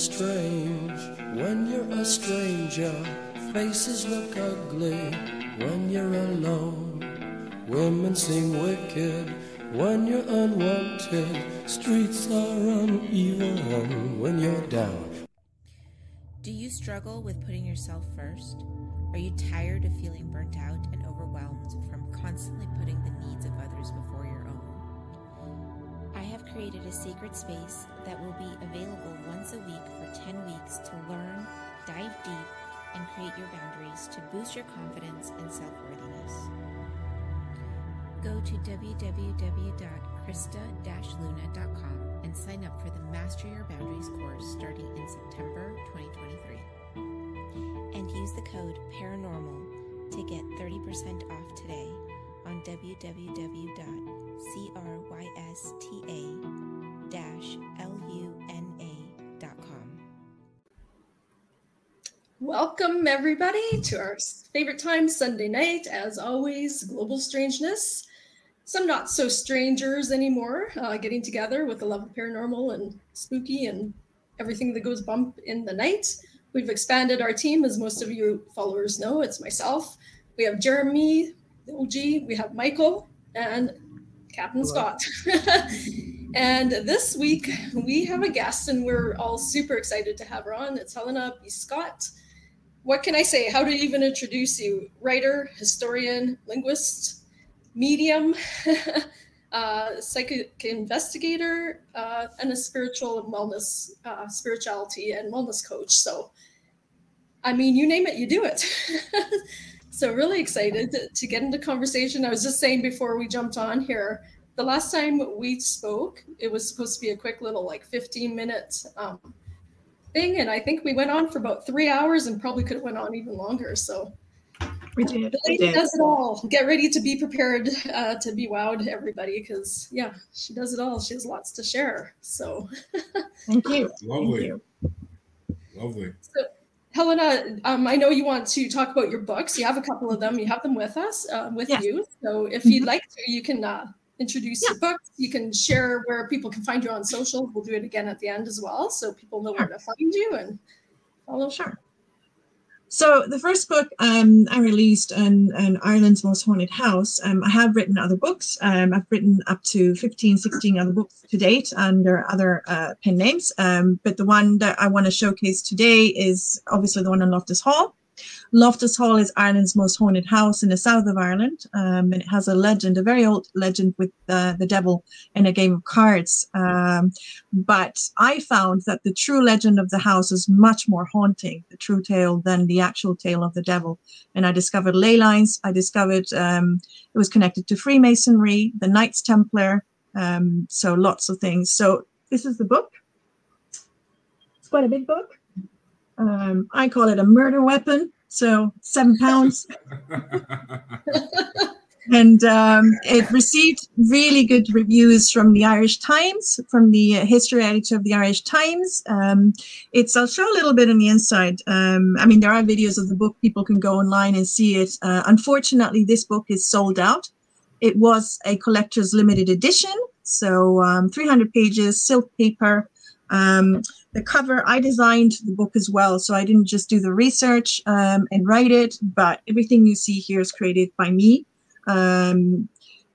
Strange when you're a stranger. Faces look ugly when you're alone. Women seem wicked when you're unwanted. Streets are uneven when you're down. Do you struggle with putting yourself first? Are you tired of feeling burnt out and overwhelmed from constantly putting the needs of others before your own? I have created a sacred space that will be available once a week for 10 weeks to learn, dive deep, and create your boundaries to boost your confidence and self worthiness. Go to www.krista-luna.com and sign up for the Master Your Boundaries course starting in September 2023. And use the code PARANORMAL to get 30% off today on www.crysta-luna.com. Welcome, everybody, to our favorite time, Sunday night. As always, Global Strangeness. Some not so strangers anymore, uh, getting together with the love of paranormal and spooky and everything that goes bump in the night. We've expanded our team, as most of you followers know. It's myself. We have Jeremy, the OG. We have Michael and Captain Hello. Scott. and this week we have a guest, and we're all super excited to have her on. It's Helena B. Scott. What can I say? How do to even introduce you? Writer, historian, linguist, medium, uh, psychic investigator, uh, and a spiritual and wellness, uh, spirituality and wellness coach. So, I mean, you name it, you do it. so, really excited to, to get into conversation. I was just saying before we jumped on here, the last time we spoke, it was supposed to be a quick little like 15 minute um, thing, and I think we went on for about three hours and probably could have went on even longer. So We did. the We did. does it all. Get ready to be prepared uh, to be wowed, everybody, because yeah, she does it all. She has lots to share. So, Thank you. Thank Lovely. you. Lovely. Helena, um, I know you want to talk about your books. You have a couple of them. You have them with us, uh, with Yes. you. So, if Mhm. you'd like to, you can uh, introduce your books. You can share where people can find you on social. We'll do it again at the end as well, so people know where to find you and follow. Sure. So the first book um, I released in, in Ireland's Most Haunted House, um, I have written other books. Um, I've written up to 15, 16 other books to date under other uh, pen names. Um, but the one that I want to showcase today is obviously the one on Loftus Hall. Loftus Hall is Ireland's most haunted house in the south of Ireland. Um, and it has a legend, a very old legend with uh, the devil in a game of cards. Um, but I found that the true legend of the house is much more haunting, the true tale, than the actual tale of the devil. And I discovered ley lines. I discovered um, it was connected to Freemasonry, the Knights Templar. Um, so lots of things. So this is the book. It's quite a big book. Um, I call it a murder weapon. So seven pounds and um, it received really good reviews from the Irish Times, from the uh, history editor of the Irish Times. Um, it's I'll show a little bit on the inside. Um, I mean, there are videos of the book; people can go online and see it. Uh, unfortunately, this book is sold out. It was a collector's limited edition, so um, 300 pages, silk paper. The cover I designed the book as well, so I didn't just do the research um, and write it, but everything you see here is created by me. Um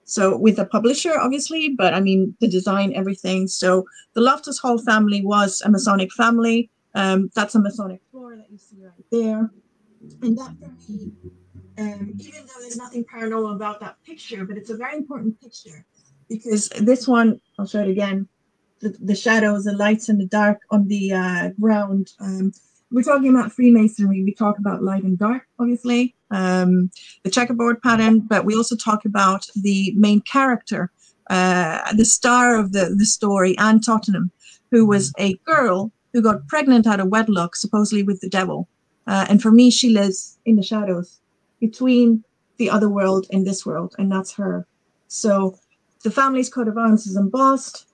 so with a publisher obviously but i mean the design everything. So the loftus hall family was a masonic family. Um that's a masonic floor that you see right there. And that for me um even though there's nothing paranormal about that picture but it's a very important picture because this one i'll show it again the, the shadows the lights and the dark on the uh, ground um we're talking about freemasonry we talk about light and dark obviously um the checkerboard pattern, but we also talk about the main character uh, the star of the, the story, Anne Tottenham, who was a girl who got pregnant out of wedlock, supposedly with the devil. Uh, and for me, she lives in the shadows between the other world and this world, and that's her. So the family's coat of arms is embossed.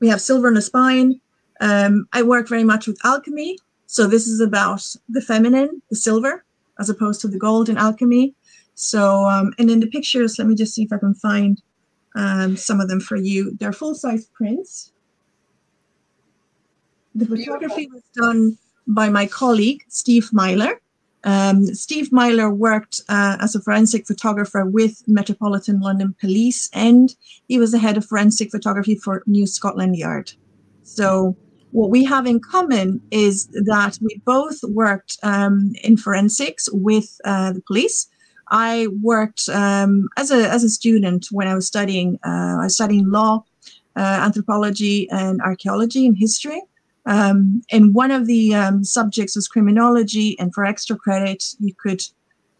We have silver on the spine. Um, I work very much with alchemy. So this is about the feminine, the silver, as opposed to the gold in alchemy. So, um, and in the pictures, let me just see if I can find um, some of them for you. They're full size prints. The photography was done by my colleague, Steve Myler. Um, Steve Myler worked uh, as a forensic photographer with Metropolitan London Police, and he was the head of forensic photography for New Scotland Yard. So, what we have in common is that we both worked um, in forensics with uh, the police. I worked um, as a as a student when I was studying. Uh, I was studying law, uh, anthropology, and archaeology and history. Um, and one of the um, subjects was criminology, and for extra credit, you could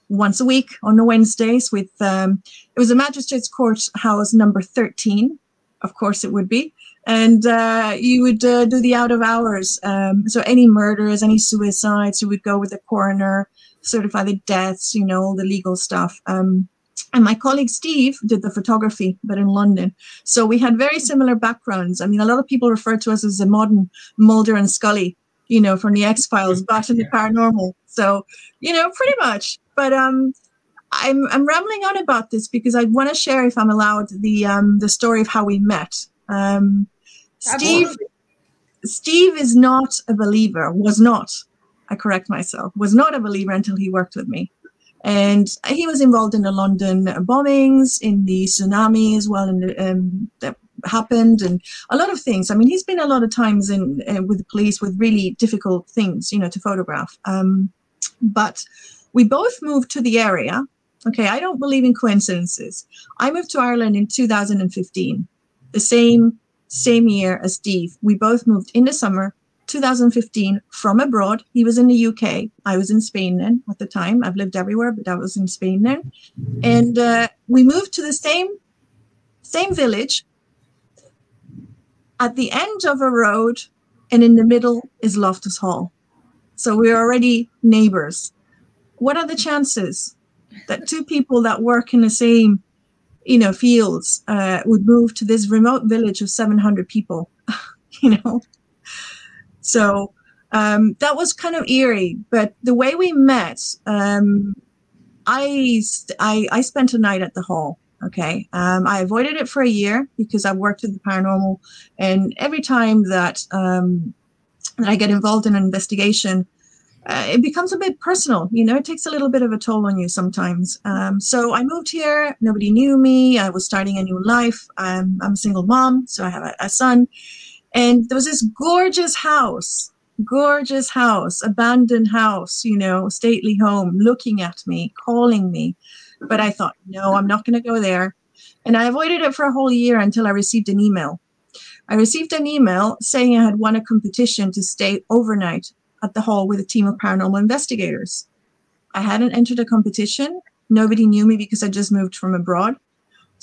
once a week on the Wednesdays with um, it was a magistrates court house number 13 of course it would be and uh, you would uh, do the out of hours um, so any murders any suicides you would go with the coroner certify the deaths you know all the legal stuff um, and my colleague Steve did the photography, but in London. So we had very similar backgrounds. I mean, a lot of people refer to us as the modern Mulder and Scully, you know, from the X Files, but in the paranormal. So, you know, pretty much. But um, I'm I'm rambling on about this because I want to share, if I'm allowed, the um the story of how we met. Um, Steve, Steve is not a believer. Was not. I correct myself. Was not a believer until he worked with me. And he was involved in the London bombings, in the tsunami as well, and um, that happened, and a lot of things. I mean, he's been a lot of times in uh, with the police with really difficult things, you know, to photograph. Um, but we both moved to the area. Okay, I don't believe in coincidences. I moved to Ireland in 2015, the same same year as Steve. We both moved in the summer 2015 from abroad. He was in the UK. I was in Spain then at the time. I've lived everywhere, but I was in Spain then. And uh, we moved to the same same village at the end of a road, and in the middle is Loftus Hall. So we're already neighbors. What are the chances that two people that work in the same, you know, fields uh, would move to this remote village of 700 people? you know, so um, that was kind of eerie. But the way we met, um, I, I, I spent a night at the hall. Okay. Um, I avoided it for a year because I worked with the paranormal. And every time that, um, that I get involved in an investigation, uh, it becomes a bit personal. You know, it takes a little bit of a toll on you sometimes. Um, so I moved here. Nobody knew me. I was starting a new life. I'm, I'm a single mom, so I have a, a son. And there was this gorgeous house, gorgeous house, abandoned house, you know, stately home, looking at me, calling me. But I thought, no, I'm not going to go there. And I avoided it for a whole year until I received an email. I received an email saying I had won a competition to stay overnight at the hall with a team of paranormal investigators. I hadn't entered a competition. Nobody knew me because I just moved from abroad.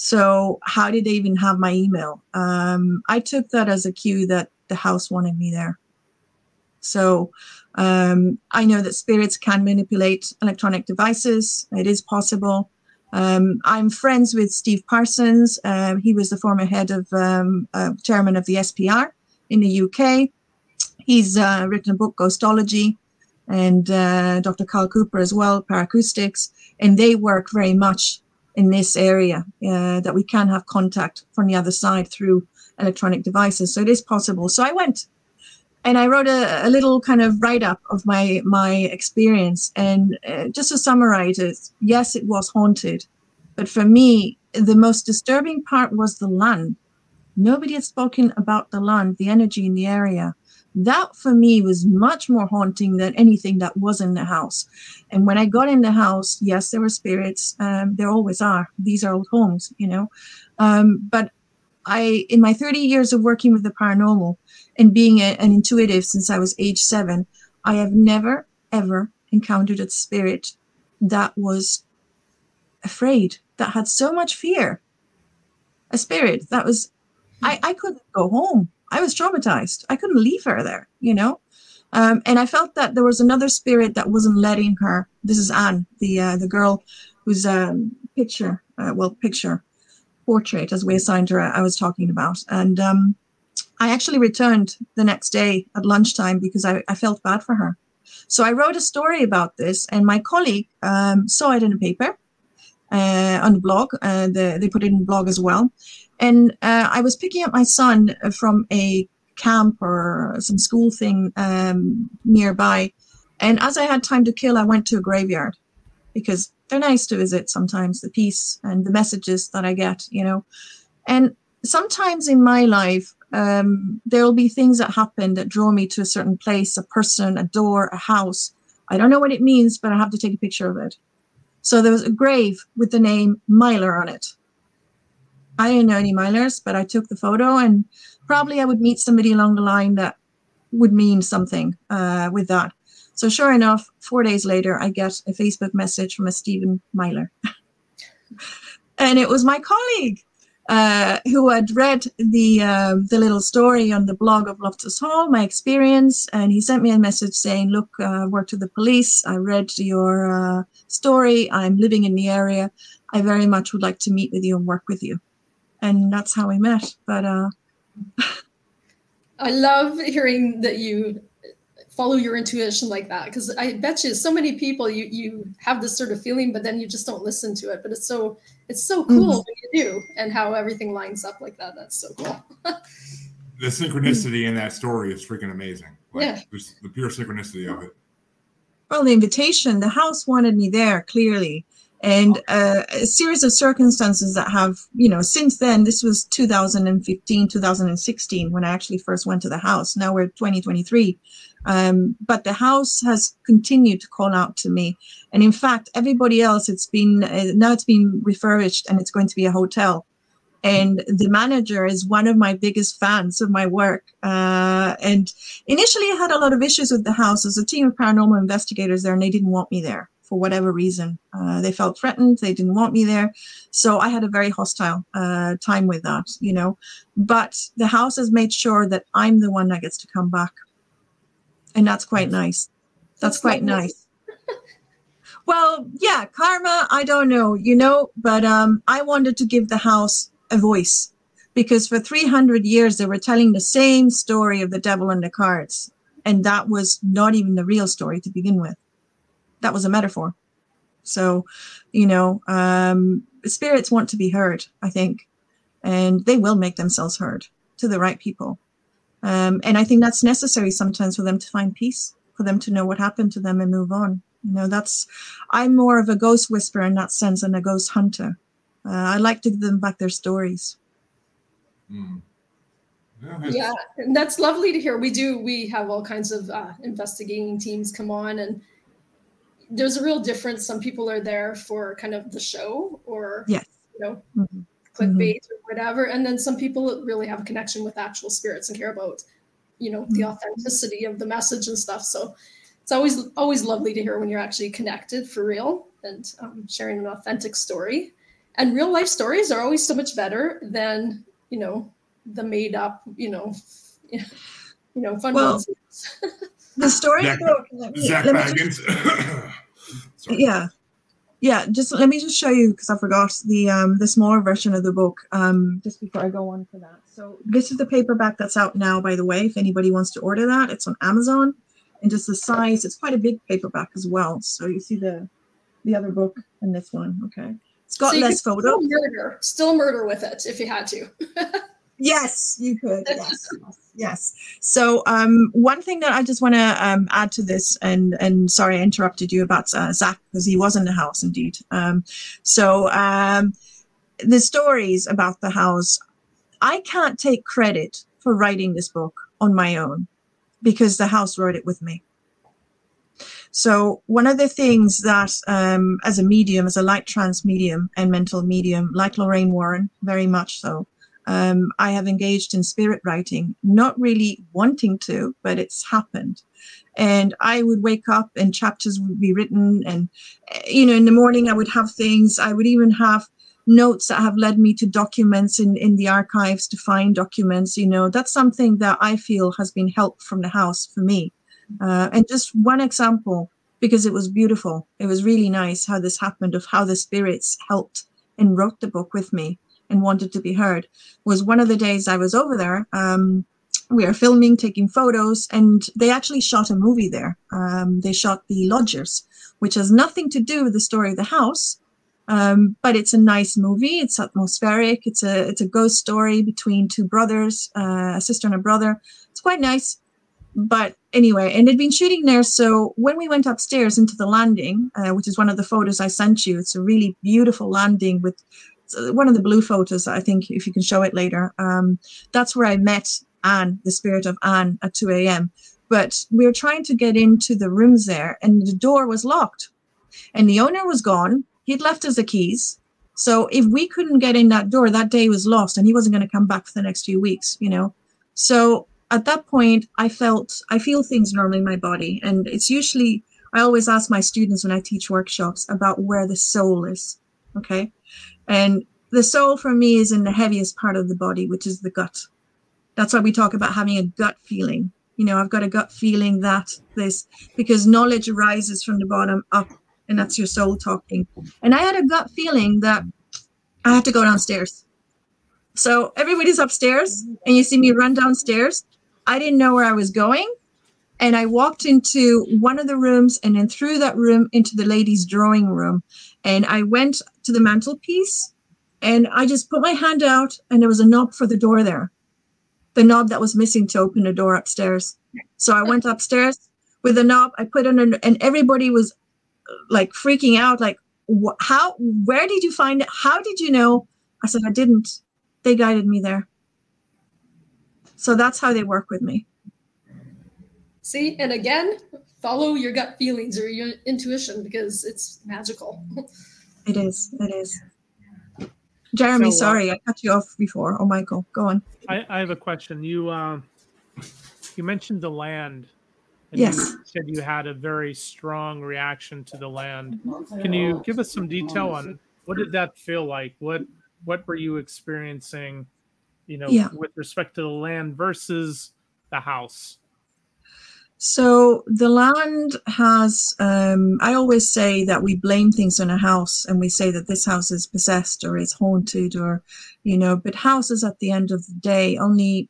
So how did they even have my email? Um, I took that as a cue that the house wanted me there. So um, I know that spirits can manipulate electronic devices. It is possible. Um, I'm friends with Steve Parsons. Uh, he was the former head of um, uh, chairman of the SPR in the UK. He's uh, written a book, Ghostology, and uh, Dr. Carl Cooper as well, Paracoustics, and they work very much in this area uh, that we can have contact from the other side through electronic devices. So it is possible. So I went and I wrote a, a little kind of write up of my my experience. And uh, just to summarize it, yes, it was haunted, but for me, the most disturbing part was the land. Nobody had spoken about the land, the energy in the area that for me was much more haunting than anything that was in the house. And when I got in the house, yes, there were spirits. Um, there always are. These are old homes, you know. Um, but I, in my 30 years of working with the paranormal and being a, an intuitive since I was age seven, I have never, ever encountered a spirit that was afraid, that had so much fear. a spirit that was, I, I couldn't go home. I was traumatized. I couldn't leave her there, you know? Um, and I felt that there was another spirit that wasn't letting her. This is Anne, the uh, the girl whose um, picture, uh, well, picture, portrait, as we assigned her, I was talking about. And um, I actually returned the next day at lunchtime because I, I, felt bad for her. So I wrote a story about this, and my colleague um, saw it in a paper uh, on the blog. Uh, the, they put it in blog as well. And uh, I was picking up my son from a camp or some school thing um, nearby. And as I had time to kill, I went to a graveyard because they're nice to visit sometimes, the peace and the messages that I get, you know. And sometimes in my life, um, there'll be things that happen that draw me to a certain place, a person, a door, a house. I don't know what it means, but I have to take a picture of it. So there was a grave with the name Myler on it. I didn't know any Mylers, but I took the photo and probably I would meet somebody along the line that would mean something uh, with that. So sure enough, four days later, I get a Facebook message from a Stephen Myler. and it was my colleague uh, who had read the um, the little story on the blog of Loftus Hall, my experience, and he sent me a message saying, "Look, uh, I worked with the police. I read your uh, story. I'm living in the area. I very much would like to meet with you and work with you." And that's how we met. But uh, I love hearing that you follow your intuition like that because I bet you so many people you you have this sort of feeling, but then you just don't listen to it. But it's so it's so cool mm-hmm. when you do, and how everything lines up like that. That's so cool. the synchronicity in that story is freaking amazing. Like, yeah, the pure synchronicity of it. Well, the invitation, the house wanted me there clearly and uh, a series of circumstances that have you know since then this was 2015 2016 when i actually first went to the house. Now we're 2023 um, but the house has continued to call out to me. And in fact everybody else it's been uh, now it's been refurbished and it's going to be a hotel. And the manager is one of my biggest fans of my work. Uh, and initially, I had a lot of issues with the house. There's a team of paranormal investigators there, and they didn't want me there for whatever reason. Uh, they felt threatened. They didn't want me there. So I had a very hostile uh, time with that, you know. But the house has made sure that I'm the one that gets to come back. And that's quite nice. That's, quite nice. well, yeah, karma, I don't know, you know, but um, I wanted to give the house a voice because for 300 years they were telling the same story of the devil and the cards. And that was not even the real story to begin with that was a metaphor. So, you know, um, spirits want to be heard, I think, and they will make themselves heard to the right people. Um, and I think that's necessary sometimes for them to find peace, for them to know what happened to them and move on. You know, that's, I'm more of a ghost whisperer in that sense than a ghost hunter. Uh, I like to give them back their stories. Mm. Yeah, yeah, and that's lovely to hear. We do, we have all kinds of uh, investigating teams come on and there's a real difference. Some people are there for kind of the show or yes. you know mm-hmm. clickbait mm-hmm. or whatever, and then some people really have a connection with actual spirits and care about you know mm-hmm. the authenticity of the message and stuff. So it's always always lovely to hear when you're actually connected for real and um, sharing an authentic story. And real life stories are always so much better than you know the made up you know you know fun well, ones. the story Zak, book. Zak Bagans. yeah. Yeah just let me just show you because i forgot the um the smaller version of the book um just before i go on for that. So this is the paperback that's out now by the way if anybody wants to order that. It's on amazon and just the size it's quite a big paperback as well. So you see the the other book and this one okay. It's got so less photos still murder still murder with it if you had to Yes, you could. Yes, yes. So um, one thing that I just want to um, add to this, and and sorry I interrupted you about uh, Zak because he was in the house indeed. Um, so um, the stories about the house, I can't take credit for writing this book on my own because the house wrote it with me. So one of the things that, um, as a medium, as a light trance medium and mental medium, like Lorraine Warren, very much so, um, I have engaged in spirit writing, not really wanting to, but it's happened. And I would wake up and chapters would be written. And, you know, in the morning I would have things. I would even have notes that have led me to documents in, in the archives to find documents. You know, that's something that I feel has been help from the house for me. Uh, and just one example, because it was beautiful. It was really nice how this happened, of how the spirits helped and wrote the book with me and wanted to be heard. Was one of the days I was over there. Um, we are filming, taking photos, and they actually shot a movie there. Um, they shot The Lodgers, which has nothing to do with the story of the house, um, but it's a nice movie. It's atmospheric. It's a it's a ghost story between two brothers, uh, a sister and a brother. It's quite nice. But anyway, and it'd been shooting there. So when we went upstairs into the landing, uh, which is one of the photos I sent you, it's a really beautiful landing with one of the blue photos. I think if you can show it later, um, that's where I met Anne, the spirit of Anne, at 2 a.m. But we were trying to get into the rooms there, and the door was locked, and the owner was gone He'd left us the keys. So if we couldn't get in that door, that day was lost and he wasn't going to come back for the next few weeks, you know. So at that point, I felt, I feel things normally in my body. And it's usually, I always ask my students when I teach workshops about where the soul is. Okay. And the soul for me is in the heaviest part of the body, which is the gut. That's why we talk about having a gut feeling. You know, I've got a gut feeling that this, because knowledge arises from the bottom up and that's your soul talking. And I had a gut feeling that I had to go downstairs. So everybody's upstairs, and you see me run downstairs. I didn't know where I was going. And I walked into one of the rooms and then through that room into the ladies' drawing room. And I went to the mantelpiece and I just put my hand out, and there was a knob for the door there, the knob that was missing to open the door upstairs. So I went upstairs with the knob, I put it in, and everybody was uh, like freaking out like how where did you find it? How did you know? I said i didn't. They guided me there. So that's how they work with me. See and again follow your gut feelings or your intuition because it's magical it is it is jeremy so, uh, sorry i cut you off before oh michael go on i, I have a question you uh, you mentioned the land and yes. You said you had a very strong reaction to the land. Can you give us some detail on what did that feel like? What what were you experiencing, you know, yeah. with respect to the land versus the house? So the land has, um, I always say that we blame things on a house and we say that this house is possessed or is haunted or, you know, but houses at the end of the day only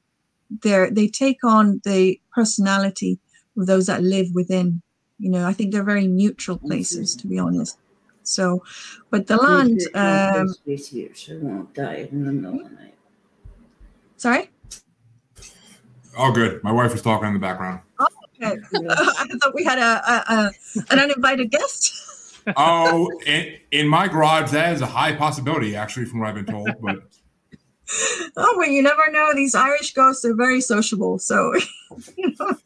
they're, they take on the personality of those that live within. You know, I think they're very neutral places, to be honest. So, but the land. Um, sorry. All good. My wife was talking in the background. Oh, okay. I thought we had a, a, a an uninvited guest. oh, in, in my garage, that is a high possibility, actually, from what I've been told. But oh, well, you never know. These Irish ghosts are very sociable, so you know.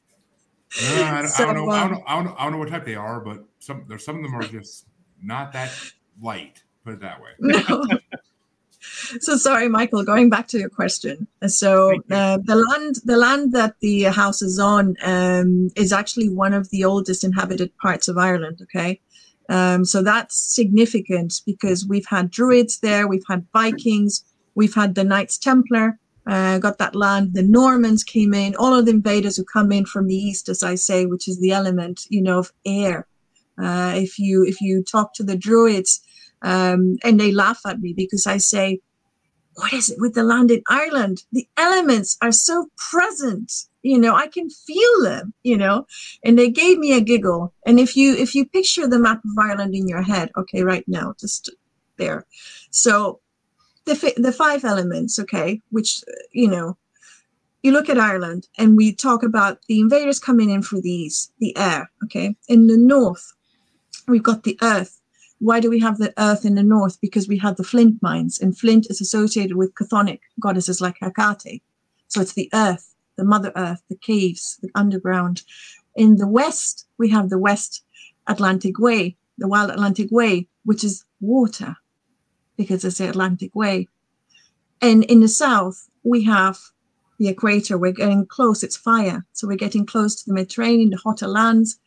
I, don't, so, I, don't know, um, I, don't know, I, don't know, I don't know. what type they are, but some there's some of them are just not that light. Put it that way. No. So sorry, Michael. Going back to your question. So uh, the land, the land that the house is on, um, is actually one of the oldest inhabited parts of Ireland. Okay. Um, so that's significant because we've had Druids there, we've had Vikings, we've had the Knights Templar, uh, got that land. The Normans came in, all of the invaders who come in from the east, as I say, which is the element, you know, of air. Uh, if you if you talk to the Druids, um, and they laugh at me because I say, "What is it with the land in Ireland? The elements are so present." You know, I can feel them. You know, and they gave me a giggle. And if you if you picture the map of Ireland in your head, okay, right now, just there. So the the five elements, okay, which you know, you look at Ireland and we talk about the invaders coming in for these, the air, okay. In the north, we've got the earth. Why do we have the earth in the north? Because we have the flint mines, and flint is associated with chthonic goddesses like Hecate. So it's the earth, the mother earth, the caves, the underground. In the west, we have the West Atlantic Way, the Wild Atlantic Way, which is water because it's the Atlantic Way. And in the south, we have the equator. We're getting close, it's fire. So we're getting close to the Mediterranean, the hotter lands.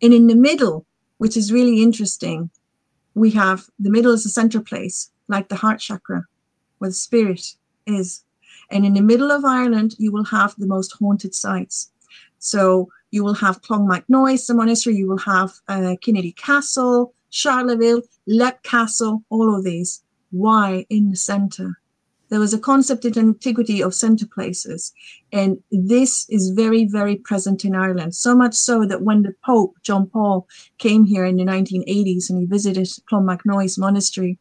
And in the middle, which is really interesting, we have the middle is the center place, like the heart chakra, where the spirit is. And in the middle of Ireland, you will have the most haunted sites. So you will have Clonmacnoise, the monastery, you will have uh, Kinnitty Castle, Charleville, Leap Castle, all of these. Why in the center? There was a concept in antiquity of center places, and this is very, very present in Ireland. So much so that when the Pope, John Paul, came here in the 1980s and he visited Clonmacnoise Monastery,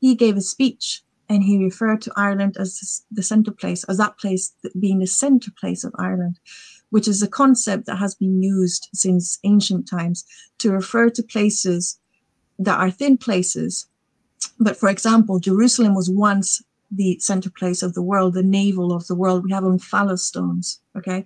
he gave a speech and he referred to Ireland as the center place, as that place being the center place of Ireland, which is a concept that has been used since ancient times to refer to places that are thin places. But for example, Jerusalem was once the center place of the world, the navel of the world. We have omphalos stones, okay?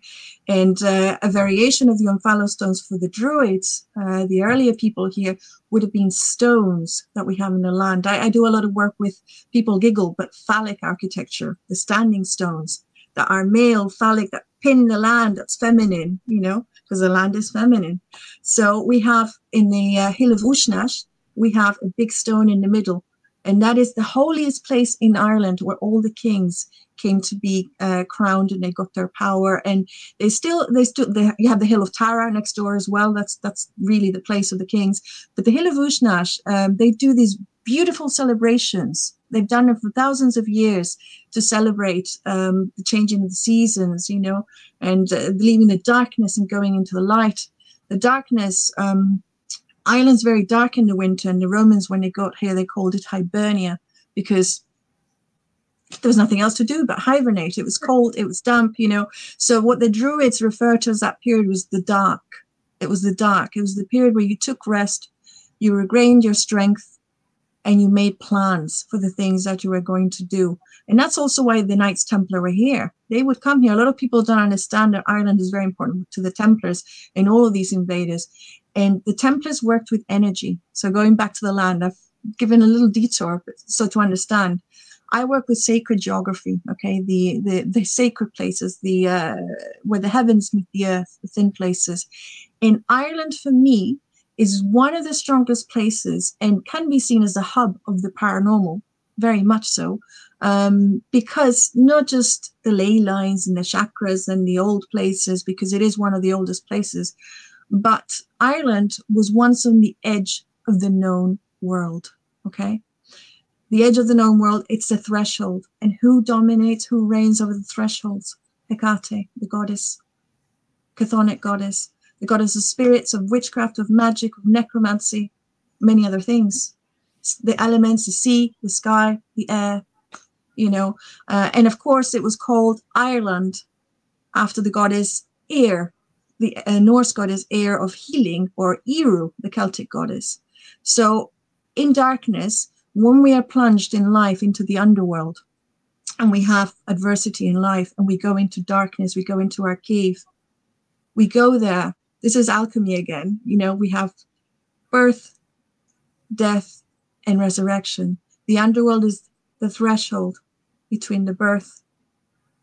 And uh, a variation of the omphalos stones for the Druids, uh, the earlier people here, would have been stones that we have in the land. I, I, do a lot of work with people giggle, but phallic architecture, the standing stones that are male, phallic, that pin the land, that's feminine, you know, because the land is feminine. So we have in the uh, hill of Uisneach, we have a big stone in the middle and that is the holiest place in Ireland where all the kings came to be uh, crowned and they got their power. And they still they still they, you have the hill of Tara next door as well. That's that's really the place of the kings. But the hill of Uisneach um, they do these beautiful celebrations. They've done it for thousands of years to celebrate um, the changing of the seasons you know and uh, leaving the darkness and going into the light. The darkness um, Ireland's very dark in the winter, and the Romans, when they got here, they called it Hibernia because there was nothing else to do but hibernate. It was cold, it was damp, you know. So what the Druids referred to as that period was the dark. It was the dark. It was the period where you took rest, you regained your strength, and you made plans for the things that you were going to do. And that's also why the Knights Templar were here. They would come here. A lot of people don't understand that Ireland is very important to the Templars and all of these invaders. And the Templars worked with energy. So going back to the land, I've given a little detour so to understand. I work with sacred geography, okay, the the, the sacred places, the uh, where the heavens meet the earth, the thin places. In Ireland, for me, is one of the strongest places and can be seen as a hub of the paranormal, very much so, um, because not just the ley lines and the chakras and the old places, because it is one of the oldest places, but Ireland was once on the edge of the known world. Okay. The edge of the known world, it's the threshold. And who dominates, who reigns over the thresholds? Hecate, the goddess, chthonic goddess, the goddess of spirits, of witchcraft, of magic, of necromancy, many other things. The elements, the sea, the sky, the air, you know. Uh, and of course, it was called Ireland after the goddess Eir, the uh, Norse goddess Eir of healing, or Ériu, the Celtic goddess. So, in darkness, when we are plunged in life into the underworld, and we have adversity in life, and we go into darkness, we go into our cave, we go there. This is alchemy again. You know, we have birth, death, and resurrection. The underworld is the threshold between the birth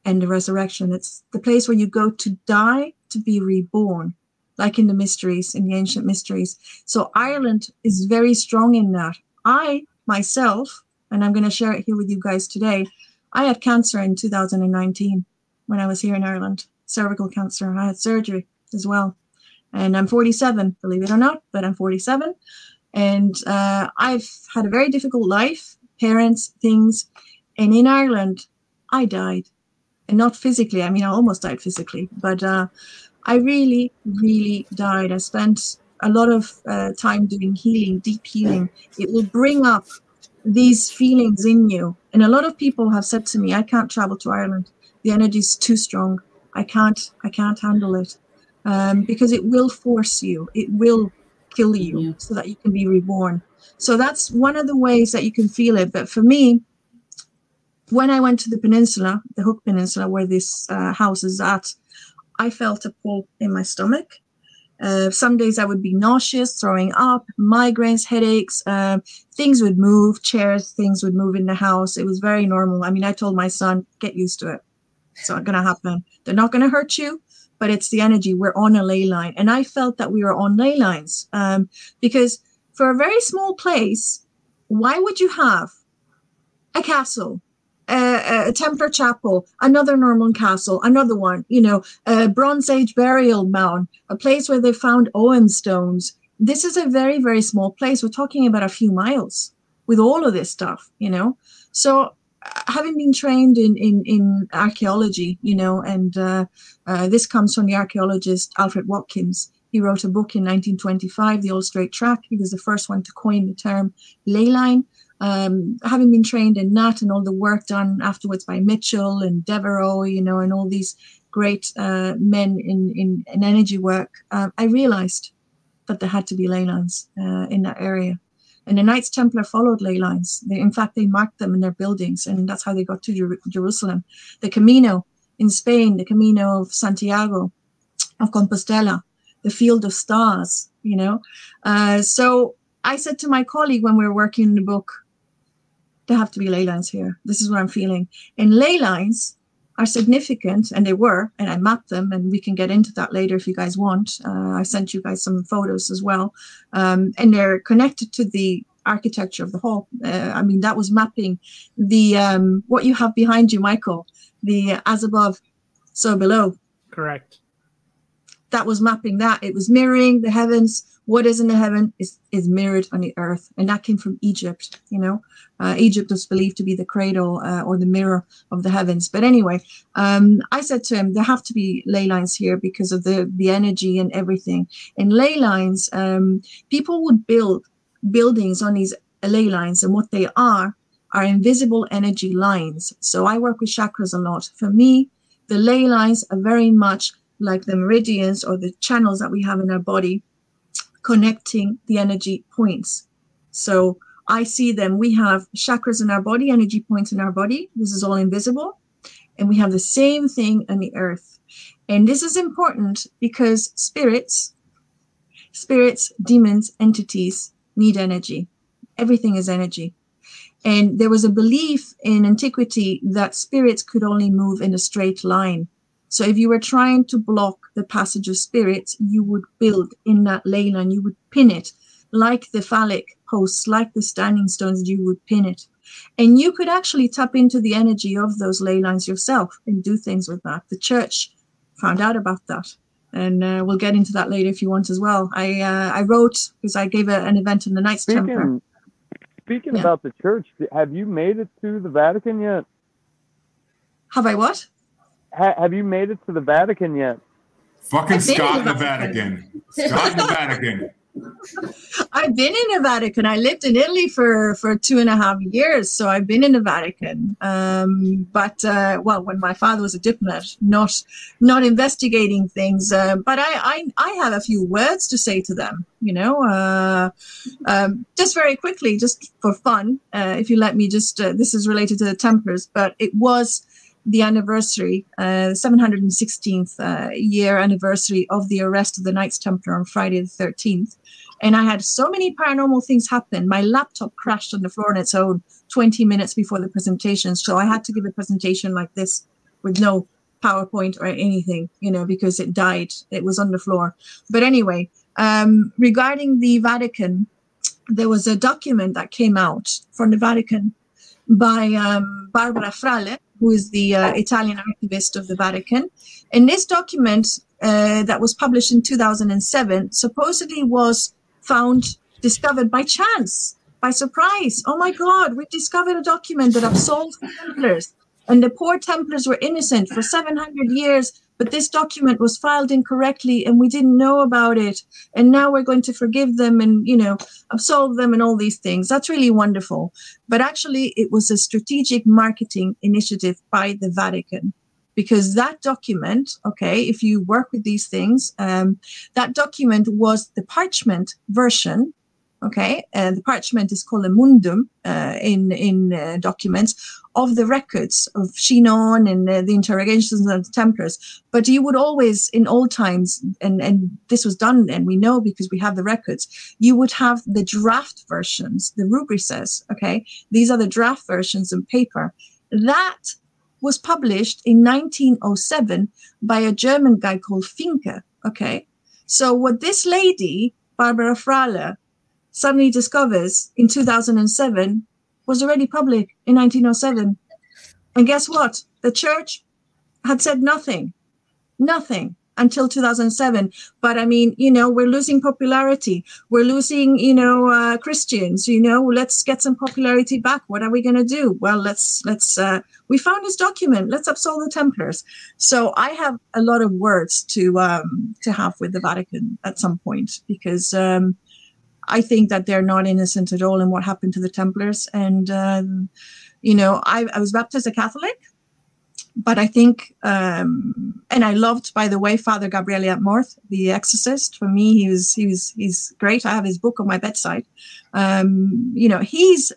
and the resurrection. It's the place where you go to die to be reborn, like in the mysteries, in the ancient mysteries. So Ireland is very strong in that. I myself, and I'm going to share it here with you guys today, I had cancer in 2019 when I was here in Ireland, cervical cancer. I had surgery as well. And I'm 47, believe it or not, but I'm 47. And uh, I've had a very difficult life, parents, things. And in Ireland, I died and not physically. I mean, I almost died physically, but uh, I really, really died. I spent a lot of uh, time doing healing, deep healing. It will bring up these feelings in you. And a lot of people have said to me, I can't travel to Ireland. The energy is too strong. I can't, I can't handle it. Um, because it will force you, it will kill you yeah. so that you can be reborn. So that's one of the ways that you can feel it. But for me, when I went to the peninsula, the Hook Peninsula, where this uh, house is at, I felt a pull in my stomach. Uh, some days I would be nauseous, throwing up, migraines, headaches. Uh, things would move, chairs, things would move in the house. It was very normal. I mean, I told my son, get used to it. It's not going to happen. They're not going to hurt you, but it's the energy. We're on a ley line. And I felt that we were on ley lines um, because for a very small place, why would you have a castle, a, a, Templar chapel, another Norman castle, another one, you know, a Bronze Age burial mound, a place where they found Ogham stones. This is a very, very small place. We're talking about a few miles with all of this stuff, you know. So having been trained in in, in archaeology, you know, and uh, uh, this comes from the archaeologist Alfred Watkins. He wrote a book in 1925, The Old Straight Track. He was the first one to coin the term ley line. Um, having been trained in that and all the work done afterwards by Michell and Devereux, you know, and all these great uh, men in, in, in, energy work, uh, I realized that there had to be ley lines uh, in that area. And the Knights Templar followed ley lines. They, in fact, they marked them in their buildings, and that's how they got to Jer- Jerusalem. The Camino in Spain, the Camino of Santiago, of Compostela, the Field of Stars, you know. Uh, so I said to my colleague when we were working in the book, there have to be ley lines here. This is what I'm feeling. And ley lines are significant, and they were, and I mapped them, and we can get into that later if you guys want. Uh, I sent you guys some photos as well, um, and they're connected to the architecture of the hall. Uh, I mean, that was mapping the um, what you have behind you, Michael. The as above, so below. Correct. That was mapping that. It was mirroring the heavens what is in the heaven is, is mirrored on the earth. And that came from Egypt, you know. Uh, Egypt was believed to be the cradle uh, or the mirror of the heavens. But anyway, um, I said to him, there have to be ley lines here because of the, the energy and everything. In ley lines, um, people would build buildings on these ley lines, and what they are are invisible energy lines. So I work with chakras a lot. For me, the ley lines are very much like the meridians or the channels that we have in our body connecting the energy points. So I see them. We have chakras in our body, energy points in our body. This is all invisible. And we have the same thing on the earth. And this is important because spirits, spirits, demons, entities need energy. Everything is energy. And there was a belief in antiquity that spirits could only move in a straight line. So if you were trying to block the passage of spirits, you would build in that ley line, you would pin it like the phallic posts, like the standing stones, you would pin it. And you could actually tap into the energy of those ley lines yourself and do things with that. The church found out about that. And uh, we'll get into that later if you want as well. I uh, I wrote because I gave a, an event in the Knights speaking. Speaking yeah. about the church, have you made it to the Vatican yet? Have I what? ha- have you made it to the Vatican yet? Fucking Scott in the Vatican. Scott in the Vatican. I've been in the Vatican. I lived in Italy for for two and a half years, so I've been in the Vatican. Um, but uh, well, when my father was a diplomat, not not investigating things. Uh, but I, I I have a few words to say to them. You know, uh, um, just very quickly, just for fun. Uh, if you let me, just uh, this is related to the Templars, but it was the anniversary, uh, 716th uh, year anniversary of the arrest of the Knights Templar on Friday the 13th. And I had so many paranormal things happen. My laptop crashed on the floor on its own 20 minutes before the presentation. So I had to give a presentation like this with no PowerPoint or anything, you know, because it died. It was on the floor. But anyway, um, regarding the Vatican, there was a document that came out from the Vatican by um, Barbara Frale, who is the uh, Italian archivist of the Vatican. And this document uh, that was published in 2007 supposedly was found, discovered by chance, by surprise. Oh my God, we discovered a document that absolves Templars. And the poor Templars were innocent for 700 years but this document was filed incorrectly and we didn't know about it. And now we're going to forgive them and you know absolve them and all these things. That's really wonderful. But actually it was a strategic marketing initiative by the vatican. Because that document okay if you work with these things um, that document was the parchment version okay? And the parchment is called a mundum uh, in in uh, documents of the records of Chinon and the interrogations of the Templars. But you would always, in old times, and, and this was done, and we know because we have the records, you would have the draft versions, the rubrices, okay? These are the draft versions in paper. That was published in 1907 by a German guy called Finke, okay? So what this lady, Barbara Frale, suddenly discovers in 2007 was already public in 1907. And guess what? The church had said nothing, nothing until 2007 but i mean you know we're losing popularity. We're losing you know uh, christians you know let's get some popularity back. What are we going to do? Well let's let's uh, we found this document. Let's absolve the templars. So i have a lot of words to um to have with the vatican at some point because um i think that they're not innocent at all in what happened to the templars and um you know i, I was baptized a catholic but I think, um, and I loved, by the way, Father Gabriele Amorth, the exorcist. For me, he was he was he's great. I have his book on my bedside. Um, you know, he's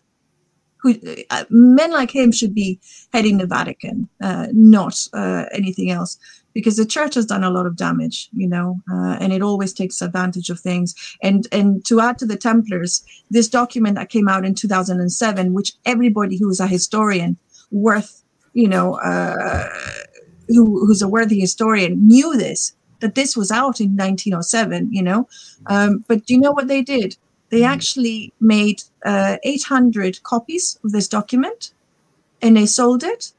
who uh, men like him should be heading the Vatican, uh, not uh, anything else, because the church has done a lot of damage. You know, uh, and it always takes advantage of things. And and to add to the Templars, this document that came out in 2007, which everybody who is a historian worth you know, uh, who, who's a worthy historian, knew this, that this was out in 1907, you know. Um, but do you know what they did? They mm-hmm. actually made uh, 800 copies of this document and they sold it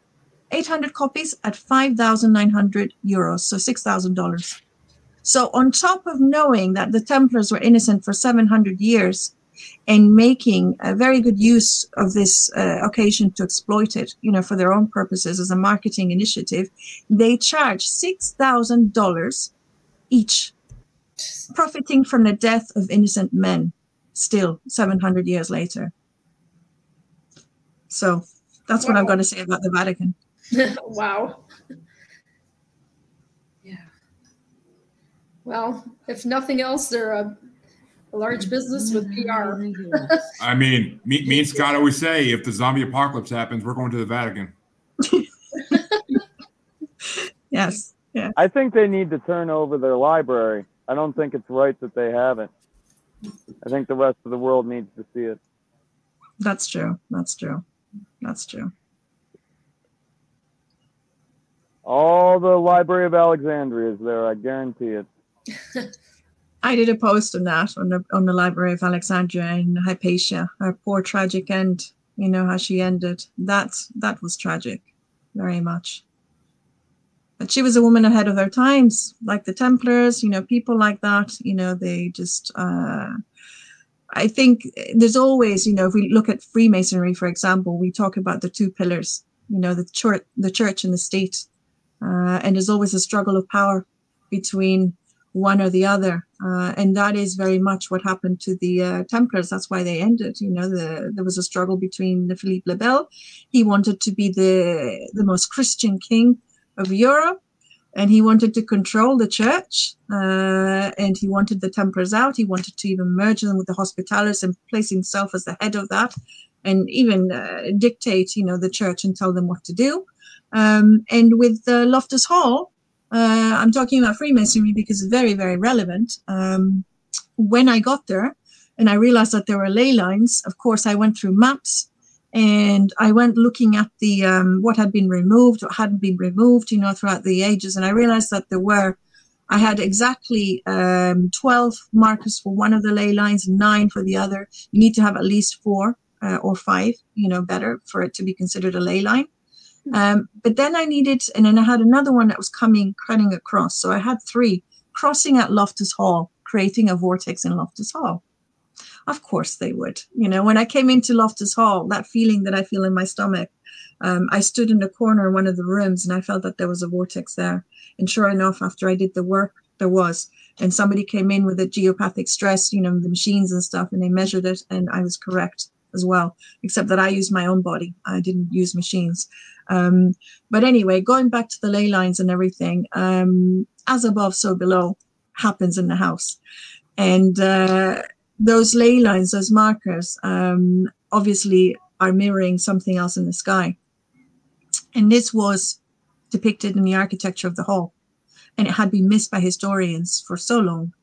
800 copies at 5,900 euros, so $6,000. So, on top of knowing that the Templars were innocent for 700 years, and making a very good use of this uh, occasion to exploit it, you know, for their own purposes as a marketing initiative, they charge six thousand dollars each, profiting from the death of innocent men. Still, seven hundred years later. So that's wow. what I'm going to say about the Vatican. wow. Yeah. Well, if nothing else, they're a a large business with PR. I mean, me, me and Scott always say if the zombie apocalypse happens, we're going to the Vatican. yes. Yeah. I think they need to turn over their library. I don't think it's right that they haven't. I think the rest of the world needs to see it. That's true. That's true. That's true. All the Library of Alexandria is there. I guarantee it. I did a post on that on the on the Library of Alexandria and Hypatia, her poor tragic end. You know how she ended. That that was tragic, very much. But she was a woman ahead of her times, like the Templars. You know, people like that. You know, they just. Uh, I think there's always, you know, if we look at Freemasonry, for example, we talk about the two pillars. You know, the church, the church and the state, uh, and there's always a struggle of power between one or the other. Uh, and that is very much what happened to the uh, Templars. That's why they ended. You know, the, there was a struggle between Philippe le Bel. He wanted to be the the most Christian king of Europe, and he wanted to control the church. Uh, and he wanted the Templars out. He wanted to even merge them with the Hospitallers and place himself as the head of that, and even uh, dictate, you know, the church and tell them what to do. Um, and with Loftus Hall, uh, I'm talking about Freemasonry because it's very, very relevant. Um, when I got there and I realized that there were ley lines, of course, I went through maps and I went looking at the um, what had been removed, what hadn't been removed, you know, throughout the ages, and I realized that there were. I had exactly um, 12 markers for one of the ley lines, nine for the other. You need to have at least four uh, or five, you know, better for it to be considered a ley line. Um, but then I needed, and then I had another one that was coming, cutting across. So I had three crossing at Loftus Hall, creating a vortex in Loftus Hall. Of course they would. You know, when I came into Loftus Hall, that feeling that I feel in my stomach, um, I stood in the corner in one of the rooms and I felt that there was a vortex there. And sure enough, after I did the work, there was. And somebody came in with a geopathic stress, you know, the machines and stuff, and they measured it, and I was correct as well, except that I used my own body. I didn't use machines. Um, but anyway, going back to the ley lines and everything, um, as above, so below happens in the house. And uh, those ley lines, those markers, um, obviously are mirroring something else in the sky. And this was depicted in the architecture of the hall. And it had been missed by historians for so long.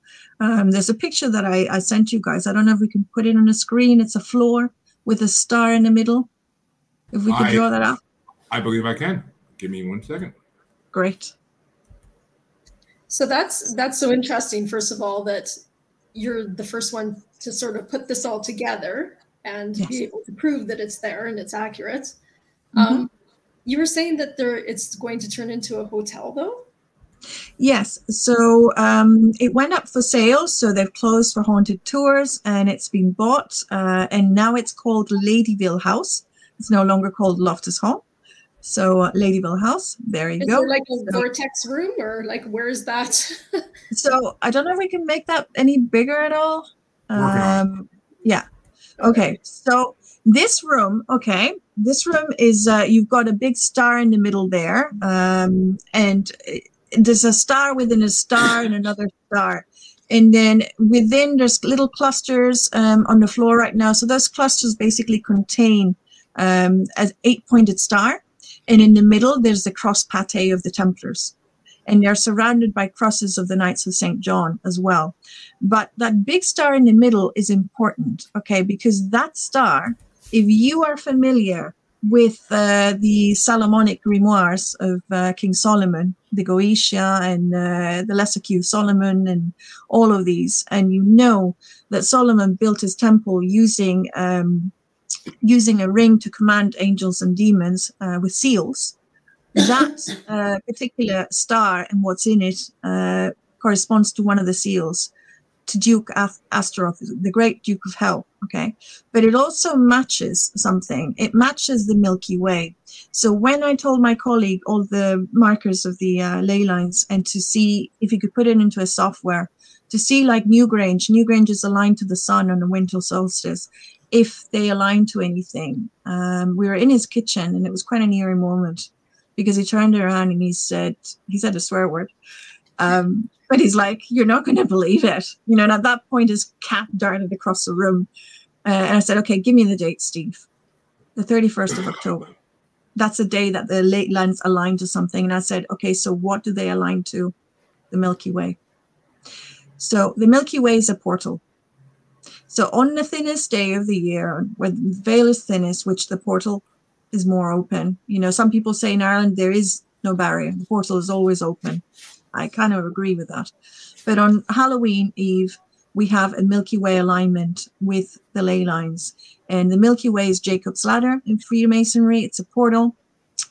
Um, there's a picture that I, I, sent you guys. I don't know if we can put it on the screen. It's a floor with a star in the middle. If we could I, draw that out. I believe I can. Give me one second. Great. So that's that's so interesting. First of all, that you're the first one to sort of put this all together, and yes. be able to prove that it's there and it's accurate. Mm-hmm. Um, you were saying that there it's going to turn into a hotel though? Yes. So um, it went up for sale. So they've closed for haunted tours and it's been bought. Uh, and now it's called Ladyville House. It's no longer called Loftus Hall. So uh, Ladyville House, there you is go. There like a so, vortex room or like where is that? so I don't know if we can make that any bigger at all. Um, yeah. Okay. So this room, okay, this room is uh, you've got a big star in the middle there, um, and there's a star within a star and another star. And then within there's little clusters um, on the floor right now. So those clusters basically contain um, an eight-pointed star, and in the middle there's the cross pate of the Templars, and they're surrounded by crosses of the Knights of Saint John as well. But that big star in the middle is important, okay, because that star, if you are familiar with uh, the Solomonic grimoires of uh, King Solomon, the Goetia and uh, the Lesser Key Solomon, and all of these, and you know that Solomon built his temple using um, using a ring to command angels and demons uh, with seals. That uh, particular star and what's in it uh, corresponds to one of the seals to Duke Astaroth, the great Duke of Hell. Okay. But it also matches something. It matches the Milky Way. So when I told my colleague all the markers of the uh, ley lines and to see if he could put it into a software to see like Newgrange, Newgrange is aligned to the sun on the winter solstice. If they align to anything, um, we were in his kitchen and it was quite an eerie moment because he turned around and he said, he said a swear word. Um, but he's like, You're not going to believe it. You know, and at that point, his cat darted across the room. Uh, and I said, Okay, give me the date, Steve. The 31st of October. That's a day that the ley lines align to something. And I said, Okay, so what do they align to? The Milky Way. So the Milky Way is a portal. So on the thinnest day of the year, when the veil is thinnest, which the portal is more open. You know, some people say in Ireland there is no barrier. The portal is always open. I kind of agree with that. But on Halloween Eve, we have a Milky Way alignment with the ley lines. And the Milky Way is Jacob's ladder in Freemasonry. It's a portal,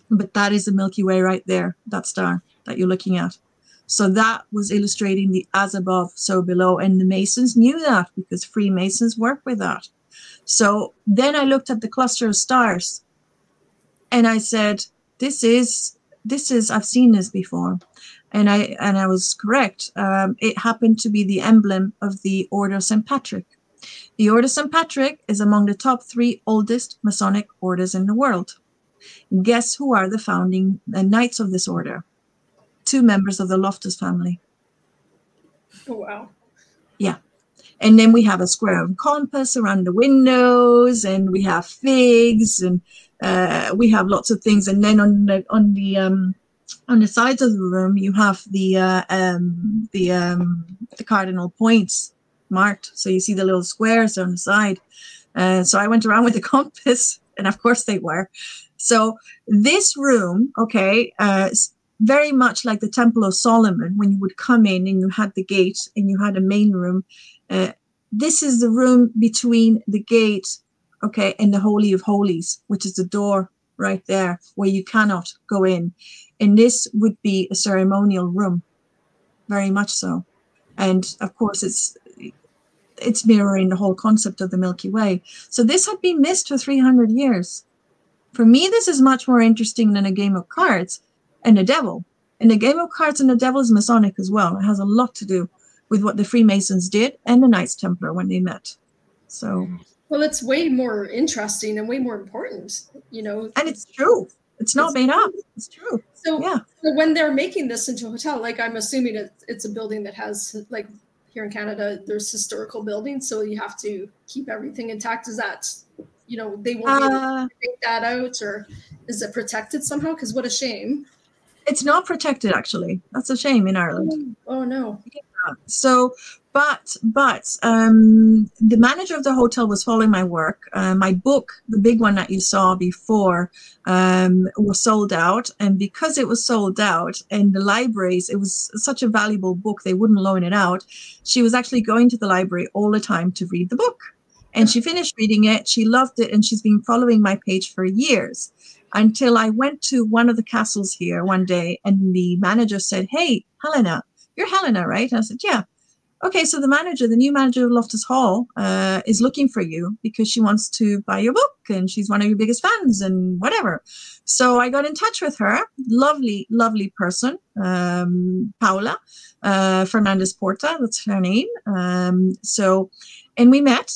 but that is the Milky Way right there, that star that you're looking at. So that was illustrating the as above, so below. And the Masons knew that because Freemasons work with that. So then I looked at the cluster of stars and I said, this is, this is, I've seen this before and I and I was correct. Um, it happened to be the emblem of the Order of St. Patrick. The Order of St. Patrick is among the top three oldest Masonic orders in the world. Guess who are the founding uh, knights of this order? Two members of the Loftus family. Oh, wow. Yeah. And then we have a square and compass around the windows, and we have figs, and uh, we have lots of things. And then on the on the um, on the sides of the room you have the uh, um, the um, the cardinal points marked. So you see the little squares on the side. Uh, so i went around with the compass and of course they were. So this room okay uh, very much like the temple of solomon when you would come in and you had the gate and you had a main room uh, this is the room between the gate okay and the holy of holies which is the door right there where you cannot go in and this would be a ceremonial room, very much so. And of course, it's it's mirroring the whole concept of the Milky Way. So this had been missed for 300 years. For me, this is much more interesting than a game of cards and the devil. And the game of cards and the devil is Masonic as well. It has a lot to do with what the Freemasons did and the Knights Templar when they met. So mm. Well, it's way more interesting and way more important, you know. And it's true. It's not it's made true. up. It's true. So, yeah. so when they're making this into a hotel, like I'm assuming it, it's a building that has like here in Canada, there's historical buildings, so you have to keep everything intact. Is that you know they won't uh, take that out, or is it protected somehow? Because what a shame. It's not protected actually. That's a shame in Ireland. Oh, oh no. Yeah. So but but um, the manager of the hotel was following my work. Uh, my book, the big one that you saw before, um, was sold out, and because it was sold out in the libraries, it was such a valuable book they wouldn't loan it out. She was actually going to the library all the time to read the book And she finished reading it. She loved it. And she's been following my page for years until I went to one of the castles here one day and the manager said, Hey, Helena, you're Helena, right? And I said, Yeah. Okay, so the manager, the new manager of Loftus Hall, uh, is looking for you because she wants to buy your book and she's one of your biggest fans and whatever. So I got in touch with her. Lovely, lovely person, um, Paula uh, Fernandez Porta, that's her name. Um, so, and we met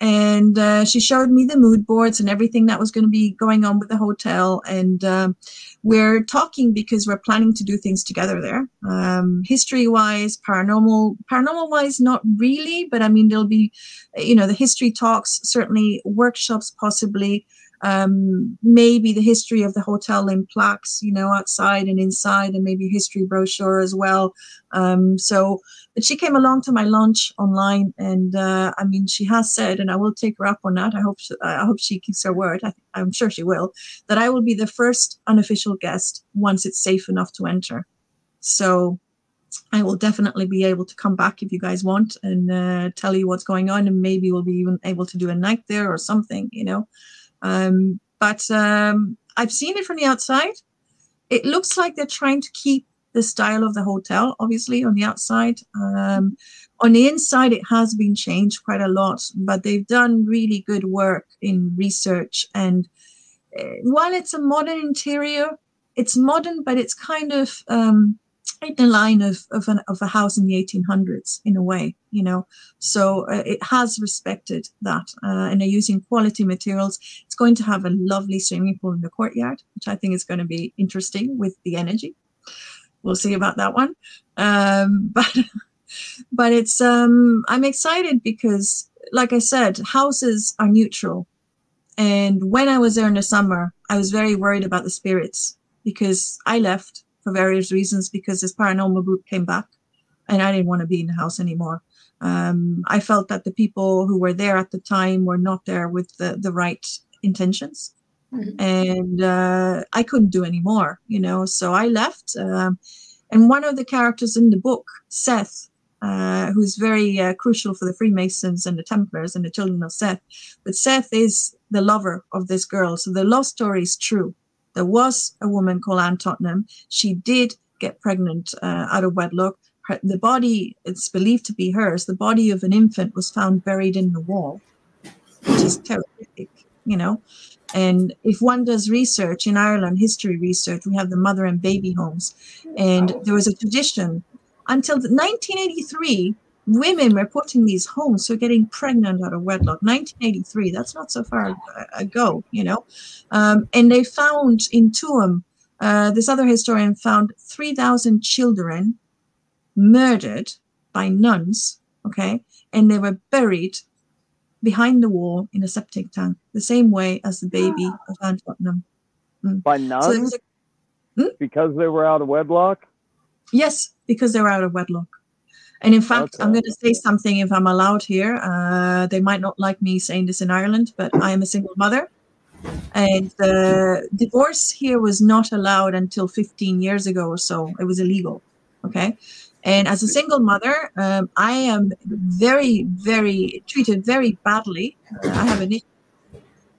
and uh, she showed me the mood boards and everything that was going to be going on with the hotel and um, we're talking because we're planning to do things together there. Um, history wise paranormal paranormal wise not really but i mean there'll be you know the history talks certainly workshops possibly um, maybe the history of the hotel in plaques, you know, outside and inside, and maybe history brochure as well. Um, so, but she came along to my launch online, and uh, I mean, she has said, and I will take her up on that. I hope she, I hope she keeps her word. I, I'm sure she will. That I will be the first unofficial guest once it's safe enough to enter. So. I will definitely be able to come back if you guys want and uh, tell you what's going on, and maybe we'll be even able to do a night there or something, you know. Um, but um, I've seen it from the outside. It looks like they're trying to keep the style of the hotel, obviously, on the outside. Um, on the inside, it has been changed quite a lot, but they've done really good work in research. And uh, while it's a modern interior, it's modern, but it's kind of um, in the line of of, an, of a house in the 1800s in a way you know. So uh, it has respected that uh, and they're using quality materials. It's going to have a lovely swimming pool in the courtyard which i think is going to be interesting with the energy. We'll see about that one. Um, but but it's um i'm excited because like i said houses are neutral. And when i was there in the summer i was very worried about the spirits because i left for various reasons because this paranormal group came back and I didn't want to be in the house anymore. Um, I felt that the people who were there at the time were not there with the, the right intentions. Mm-hmm. And uh, I couldn't do any more, you know, so I left. Um, and one of the characters in the book, Seth, uh, who's very uh, crucial for the Freemasons and the Templars and the Children of Seth. But Seth is the lover of this girl. So the love story is true. There was a woman called Anne Tottenham. She did get pregnant uh, out of wedlock. Her, the body, it's believed to be hers, the body of an infant was found buried in the wall, which is terrific, you know. And if one does research in Ireland, history research, we have the mother and baby homes. And there was a tradition until 1983 women were putting these homes for getting pregnant out of wedlock. 1983 that's not so far ago you know? Um, and they found in tuam uh, this other historian found 3000 children murdered by nuns okay? And they were buried behind the wall in a septic tank the same way as the baby of Anne Tottenham mm. by nuns? so a, hmm? because they were out of wedlock? Yes because they were out of wedlock and in fact, okay. I'm going to say something if I'm allowed here. Uh, they might not like me saying this in Ireland, but I am a single mother. And the divorce here was not allowed until 15 years ago or so. It was illegal. Okay. And as a single mother, um, I am very, very treated very badly. Uh, I have an issue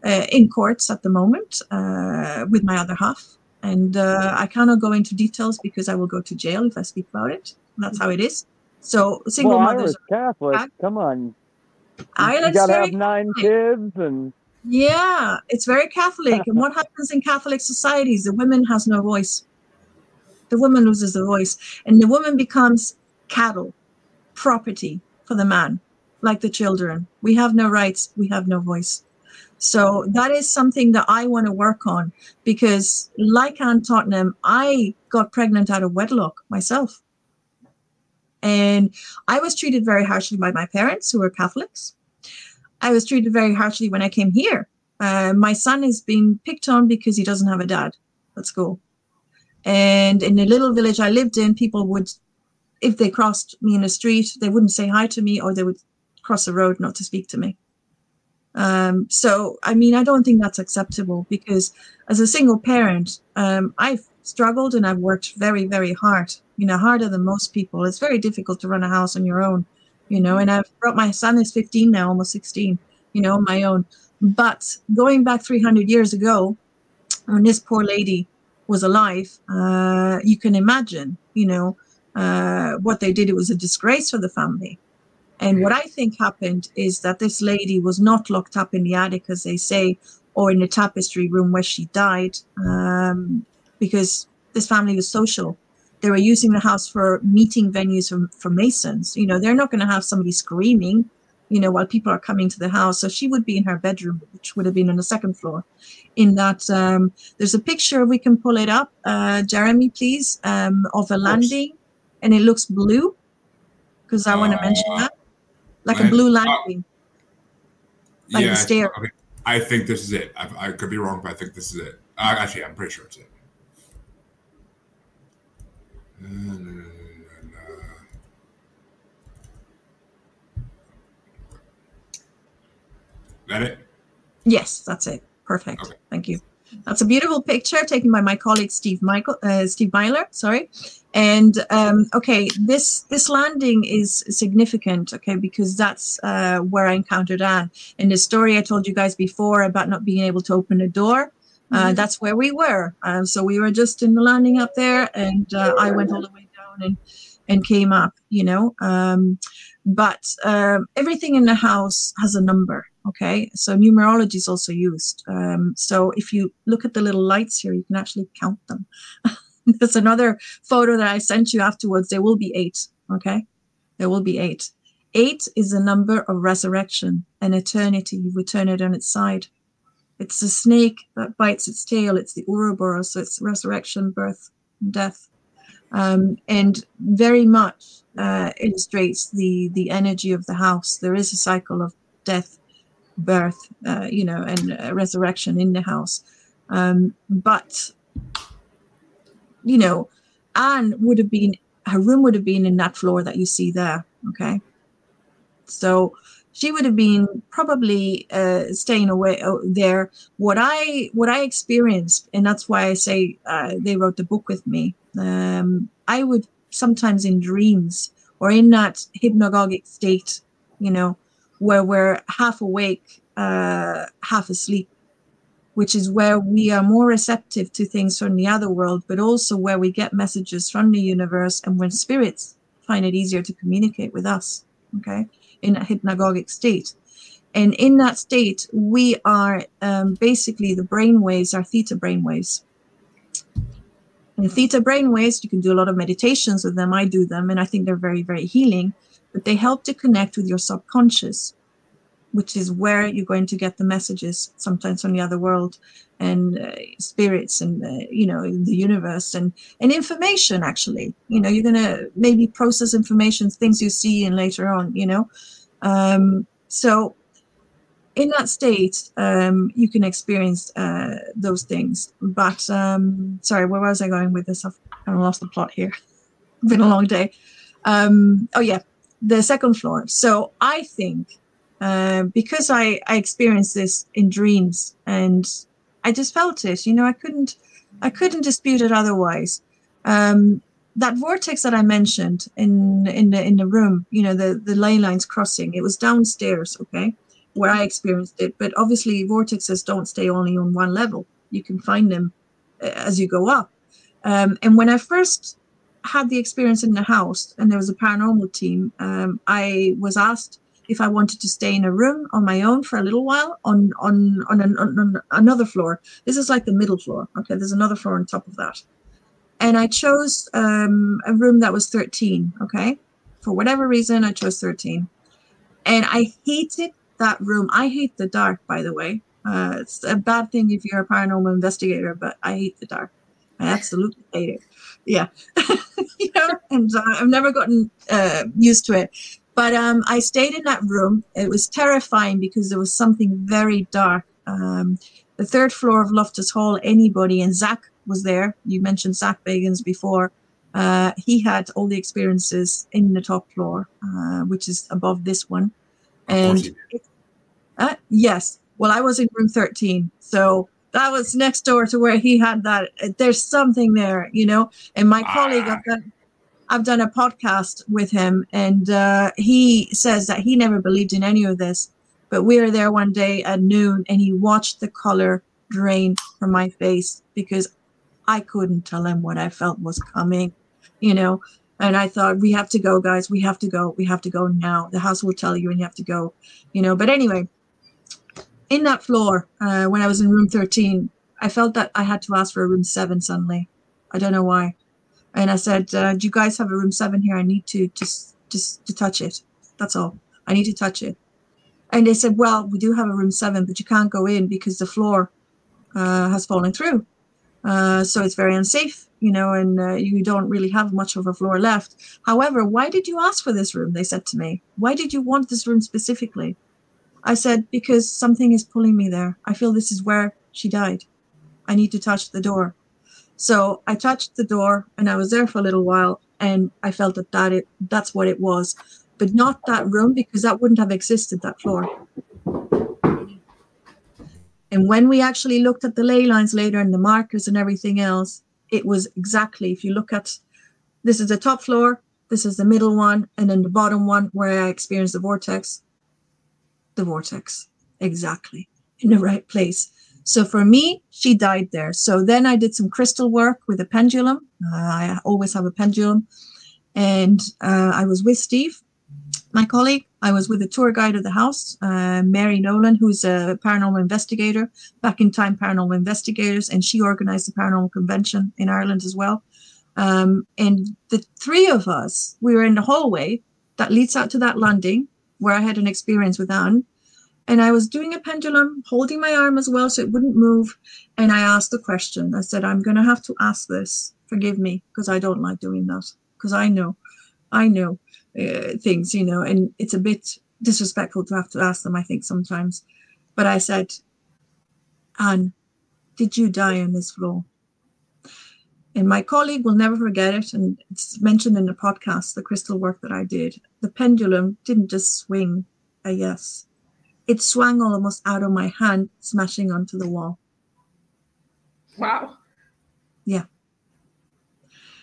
uh, in courts at the moment uh, with my other half. And uh, I cannot go into details because I will go to jail if I speak about it. That's how it is. So single well, mothers. Catholic. Come on. I you gotta have nine kids and. Yeah, it's very Catholic. and what happens in Catholic societies? The woman has no voice. The woman loses the voice, and the woman becomes cattle, property for the man, like the children. We have no rights. We have no voice. So that is something that I want to work on because, like Anne Tottenham, I got pregnant out of wedlock myself. And I was treated very harshly by my parents, who were Catholics. I was treated very harshly when I came here. Uh, my son is being picked on because he doesn't have a dad at school. And in the little village I lived in, people would, if they crossed me in the street, they wouldn't say hi to me or they would cross the road not to speak to me. Um, so, I mean, I don't think that's acceptable because as a single parent, um, I've struggled and I've worked very, very hard, you know, harder than most people. It's very difficult to run a house on your own, you know, and I've brought my son is 15 now, almost 16. you know, my own. But going back 300 years ago, when this poor lady was alive, uh, you can imagine, you know, uh, what they did. It was a disgrace for the family. And what I think happened is that this lady was not locked up in the attic, as they say, or in the tapestry room where she died, um, because this family was social. They were using the house for meeting venues for, for Masons. You know, they're not going to have somebody screaming, you know, while people are coming to the house. So she would be in her bedroom, which would have been on the second floor. In that, um, there's a picture, we can pull it up, uh, Jeremy, please, um, of a landing, and it looks blue, because I want to mention uh, that like a blue landing. Uh, like yeah, the stair. Okay. I think this is it. I, I, could be wrong, but I think this is it. Uh, actually, I'm pretty sure it's it. That it? Yes, that's it. Perfect. Okay. Thank you. That's a beautiful picture taken by my colleague Steve Michael, uh, Steve Myler. Sorry, and um, okay, this this landing is significant, okay, because that's uh, where I encountered Anne. In the story I told you guys before about not being able to open a door, mm-hmm. that's where we were. Uh, so we were just in the landing up there, and uh, I went all the way down and and came up, you know. Um, but um, everything in the house has a number Okay, so numerology is also used. Um, so if you look at the little lights here, you can actually count them. There's another photo that I sent you afterwards. There will be eight. Okay, there will be eight. Eight is a number of resurrection and eternity. You would return it on its side. It's the snake that bites its tail. It's the Ouroboros. So it's resurrection, birth, and death, um, and very much uh, illustrates the the energy of the house. There is a cycle of death birth, uh, you know, and uh, resurrection in the house. Um, but, you know, Anne would have been, her room would have been in that floor that you see there. Okay. So she would have been probably uh, staying away uh, there. What I what I experienced, and that's why I say uh, they wrote the book with me. Um, I would sometimes in dreams or in that hypnagogic state, you know, where we're half awake, uh, half asleep, which is where we are more receptive to things from the other world, but also where we get messages from the universe and when spirits find it easier to communicate with us, okay, in a hypnagogic state. And in that state, we are um, basically the brain waves are theta brain waves. And theta brain waves, you can do a lot of meditations with them. I do them, and I think they're very, very healing but they help to connect with your subconscious, which is where you're going to get the messages sometimes from the other world and uh, spirits and uh, you know the universe and and information actually. You know you're to maybe process information things you see and later on you know? Um, so in that state um, you can experience uh, those things. But um, sorry where was i going with this? I've kind of lost the plot here. Been a long day. Um, oh yeah the second floor. So I think uh, because I, I experienced this in dreams and I just felt it, you know, I couldn't I couldn't dispute it otherwise. Um, that vortex that I mentioned in in the in the room, you know, the the ley lines crossing, it was downstairs, okay, where I experienced it. But obviously, vortexes don't stay only on one level. You can find them uh, as you go up. Um, and when I first had the experience in the house and there was a paranormal team, um, I was asked if I wanted to stay in a room on my own for a little while on on on, an, on another floor. This is like the middle floor. Okay, there's another floor on top of that, and I chose um, a room that was 13. Okay, for whatever reason, I chose 13, and I hated that room. I hate the dark, by the way. Uh, it's a bad thing if you're a paranormal investigator, but I hate the dark. I absolutely hate it. Yeah. you know, and uh, I've never gotten uh, used to it. But um, I stayed in that room. It was terrifying because there was something very dark. Um, the third floor of Loftus Hall, anybody, and Zak was there. You mentioned Zak Bagans before. Uh, he had all the experiences in the top floor, uh, which is above this one. And uh, yes, well, I was in room 13. So that was next door to where he had that. There's something there, you know. And my ah. colleague, I've done a podcast with him, and uh, he says that he never believed in any of this. But we were there one day at noon and he watched the color drain from my face because I couldn't tell him what I felt was coming, you know. And I thought, we have to go, guys. We have to go. We have to go now. The house will tell you, and you have to go, you know. But anyway, in that floor, uh, when I was in room 13, I felt that I had to ask for a room seven suddenly. I don't know why. And I said, uh, "Do you guys have a room seven here? I need to just just to touch it. That's all. I need to touch it." And they said, "Well, we do have a room seven, but you can't go in because the floor uh, has fallen through, uh, so it's very unsafe, you know, and uh, you don't really have much of a floor left." However, why did you ask for this room? They said to me. Why did you want this room specifically? I said, "Because something is pulling me there. I feel this is where she died. I need to touch the door." So I touched the door and I was there for a little while and I felt that, that it, that's what it was, but not that room because that wouldn't have existed, that floor. And when we actually looked at the ley lines later and the markers and everything else, it was exactly, if you look at this is the top floor, this is the middle one, and then the bottom one where I experienced the vortex, the vortex, exactly in the right place. So for me, she died there. So then I did some crystal work with a pendulum. Uh, I always have a pendulum. And uh, I was with Steve, my colleague. I was with the tour guide of the house, uh, Mary Nolan, who's a paranormal investigator, back in time paranormal investigators, and she organized the paranormal convention in Ireland as well. Um, and the three of us, we were in the hallway that leads out to that landing where I had an experience with Anne. And I was doing a pendulum, holding my arm as well so it wouldn't move. And I asked the question. I said, I'm going to have to ask this. Forgive me, because I don't like doing that. Because I know, I know uh, things, you know, and it's a bit disrespectful to have to ask them, I think, sometimes. But I said, Anne, did you die on this floor? And my colleague will never forget it. And it's mentioned in the podcast, the crystal work that I did. The pendulum didn't just swing a yes, it swung almost out of my hand, smashing onto the wall. Wow. Yeah.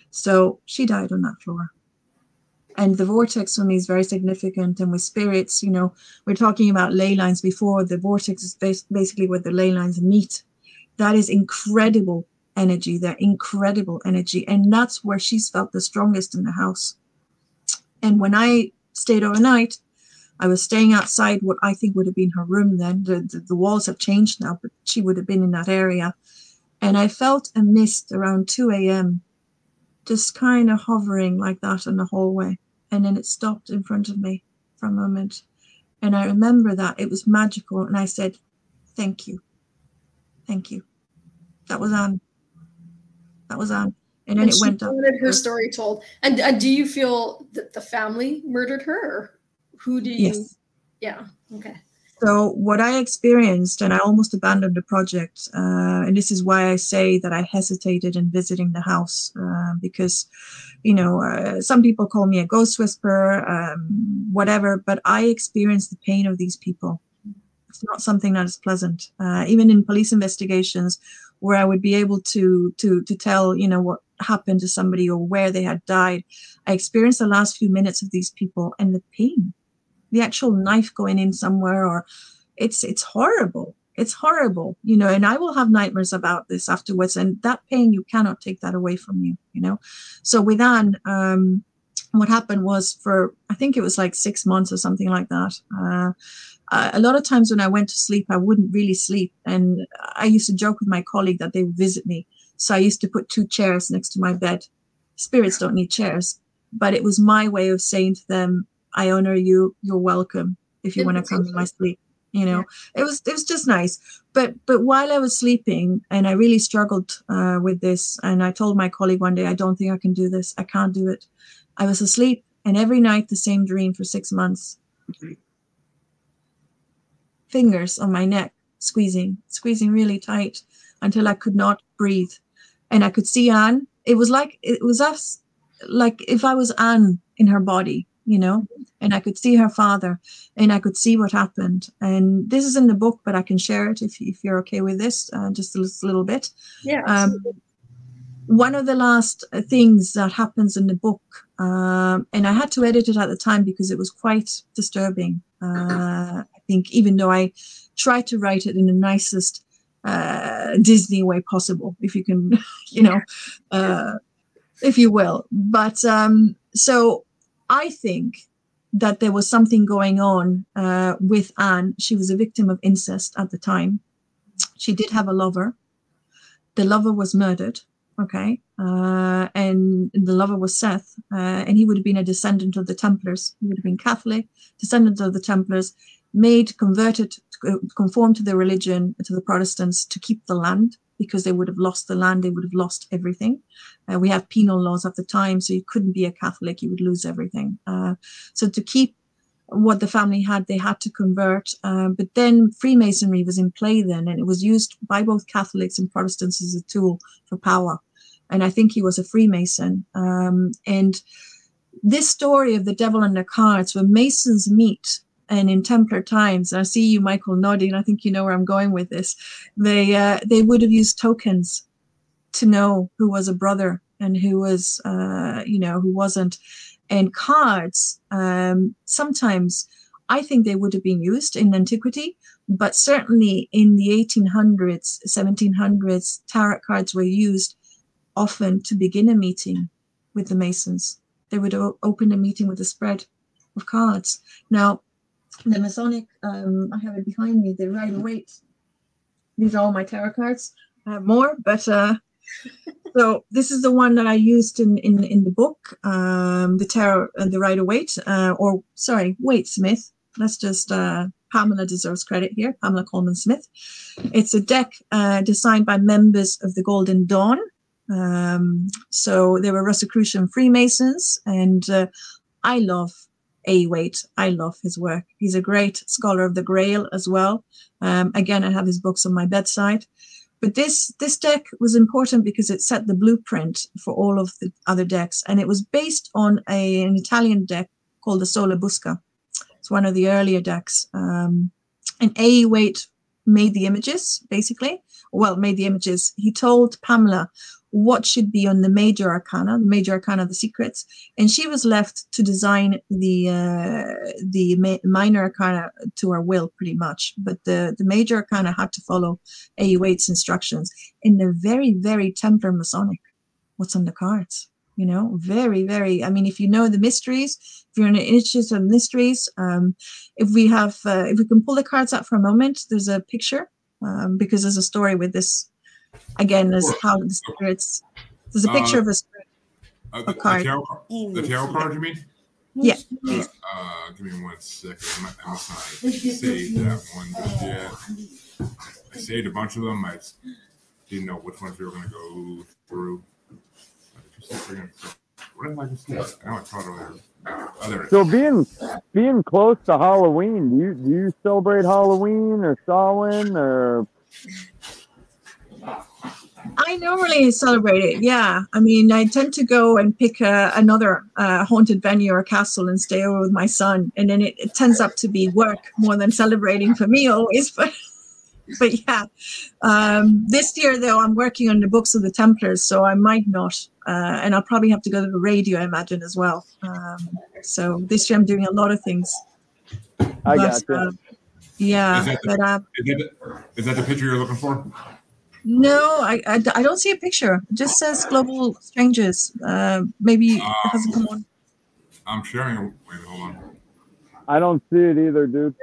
So she died on that floor. And the vortex for me is very significant. And with spirits, you know, we're talking about ley lines before. The vortex is basically where the ley lines meet. That is incredible energy. That incredible energy. And that's where she's felt the strongest in the house. And when I stayed overnight, I was staying outside what I think would have been her room then. The, the, the, walls have changed now, but she would have been in that area. And I felt a mist around 2 a.m., just kind of hovering like that in the hallway. And then it stopped in front of me for a moment. And I remember that it was magical. And I said, Thank you. Thank you. That was Anne. That was Anne. And then and it went up. wanted her story told. And uh, do you feel that the family murdered her? Who do you? Yes. Yeah. Okay. So what I experienced, and I almost abandoned the project, uh, and this is why I say that I hesitated in visiting the house uh, because, you know, uh, some people call me a ghost whisperer, um, whatever, but I experienced the pain of these people. It's not something that is pleasant. Uh, even in police investigations, where I would be able to to to tell, you know, what happened to somebody or where they had died, I experienced the last few minutes of these people and the pain the actual knife going in somewhere or it's it's horrible. It's horrible you know and i will have nightmares about this afterwards and that pain you cannot take that away from you you know. So with anne um what happened was for i think it was like six months or something like that uh, a lot of times when i went to sleep i wouldn't really sleep and i used to joke with my colleague that they would visit me. So i used to put two chairs next to my bed. Spirits don't need chairs but it was my way of saying to them I honor you. You're welcome if you want to come to my sleep. You know, yeah. it was it was just nice. But but while I was sleeping, and I really struggled uh, with this, and I told my colleague one day, I don't think I can do this. I can't do it. I was asleep, and every night the same dream for six months. Fingers on my neck, squeezing, squeezing really tight until I could not breathe, and I could see Anne. It was like it was us, like if I was Anne in her body you know, and I could see her father and I could see what happened. And this is in the book, but I can share it if, if you're okay with this, uh, just a little bit. Yeah. Um, one of the last uh, things that happens in the book, um, and I had to edit it at the time because it was quite disturbing. Uh, I think, even though I tried to write it in the nicest uh, Disney way possible, if you can, you know, uh, if you will. But um, so I think that there was something going on uh, with Anne. She was a victim of incest at the time. She did have a lover. The lover was murdered. Okay. Uh, and the lover was Seth, uh, and he would have been a descendant of the Templars. He would have been Catholic, descendant of the Templars, made, converted, conformed to the religion, to the Protestants to keep the land because they would have lost the land, they would have lost everything. Uh, we have penal laws at the time, so you couldn't be a Catholic, you would lose everything. Uh, so to keep what the family had, they had to convert. Uh, but then Freemasonry was in play then, and it was used by both Catholics and Protestants as a tool for power. And I think he was a Freemason. Um, and this story of the devil and the cards, where Masons meet and in Templar times, I see you, Michael, nodding. I think you know where I'm going with this. They uh, they would have used tokens to know who was a brother and who was, uh, you know, who wasn't. And cards, um, sometimes I think they would have been used in antiquity, but certainly in the 1800s, 1700s, tarot cards were used often to begin a meeting with the Masons. They would open a meeting with a spread of cards. Now, the Masonic, um, I have it behind me, the Rider Waite. These are all my tarot cards. I have more, but uh, so this is the one that I used in in, in the book, um, the tarot, uh, the Rider Waite, uh, or sorry, Waite Smith. Let's just uh, Pamela deserves credit here. Pamela Colman Smith. It's a deck uh, designed by members of the Golden Dawn. Um, so they were Rosicrucian Freemasons, and uh, I love a. Waite. I love his work. He's a great scholar of the Grail as well. Um, again, I have his books on my bedside. But this this deck was important because it set the blueprint for all of the other decks, and it was based on a, an Italian deck called the Sola Busca. It's one of the earlier decks. Um, and A. Waite made the images, basically. Well, made the images. He told Pamela what should be on the major arcana, the major arcana the secrets, and she was left to design the uh, the ma- minor arcana to her will, pretty much. But the the major arcana had to follow A. Waite's instructions, and they're very, very Templar Masonic. What's on the cards? You know, very, very. I mean, if you know the mysteries, if you're interested in mysteries, um, if we have, uh, if we can pull the cards out for a moment, there's a picture um, because there's a story with this again as how the spirits. There's a picture uh, of a spirit. Uh, the, card. The tarot, the tarot card, you mean? Yeah. Uh, uh, give me one second. I must not save that one just yet. I saved a bunch of them. I didn't know which ones we were going to go through. What did I just say? I know I thought earlier. Other so being being close to Halloween, do you do you celebrate Halloween or Samhain or I normally celebrate it. Yeah, I mean, I tend to go and pick a, another uh, haunted venue or castle and stay over with my son, and then it, it tends up to be work more than celebrating for me always. But but yeah, um, this year though, I'm working on the books of the Templars, so I might not, uh, and I'll probably have to go to the radio, I imagine, as well. Um, so this year I'm doing a lot of things. I got you. Uh, yeah, is that, the, but, uh, is, that the, is that the picture you're looking for? No, I, I, I, don't see a picture. It just says Global Strangeness. Uh, maybe uh, it hasn't come on. I'm sharing. Wait, hold on. I don't see it either, dude.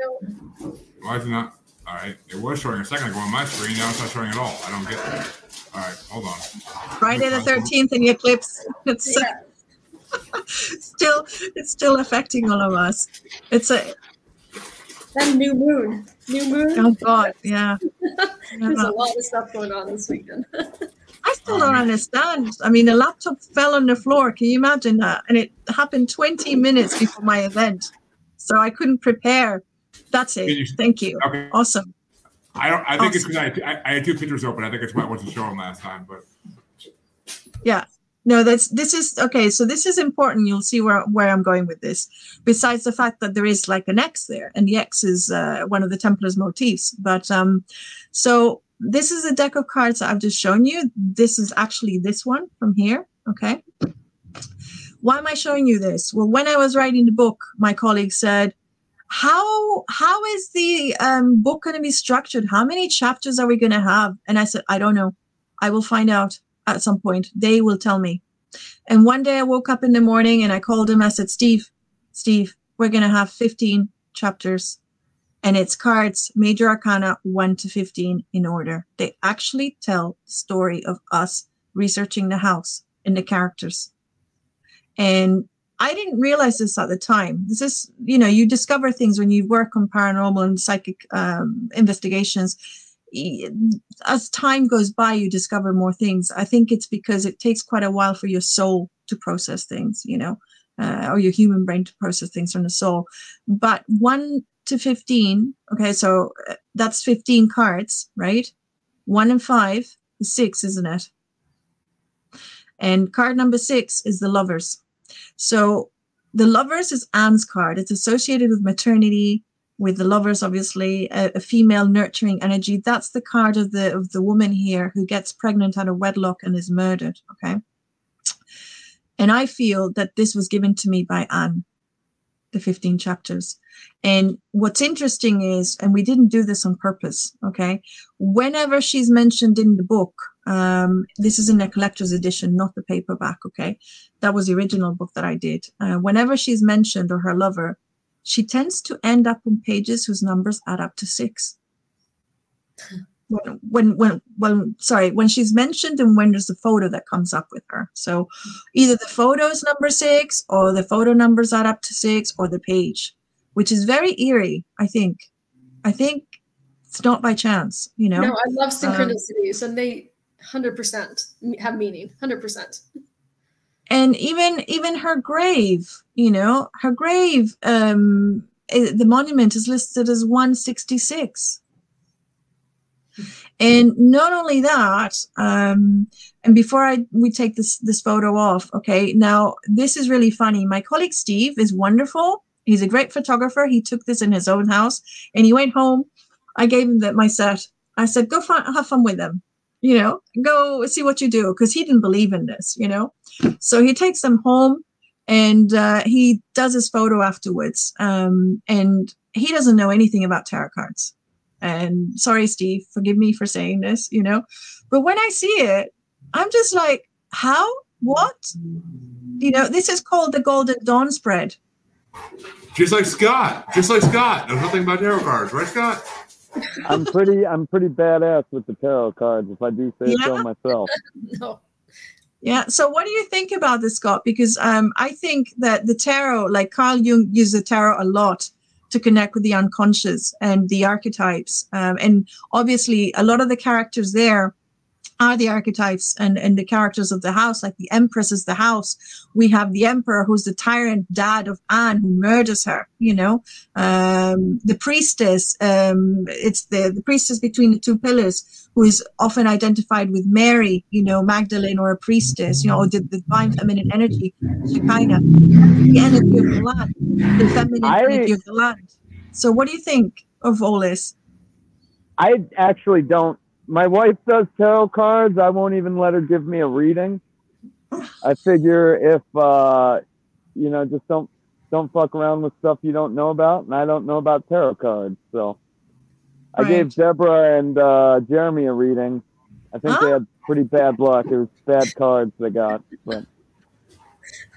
Why is it not? All right, it was showing a second ago on my screen. Now it's not showing at all. I don't get it. All right, hold on. Friday the thirteenth in the eclipse. It's yeah. still, it's still affecting all of us. It's a and new moon. New moon. Oh God, yeah. There's a lot of stuff going on this weekend. I still don't understand. I mean, the laptop fell on the floor. Can you imagine that? And it happened 20 minutes before my event, so I couldn't prepare. That's it. Thank you. Okay. Awesome. I don't. I think awesome. it's because I, I, had two pictures open. I think it's why I wasn't showing last time. But yeah, no that's this is okay so this is important. You'll see where, where i'm going with this. Besides the fact that there is like an x there and the x is uh, one of the templars motifs. But um so this is a deck of cards that i've just shown you. This is actually this one from here okay? Why am i showing you this? Well when i was writing the book my colleague said how how is the um, book going to be structured? How many chapters are we going to have? And I said, I don't know. I will find out at some point. They will tell me. And one day I woke up in the morning and I called him. I said, Steve, Steve, we're going to have 15 chapters and it's cards major arcana 1 to 15 in order they actually tell the story of us researching the house and the characters and i didn't realize this at the time this is you know you discover things when you work on paranormal and psychic um, investigations as time goes by you discover more things i think it's because it takes quite a while for your soul to process things you know uh, or your human brain to process things from the soul but one to 15. Okay, so uh, that's 15 cards, right? One and five is six, isn't it? And card number six is the lovers. So the lovers is Anne's card. It's associated with maternity, with the lovers, obviously, a, a, female nurturing energy. That's the card of the of the woman here who gets pregnant out of wedlock and is murdered. Okay. And I feel that this was given to me by Anne, the 15 chapters. And what's interesting is, and we didn't do this on purpose, okay? Whenever she's mentioned in the book, um, this is in the collector's edition, not the paperback, okay? That was the original book that I did. Uh, whenever she's mentioned or her lover, she tends to end up on pages whose numbers add up to six. when when when when sorry when she's mentioned and when there's a photo that comes up with her so either the photo is number six or the photo numbers add up to six or the page which is very eerie, I think. I think it's not by chance, you know. No, I love um, synchronicities um, and they 100% have meaning, 100%. And even even her grave, you know, her grave um the monument is listed as 166. And not only that, um, and before I we take this this photo off, okay. Now this is really funny. My colleague Steve is wonderful He's a great photographer. He took this in his own house and he went home. I gave him that my set. I said, go find, have fun with them, you know, go see what you do. Cause he didn't believe in this, you know? So he takes them home and uh, he does his photo afterwards. Um, and he doesn't know anything about tarot cards. And sorry, Steve, forgive me for saying this, you know, but when I see it, I'm just like, how? What? You know, this is called the Golden Dawn spread. Just like Scott. Just like Scott. Knows nothing about tarot cards, right, Scott? I'm pretty I'm pretty badass with the tarot cards, if I do say yeah. so myself. no. Yeah. So what do you think about this, Scott? Because um, I think that the tarot, like Carl Jung used the tarot a lot to connect with the unconscious and the archetypes. Um, and obviously a lot of the characters there are the archetypes and, and the characters of the house. Like the Empress is the house. We have the Emperor, who's the tyrant dad of Anne, who murders her. You know, um, the priestess. Um, it's the the priestess between the two pillars, who is often identified with Mary. You know, Magdalene or a priestess. You know, or the, the divine feminine energy, Shekinah, the energy of the land, the feminine I, energy of the land. So, what do you think of all this? I actually don't my wife does tarot cards. I won't even let her give me a reading. I figure if uh, you know, just don't don't fuck around with stuff you don't know about, and I don't know about tarot cards. So I gave Debra and uh, Jeremy a reading. I think huh? they had pretty bad luck. It was bad cards they got, but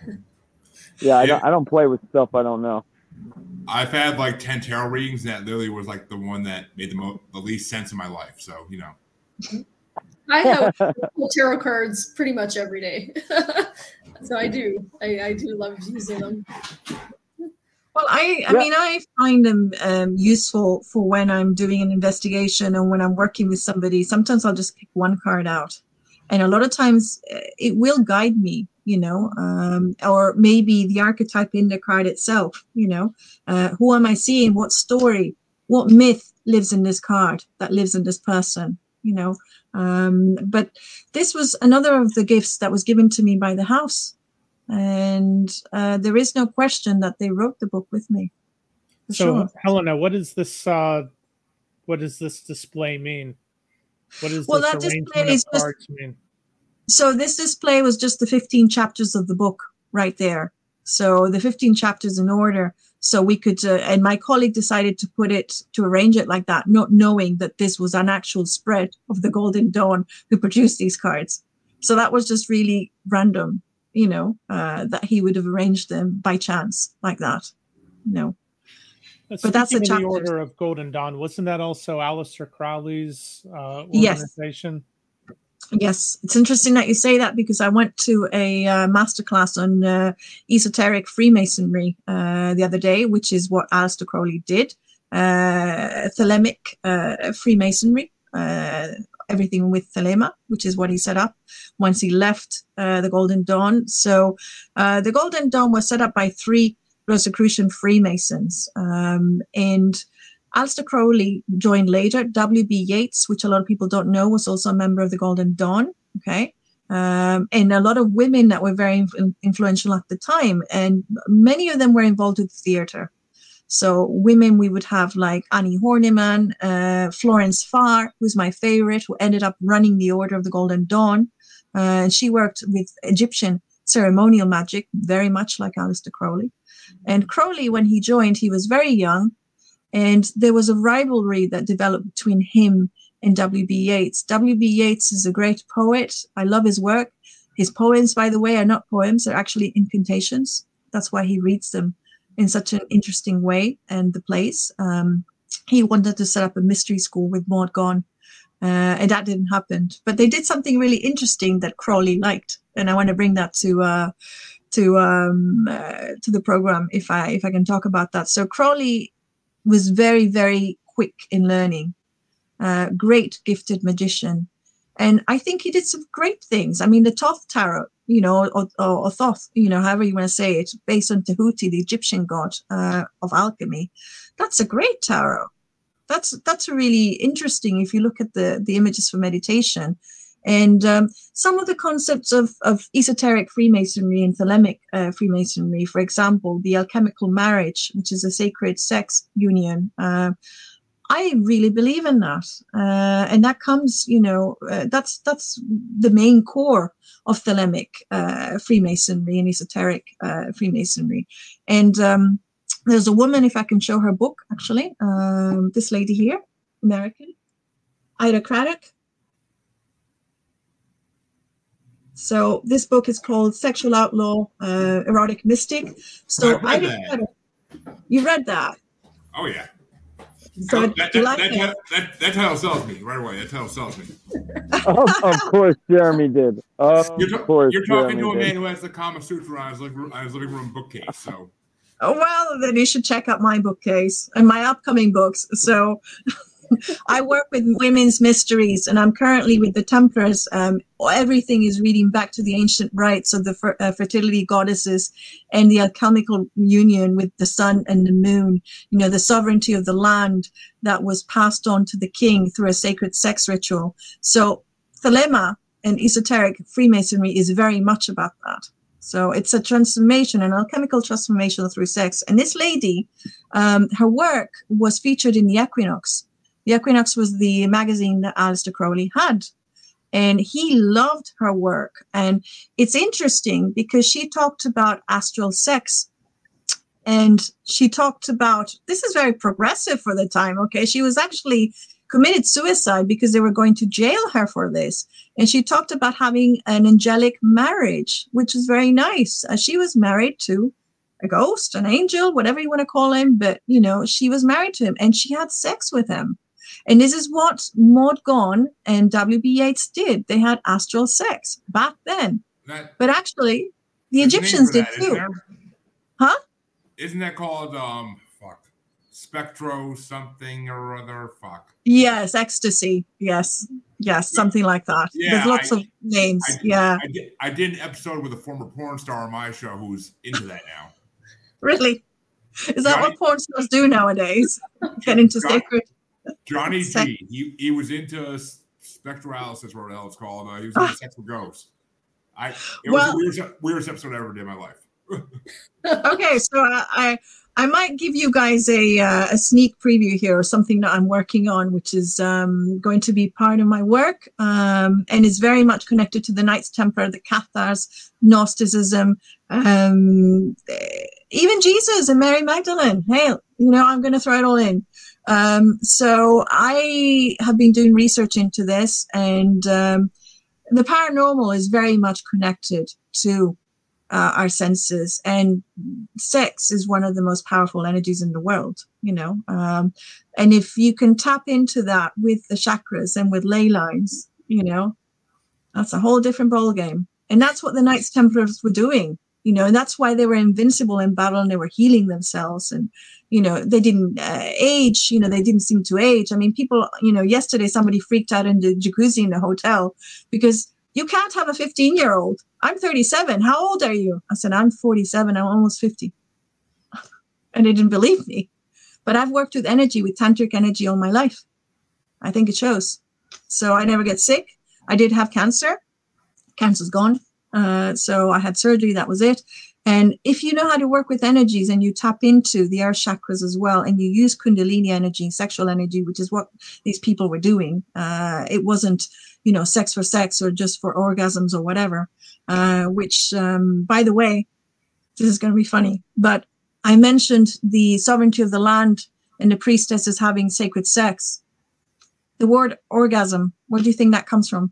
yeah, I don't, I don't play with stuff I don't know. I've had like ten tarot readings, and that literally was like the one that made the most the least sense in my life. So you know, I have tarot cards pretty much every day, so I do. I, I do love using them. Well, I, I yeah. mean, I find them um, useful for when I'm doing an investigation and when I'm working with somebody. Sometimes I'll just pick one card out, and a lot of times uh, it will guide me you know, um, or maybe the archetype in the card itself, you know, uh, who am I seeing? What story, what myth lives in this card that lives in this person, you know? Um, but this was another of the gifts that was given to me by the house. And uh, there is no question that they wrote the book with me. So, sure. Helena, what is this? Uh, what does this display mean? What is well, this arrangement of cards mean? So this display was just the 15 chapters of the book right there So the 15 chapters in order. So we could, uh, and my colleague decided to put it, to arrange it like that, not knowing that this was an actual spread of the Golden Dawn who produced these cards. So that was just really random, you know, uh, that he would have arranged them by chance like that, you know. but that's a chapter. the Order of Golden Dawn. Wasn't that also Aleister Crowley's uh, organization? Yes. Yes, it's interesting that you say that because I went to a uh, masterclass on uh, esoteric Freemasonry uh, the other day, which is what Aleister Crowley did. Uh, Thelemic uh, Freemasonry, uh, everything with Thelema, which is what he set up once he left uh, the Golden Dawn. So the Golden Dawn was set up by three Rosicrucian Freemasons, um, and Aleister Crowley joined later. W.B. Yeats, which a lot of people don't know, was also a member of the Golden Dawn. Okay. Um, and a lot of women that were very influential at the time. And many of them were involved with theater. So women, we would have like Annie Horniman, uh, Florence Farr, who's my favorite, who ended up running the Order of the Golden Dawn. Uh, she worked with Egyptian ceremonial magic, very much like Aleister Crowley. And Crowley, when he joined, he was very young. And there was a rivalry that developed between him and W.B. Yeats. W.B. Yeats is a great poet. I love his work. His poems, by the way, are not poems, they're actually incantations. That's why he reads them in such an interesting way and the plays. Um, he wanted to set up a mystery school with Maud Gonne, uh, and that didn't happen. But they did something really interesting that Crowley liked, and I want to bring that to uh, to um, uh, to the program if I if I can talk about that. So Crowley was very, very quick in learning, uh, great gifted magician. And I think he did some great things. I mean, the Thoth Tarot, you know, or, or, or Thoth, you know, however you want to say it, based on Tahuti, the Egyptian god uh, of alchemy, that's a great tarot. That's that's a really interesting if you look at the the images for meditation. And um, some of the concepts of, of esoteric Freemasonry and Thelemic uh, Freemasonry, for example, the alchemical marriage, which is a sacred sex union, uh, I really believe in that, uh, and that comes, you know, uh, that's that's the main core of Thelemic uh, Freemasonry and esoteric uh, Freemasonry. And um, there's a woman, if I can show her book, actually, um, this lady here, American, Ida Craddock. So this book is called Sexual Outlaw, uh, Erotic Mystic. So I, read I read you read that? Oh yeah. So that, that, like that, that, that, title sells me right away. That title sells me. of, of course, Jeremy did. Of you're, ta- course, you're talking Jeremy to a man did. who has the Kama Sutra on his, living, on his living room bookcase. So. Oh well, then you should check out my bookcase and my upcoming books. So I work with women's mysteries, and I'm currently with the Templars. Um, everything is reading back to the ancient rites of the fer- uh, fertility goddesses and the alchemical union with the sun and the moon. You know, the sovereignty of the land that was passed on to the king through a sacred sex ritual. So, Thelema and esoteric Freemasonry is very much about that. So it's a transformation, an alchemical transformation through sex. And this lady, um, her work was featured in the Equinox the Equinox was the magazine that Aleister Crowley had. And he loved her work. And it's interesting because she talked about astral sex. And she talked about this is very progressive for the time. Okay. She was actually committed suicide because they were going to jail her for this. And she talked about having an angelic marriage, which is very nice. Uh, she was married to a ghost, an angel, whatever you want to call him, but you know, she was married to him and she had sex with him. And this is what Maud Gonne and W.B. Yeats did. They had astral sex back then. That, but actually, the Egyptians did that, too. Huh? Isn't that called um fuck spectro something or other? Fuck. Yes, ecstasy. Yes, yes, something like that. Yeah, There's lots I, of names. I, yeah. I did, I did an episode with a former porn star on my show who's into that now. really? Is that Johnny, what porn stars do nowadays? Get into sacred Johnny G. He, he was into spectralysis, or what it's called. Uh, he was into sex with ghosts. I it well, was the weirdest, weirdest episode I ever did in my life. okay, so I I might give you guys a uh, a sneak preview here, or something that I'm working on, which is um, going to be part of my work, um, and is very much connected to the Knights Templar, the Cathars, Gnosticism, um, even Jesus and Mary Magdalene. Hey, you know, I'm going to throw it all in. Um, so I have been doing research into this, and um, the paranormal is very much connected to uh, our senses, and sex is one of the most powerful energies in the world. You know, um, and if you can tap into that with the chakras and with ley lines, you know, that's a whole different ball game. And that's what the Knights Templars were doing you know, and that's why they were invincible in battle and they were healing themselves and, you know, they didn't uh, age, you know, they didn't seem to age. I mean, people, you know, yesterday somebody freaked out in the jacuzzi in the hotel because you can't have a 15 year old. I'm 37. How old are you? I said, I'm 47. I'm almost 50. and they didn't believe me. But I've worked with energy, with tantric energy all my life. I think it shows. So I never get sick. I did have cancer. Cancer's gone. Uh, so I had surgery, that was it. And if you know how to work with energies and you tap into the earth chakras as well, and you use Kundalini energy, sexual energy, which is what these people were doing, uh, it wasn't, you know, sex for sex or just for orgasms or whatever. Uh, which, um, by the way, this is going to be funny, but I mentioned the sovereignty of the land and the priestesses having sacred sex. The word orgasm, where do you think that comes from?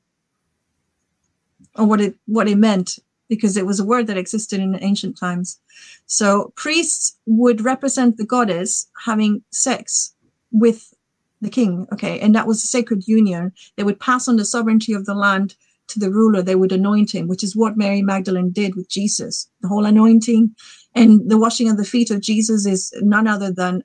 Or what it what it meant because it was a word that existed in ancient times. So priests would represent the goddess having sex with the king, okay, and that was a sacred union. They would pass on the sovereignty of the land to the ruler. They would anoint him, which is what Mary Magdalene did with Jesus. The whole anointing and the washing of the feet of Jesus is none other than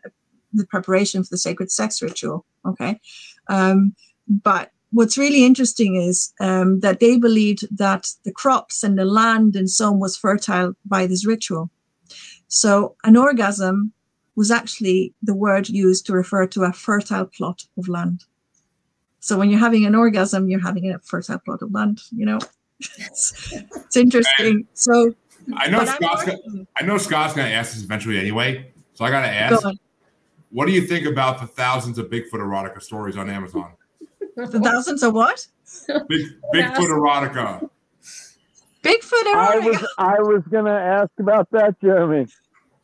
the preparation for the sacred sex ritual, okay. Um, but what's really interesting is um, that they believed that the crops and the land and so on was fertile by this ritual. So an orgasm was actually the word used to refer to a fertile plot of land. So when you're having an orgasm, you're having a fertile plot of land. You know, it's, it's interesting. So I know Scott's. Gonna, I know Scott's going to ask this eventually anyway. So I got to ask. Go what do you think about the thousands of Bigfoot erotica stories on Amazon? The thousands of what? Big, Bigfoot erotica. Bigfoot erotica. I was, I was going to ask about that, Jeremy.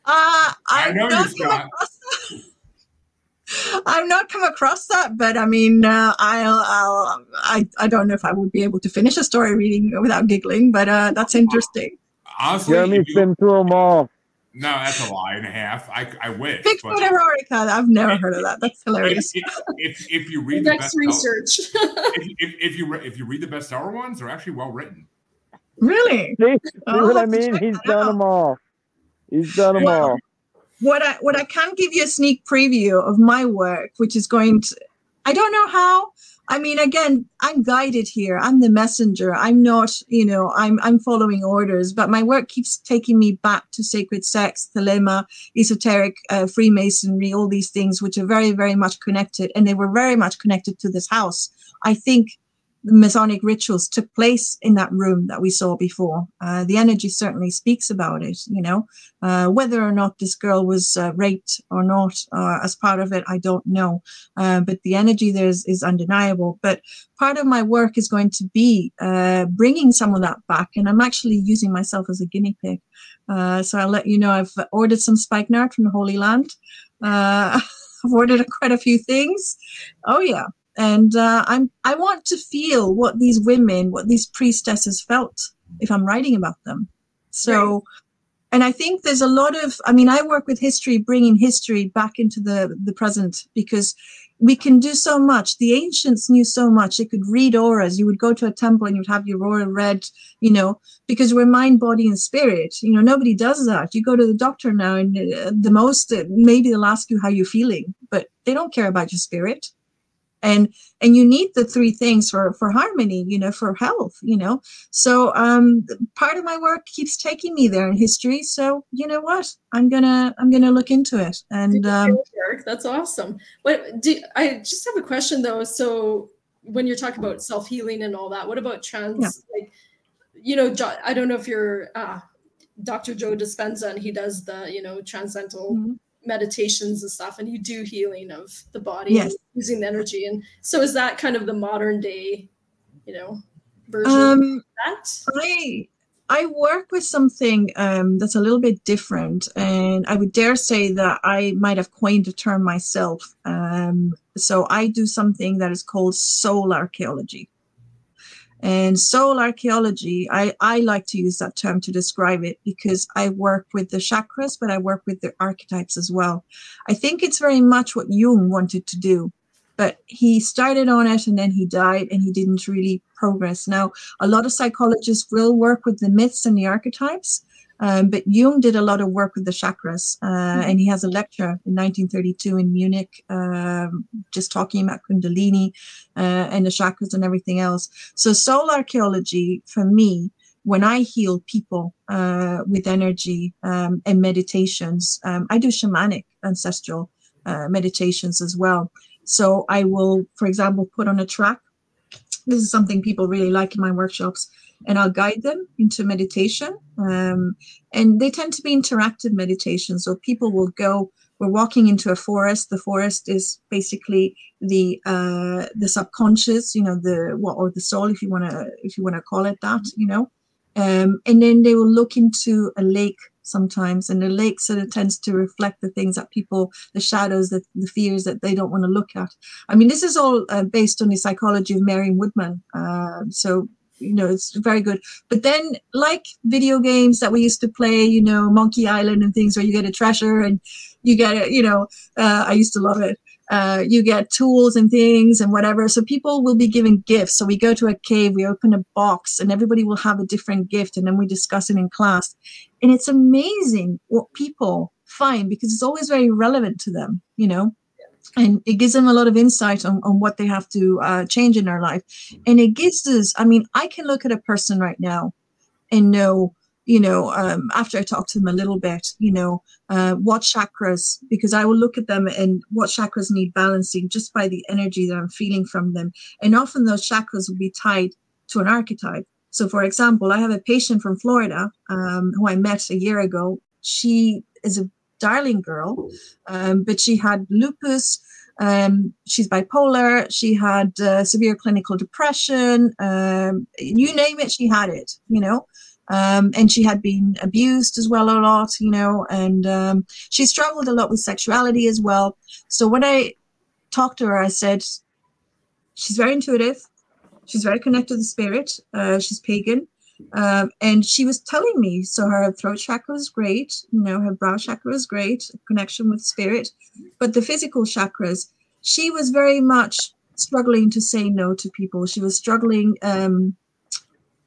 Uh, I know you, Scott. I've not come across that, but I mean, uh, I'll, I'll, I, I don't know if I would be able to finish a story reading without giggling, but uh, that's interesting. Honestly, Jeremy's you, been through them all. No, that's a lie and a half. I, I wish. Bigfoot erotica. I've never heard of that. That's hilarious. If, if, if you read the best research, if, if, if, you if you read the bestseller ones, they're actually well written. Really? See, see oh, what I mean? He's done out. them all. He's done them well, all. What I what I can give you a sneak preview of my work, which is going to. I don't know how I mean, again, I'm guided here. I'm the messenger. I'm not, you know, I'm I'm following orders, but my work keeps taking me back to sacred sex, thelema, esoteric, uh, Freemasonry, all these things, which are very, very much connected, and they were very much connected to this house. I think Masonic rituals took place in that room that we saw before. Uh, the energy certainly speaks about it, you know. Uh, whether or not this girl was uh, raped or not uh, as part of it, I don't know. Uh, but the energy there is, is, undeniable. But part of my work is going to be uh, bringing some of that back. And I'm actually using myself as a guinea pig. so I'll let you know I've ordered some spikenard from the Holy Land. I've ordered quite a few things. Oh, yeah and uh, I'm I want to feel what these women, what these priestesses felt if I'm writing about them. So, right. and I think there's a lot of. I mean, I work with history, bringing history back into the the present because we can do so much. The ancients knew so much. They could read auras. You would go to a temple and you'd have your aura read, you know, because we're mind, body, and spirit. You know, nobody does that. You go to the doctor now, and uh, the most, uh, maybe they'll ask you how you're feeling, but they don't care about your spirit and and you need the three things for for harmony you know for health you know so um part of my work keeps taking me there in history so you know what i'm gonna i'm gonna look into it and um that's awesome what do i just have a question though so when you're talking about self-healing and all that what about trans yeah. like you know i don't know if you're uh Dr. Joe Dispenza, and he does the you know transcendental mm-hmm. Meditations and stuff, and you do healing of the body yes. using the energy. And so, is that kind of the modern day, you know, version um, that? I I work with something um, that's a little bit different, and I would dare say that I might have coined the term myself. Um, so I do something that is called soul archaeology. And soul archaeology, I, I like to use that term to describe it because I work with the chakras, but I work with the archetypes as well. I think it's very much what Jung wanted to do but he started on it and then he died and he didn't really progress. Now, a lot of psychologists will work with the myths and the archetypes, um, but Jung did a lot of work with the chakras, uh, mm-hmm. and he has a lecture in 1932 in Munich, um, just talking about Kundalini uh, and the chakras and everything else. So, soul archaeology for me, when I heal people uh, with energy um, and meditations, um, I do shamanic ancestral uh, meditations as well. So I will, for example, put on a track. This is something people really like in my workshops, and I'll guide them into meditation. Um, and they tend to be interactive meditations. So people will go. We're walking into a forest. The forest is basically the uh, the subconscious, you know, the what or the soul, if you want to if you want to call it that, you know. Um, and then they will look into a lake sometimes and the lake sort of tends to reflect the things that people the shadows that the fears that they don't want to look at i mean this is all uh, based on the psychology of marion woodman uh, so you know it's very good but then like video games that we used to play you know monkey island and things where you get a treasure and you get it you know uh, i used to love it uh, you get tools and things and whatever. So people will be given gifts. So we go to a cave, we open a box, and everybody will have a different gift, and then we discuss it in class. And it's amazing what people find because it's always very relevant to them, you know. And it gives them a lot of insight on, on what they have to uh, change in their life. And it gives us, I mean, I can look at a person right now and know you know, um, after I talk to them a little bit, you know, uh, what chakras, because I will look at them and what chakras need balancing just by the energy that I'm feeling from them. And often those chakras will be tied to an archetype. So, for example, I have a patient from Florida um, who I met a year ago. She is a darling girl, um, but she had lupus. Um, she's bipolar. She had uh, severe clinical depression. Um, you name it, she had it, you know. Um, and she had been abused as well a lot, you know, and um, she struggled a lot with sexuality as well. So when I talked to her, I said, she's very intuitive, she's very connected to the spirit, uh, she's pagan. Um, and she was telling me, so her throat chakra was great, you know, her brow chakra was great, connection with spirit, but the physical chakras, she was very much struggling to say no to people. She was struggling um,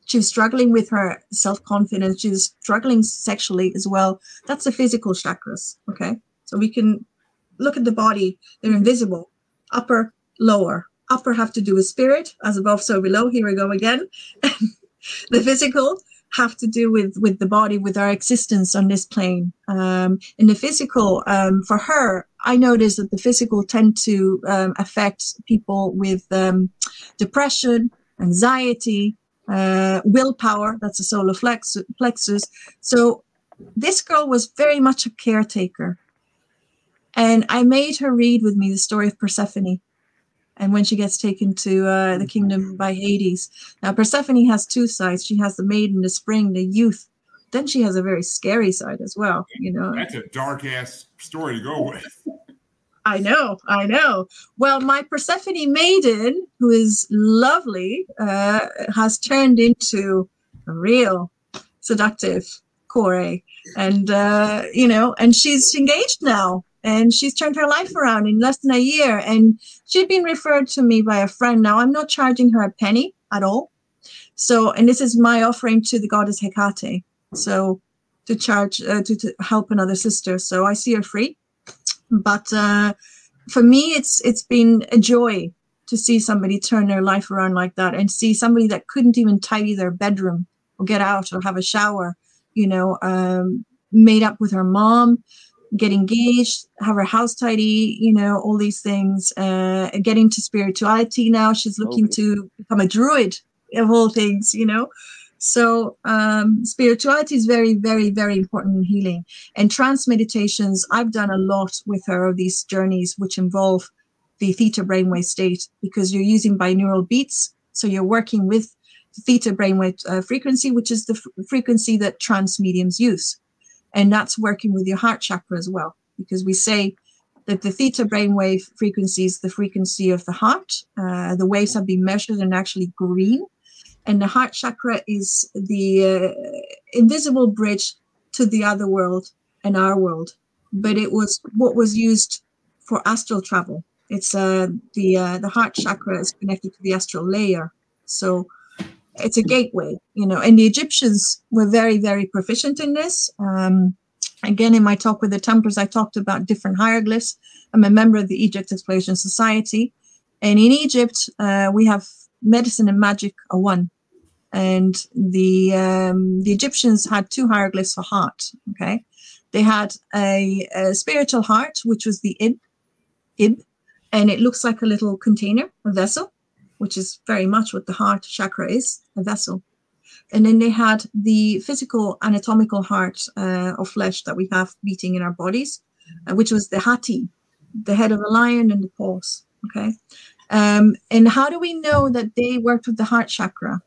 she was struggling with her self-confidence. She was struggling sexually as well. That's the physical chakras okay? So we can look at the body they're invisible. Upper lower. Upper have to do with spirit as above so below. Here we go again the physical have to do with with the body with our existence on this plane um in the physical um for her i noticed that the physical tend to um, affect people with um depression anxiety uh, willpower, that's a solar flex- plexus. So this girl was very much a caretaker. And I made her read with me the story of Persephone and when she gets taken to uh, the kingdom by Hades. Now, Persephone has two sides. She has the maiden, the spring, the youth. Then she has a very scary side as well. You know, that's a dark ass story to go with. I know, I know. Well, my Persephone maiden, who is lovely, uh, has turned into a real seductive Kore, and uh, you know, and she's engaged now, and she's turned her life around in less than a year. And she'd been referred to me by a friend. Now I'm not charging her a penny at all. So, and this is my offering to the goddess Hecate. So, to charge uh, to, to help another sister. So I see her free but uh, for me, it's it's been a joy to see somebody turn their life around like that and see somebody that couldn't even tidy their bedroom or get out or have a shower, you know, um, made up with her mom, get engaged, have her house tidy, you know, all these things, uh, get into spirituality now. She's looking okay. to become a druid of all things, you know. So um, spirituality is very, very, very important in healing. And trance meditations, I've done a lot with her of these journeys, which involve the theta brainwave state because you're using binaural beats. So you're working with the theta brainwave uh, frequency, which is the f- frequency that trance mediums use. And that's working with your heart chakra as well, because we say that the theta brainwave frequency is the frequency of the heart. Uh, the waves have been measured and actually green. And the heart chakra is the uh, invisible bridge to the other world and our world. But it was what was used for astral travel. It's uh, the uh, the heart chakra is connected to the astral layer. So it's a gateway you know and the egyptians were very very proficient in this. Um, again in my talk with the templars i talked about different hieroglyphs. I'm a member of the egypt exploration society. And in egypt uh, we have medicine and magic are one. And the um, the Egyptians had two hieroglyphs for heart. Okay, they had a, a, spiritual heart, which was the ib, ib, and it looks like a little container, a vessel, which is very much what the heart chakra is, a vessel. And then they had the physical anatomical heart uh, of flesh that we have beating in our bodies, uh, which was the hati, the head of a lion and the paws. Okay. Um, and how do we know that they worked with the heart chakra?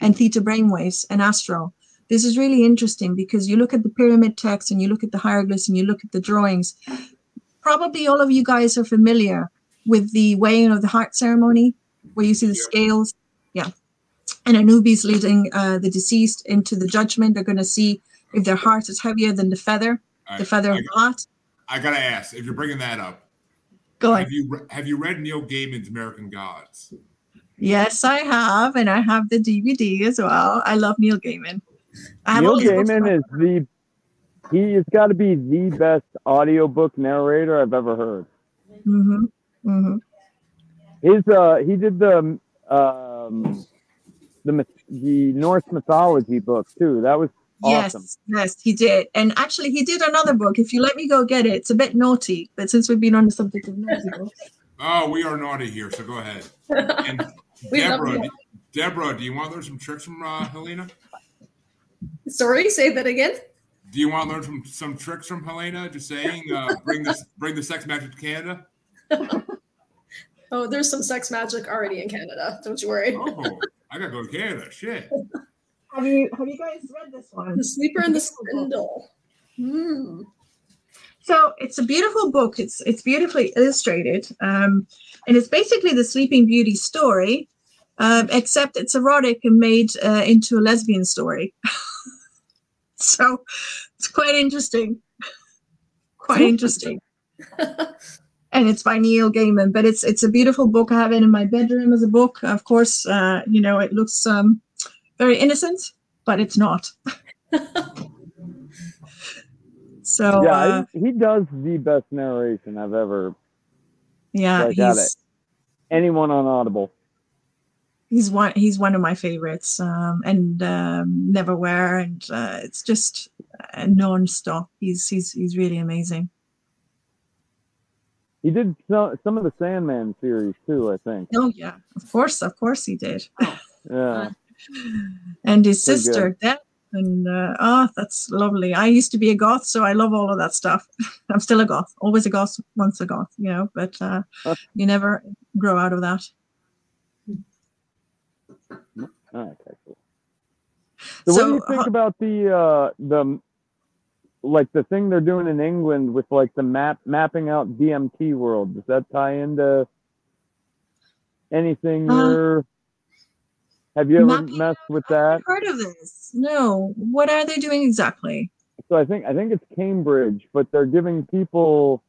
and theta brainwaves and astral. This is really interesting because you look at the pyramid text and you look at the hieroglyphs and you look at the drawings. Probably all of you guys are familiar with the weighing of the heart ceremony, where you see the scales. Yeah. And Anubis leading uh, the deceased into the judgment. They're going to see if their heart is heavier than the feather, the feather I, of the heart. I got to ask if you're bringing that up. Go ahead. Have you, have you read Neil Gaiman's American Gods? Yes, I have, and I have the DVD as well. I love Neil Gaiman. Neil Gaiman is the he has got to be the best audiobook narrator I've ever heard. Mm-hmm. Mm-hmm. His uh he did the um the the Norse mythology book too. That was awesome. Yes, yes, he did. And actually he did another book. If you let me go get it, it's a bit naughty, but since we've been on the subject of naughty books. Oh, we are naughty here, so go ahead. And Debra, do, Debra, do you want to learn some tricks from uh, Helena? Sorry, say that again. Do you want to learn from some tricks from Helena? Just saying, uh, bring this, bring the sex magic to Canada. oh, there's some sex magic already in Canada. Don't you worry. Oh, I gotta go to Canada. Shit. Have you have you guys read this one? The Sleeper and the Spindle. Hmm. So it's a beautiful book. It's it's beautifully illustrated. Um, and it's basically the Sleeping Beauty story, um, except it's erotic and made uh, into a lesbian story. so it's quite interesting. Quite interesting. and it's by Neil Gaiman, but it's it's a beautiful book. I have it in my bedroom as a book. Of course, uh, you know it looks um, very innocent, but it's not. so yeah, uh, he does the best narration I've ever yeah, he's anyone on Audible. He's one. He's one of my favorites, um, and um, Neverwhere, and uh, it's just uh, non-stop. He's he's he's really amazing. He did some some of the Sandman series too, I think. Oh yeah, of course, of course he did. yeah. and his Pretty sister, that and uh, oh, that's lovely. I used to be a goth, so I love all of that stuff. I'm still a goth, always a goth, once a goth, you know. But uh, you never grow out of that. Okay, cool. So, so what do you think uh, about the uh, the like the thing they're doing in England with like the map mapping out DMT world? Does that tie into anything uh, you're have you ever messed with that? heard of this? No. What are they doing exactly? So I think I think it's Cambridge, but they're giving people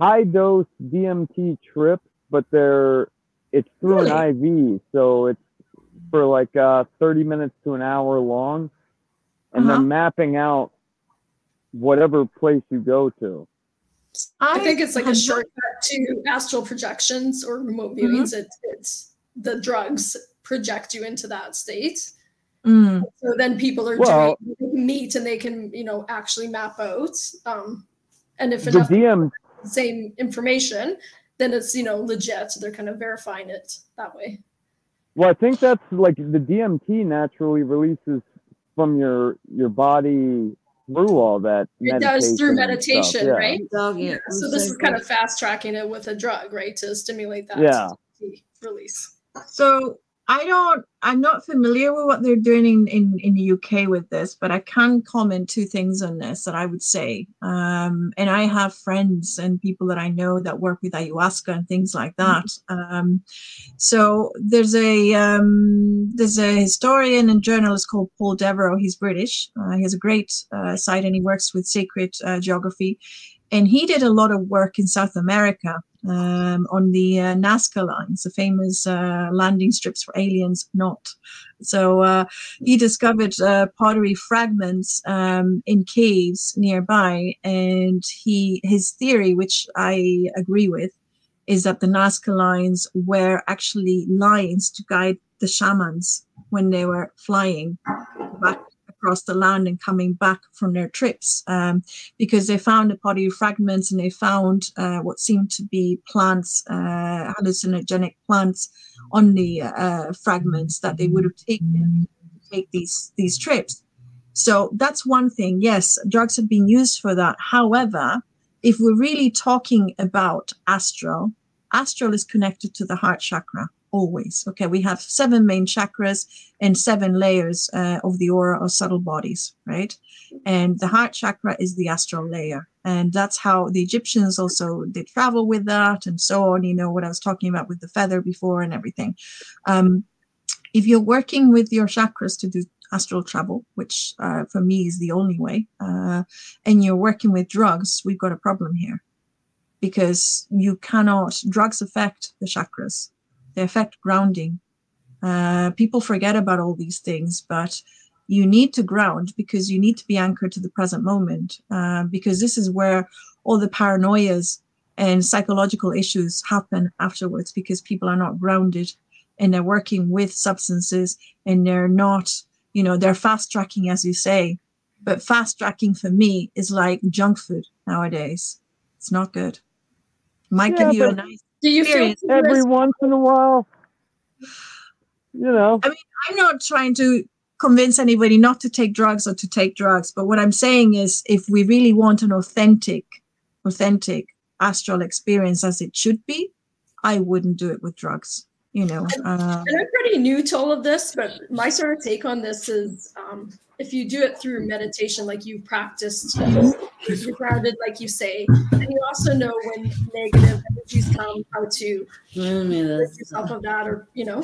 high dose DMT trips, but they're it's through really? an IV, so it's for like uh, 30 minutes to an hour long, and uh-huh. they're mapping out whatever place you go to. I, think it's like a shortcut to astral projections or remote viewings. Mm-hmm. It's, it's the drugs project you into that state. Mm. So then people are well, doing meet and they can, you know, actually map out. Um, and if enough DM same information, then it's you know legit. So they're kind of verifying it that way. Well, I think that's like the DMT naturally releases from your your body through all that. It does through meditation, yeah. right? Dog, Yeah. So this is kind of fast tracking it with a drug, right, to stimulate that Yeah. release. So I don't, I'm not familiar with what they're doing in, in, in the UK with this, but I can comment two things on this that I would say. Um, and I have friends and people that I know that work with ayahuasca and things like that. Um, so there's a um, there's a historian and journalist called Paul Devereux. He's British. Uh, he has a great uh, site and he works with sacred uh, geography. And he did a lot of work in South America um, on the uh, Nazca lines, the famous uh, landing strips for aliens not. So uh, he discovered uh, pottery fragments um, in caves nearby, and he his theory, which I agree with, is that the Nazca lines were actually lines to guide the shamans when they were flying back across the land and coming back from their trips um, because they found the pottery fragments and they found uh, what seemed to be plants, uh, hallucinogenic plants on the uh, fragments that they would have taken to take these these trips. So that's one thing. Yes, drugs have been used for that. However, if we're really talking about astral, astral is connected to the heart chakra always. Okay, we have seven main chakras and seven layers uh, of the aura or subtle bodies, right? And the heart chakra is the astral layer, and that's how the Egyptians also they travel with that and so on. You know what I was talking about with the feather before and everything. Um, if you're working with your chakras to do astral travel, which uh, for me is the only way, uh, and you're working with drugs, we've got a problem here because you cannot drugs affect the chakras they affect grounding. Uh, people forget about all these things, but you need to ground because you need to be anchored to the present moment uh, because this is where all the paranoias and psychological issues happen afterwards because people are not grounded and they're working with substances and they're not, you know, they're fast tracking, as you say. But fast tracking for me is like junk food nowadays. It's not good. Might Yeah, give you a nice Do you feel. Every once in a while, you know. I mean, I'm not trying to convince anybody not to take drugs or to take drugs, but what I'm saying is if we really want an authentic, authentic astral experience as it should be, I wouldn't do it with drugs. You know, uh, And I'm pretty new to all of this, but my sort of take on this is um, if you do it through meditation, like you practiced, you, you're grounded, like you say, and you also know when negative energies come, how to rid yourself of that, or you know.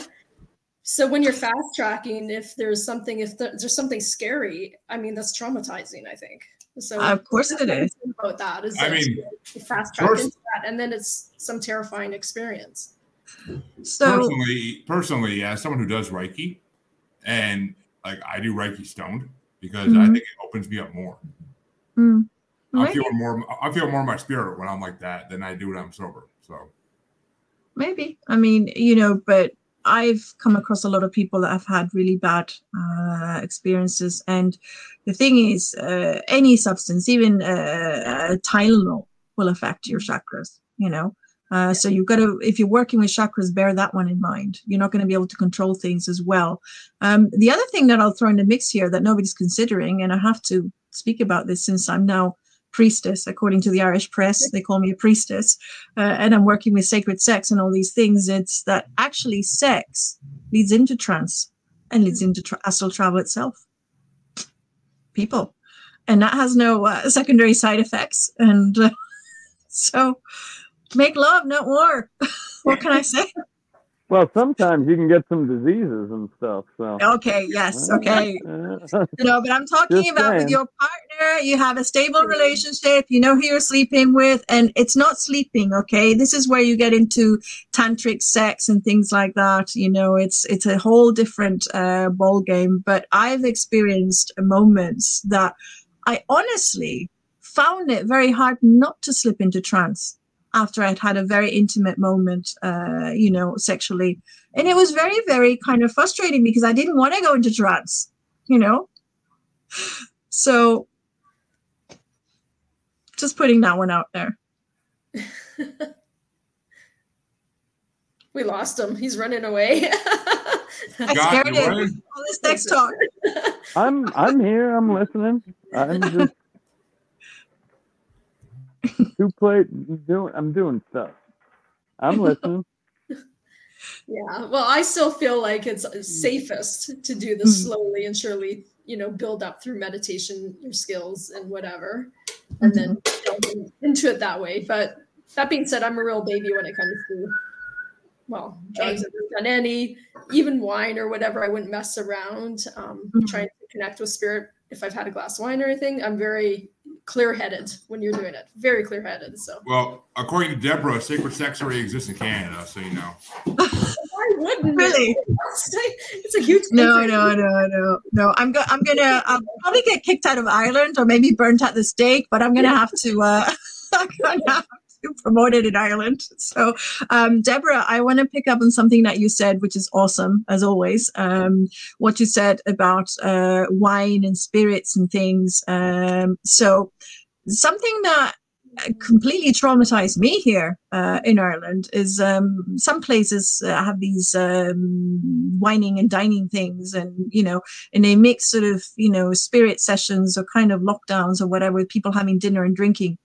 So when you're fast tracking, if there's something, if there's something scary, I mean that's traumatizing. I think. So Of course that's it what I is. think About that is I that mean, fast track first- into that, and then it's some terrifying experience. so personally, personally, as someone who does Reiki, and like I do Reiki stoned because I Mhm. think it opens me up more. mm, I feel more. I feel more in my spirit when I'm like that than I do when I'm sober. So maybe. I mean, you know, but I've come across a lot of people that have had really bad uh, experiences, and the thing is, uh, any substance, even uh, Tylenol, will affect your chakras. You know, uh, so you've got to, if you're working with chakras, bear that one in mind. You're not going to be able to control things as well. Um, the other thing that I'll throw in the mix here that nobody's considering, and I have to speak about this since I'm now priestess, according to the Irish press, they call me a priestess, uh, and I'm working with sacred sex and all these things. It's that actually sex leads into trance and leads into tra- astral travel itself. People, and that has no uh, secondary side effects. And uh, so, make love, not war. what can I say? Well, sometimes you can get some diseases and stuff. So. Okay, yes, okay. No, but I'm talking Just about with your partner, you have a stable relationship, you know who you're sleeping with, and it's not sleeping, okay? This is where you get into tantric sex and things like that. You know, it's it's a whole different uh ball game. But I've experienced moments that I honestly found it very hard not to slip into trance after I'd had a very intimate moment, uh, you know, sexually. And it was very, very kind of frustrating because I didn't want to go into trance, you know? So just putting that one out there. We lost him. He's running away. I scared him. All this next talk. I'm I'm here. I'm listening. I'm just two plate doing. I'm doing stuff. I'm listening. Yeah. Well, I still feel like it's safest to do this mm. slowly and surely. You know, build up through meditation your skills and whatever, and mm-hmm. then into it that way. But that being said, I'm a real baby when it comes to well, drugs I've done any, even wine or whatever. I wouldn't mess around. Um, mm-hmm. Trying to connect with spirit. If I've had a glass of wine or anything, I'm very clear-headed when you're doing it. Very clear-headed. So. Well, according to Debra, sacred sex already exists in Canada, so you know. Why wouldn't really? It's a huge. No, no, no, no, no. I'm go- I'm gonna. I'll probably get kicked out of Ireland or maybe burnt at the stake, but I'm gonna have to. Uh, I'm gonna have promoted in Ireland. So, um, Debra, I want to pick up on something that you said, which is awesome as always. Um, what you said about uh, wine and spirits and things. Um, so, something that completely traumatized me here uh, in Ireland is um, some places uh, have these um, wining and dining things, and you know, and they mix sort of you know spirit sessions or kind of lockdowns or whatever, with people having dinner and drinking.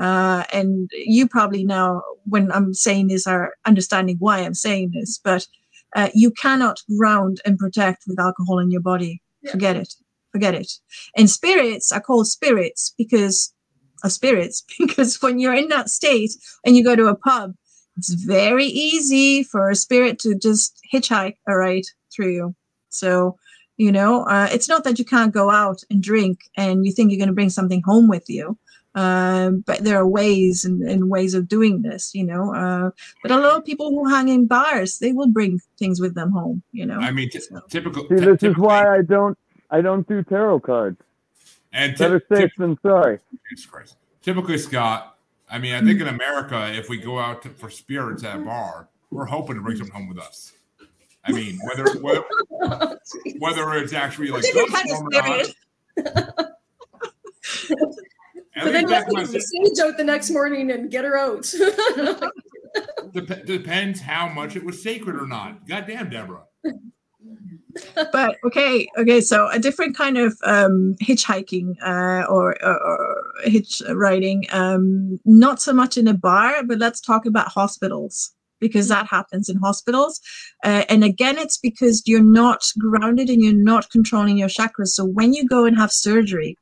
Uh, and you probably know when I'm saying this are understanding why I'm saying this, but uh, you cannot ground and protect with alcohol in your body. Yeah. Forget it. Forget it. And spirits are called spirits because of spirits, because when you're in that state and you go to a pub, it's very easy for a spirit to just hitchhike a ride through you. So, you know, uh, it's not that you can't go out and drink and you think you're going to bring something home with you um, but there are ways and, and, ways of doing this, you know. Uh, but a lot of people who hang in bars, they will bring things with them home, you know. I mean, t- typical. See, this is why I don't, I don't do tarot cards. And t- better safe than sorry. Jesus Christ. Typically, Scott. I mean, I think in America, if we go out to, for spirits at a bar, we're hoping to bring something home with us. I mean, whether whether, whether it's actually like good or not. But then you have to get the sage out the next morning and get her out. Dep- depends how much it was sacred or not. Goddamn, Debra. but okay, okay. So a different kind of um, hitchhiking uh, or, or, or, hitch riding. Um, not so much in a bar, but let's talk about hospitals because that happens in hospitals. Uh, and again, it's because you're not grounded and you're not controlling your chakras. So when you go and have surgery,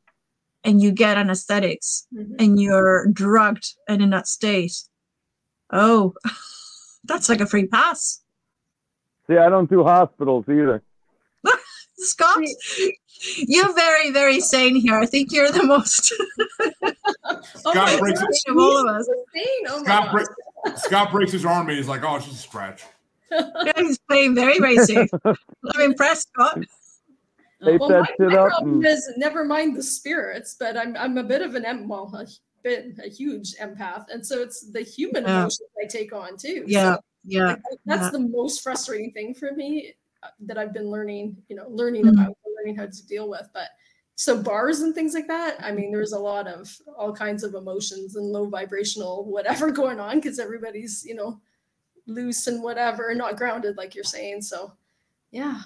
and you get anesthetics mm-hmm. and you're drugged and in that state. Oh, that's like a free pass. See, I don't do hospitals either. Scott, you're very, very sane here. I think you're the most. Oh Scott breaks his, of all of us. Oh Scott, bre- Scott breaks his arm and he's like, "Oh, it's just a scratch." yeah, he's playing very, very safe. I'm impressed, Scott. Tape well, that my, shit my up. And... is never mind the spirits, but I'm I'm a bit of an em well a bit a huge empath, and so it's the human yeah. emotions I take on too. Yeah, so, yeah. Like, that's yeah. the most frustrating thing for me uh, that I've been learning, you know, learning mm-hmm. about, learning how to deal with. But so bars and things like that, I mean, there's a lot of all kinds of emotions and low vibrational whatever going on because everybody's, you know, loose and whatever, not grounded like you're saying. So, yeah.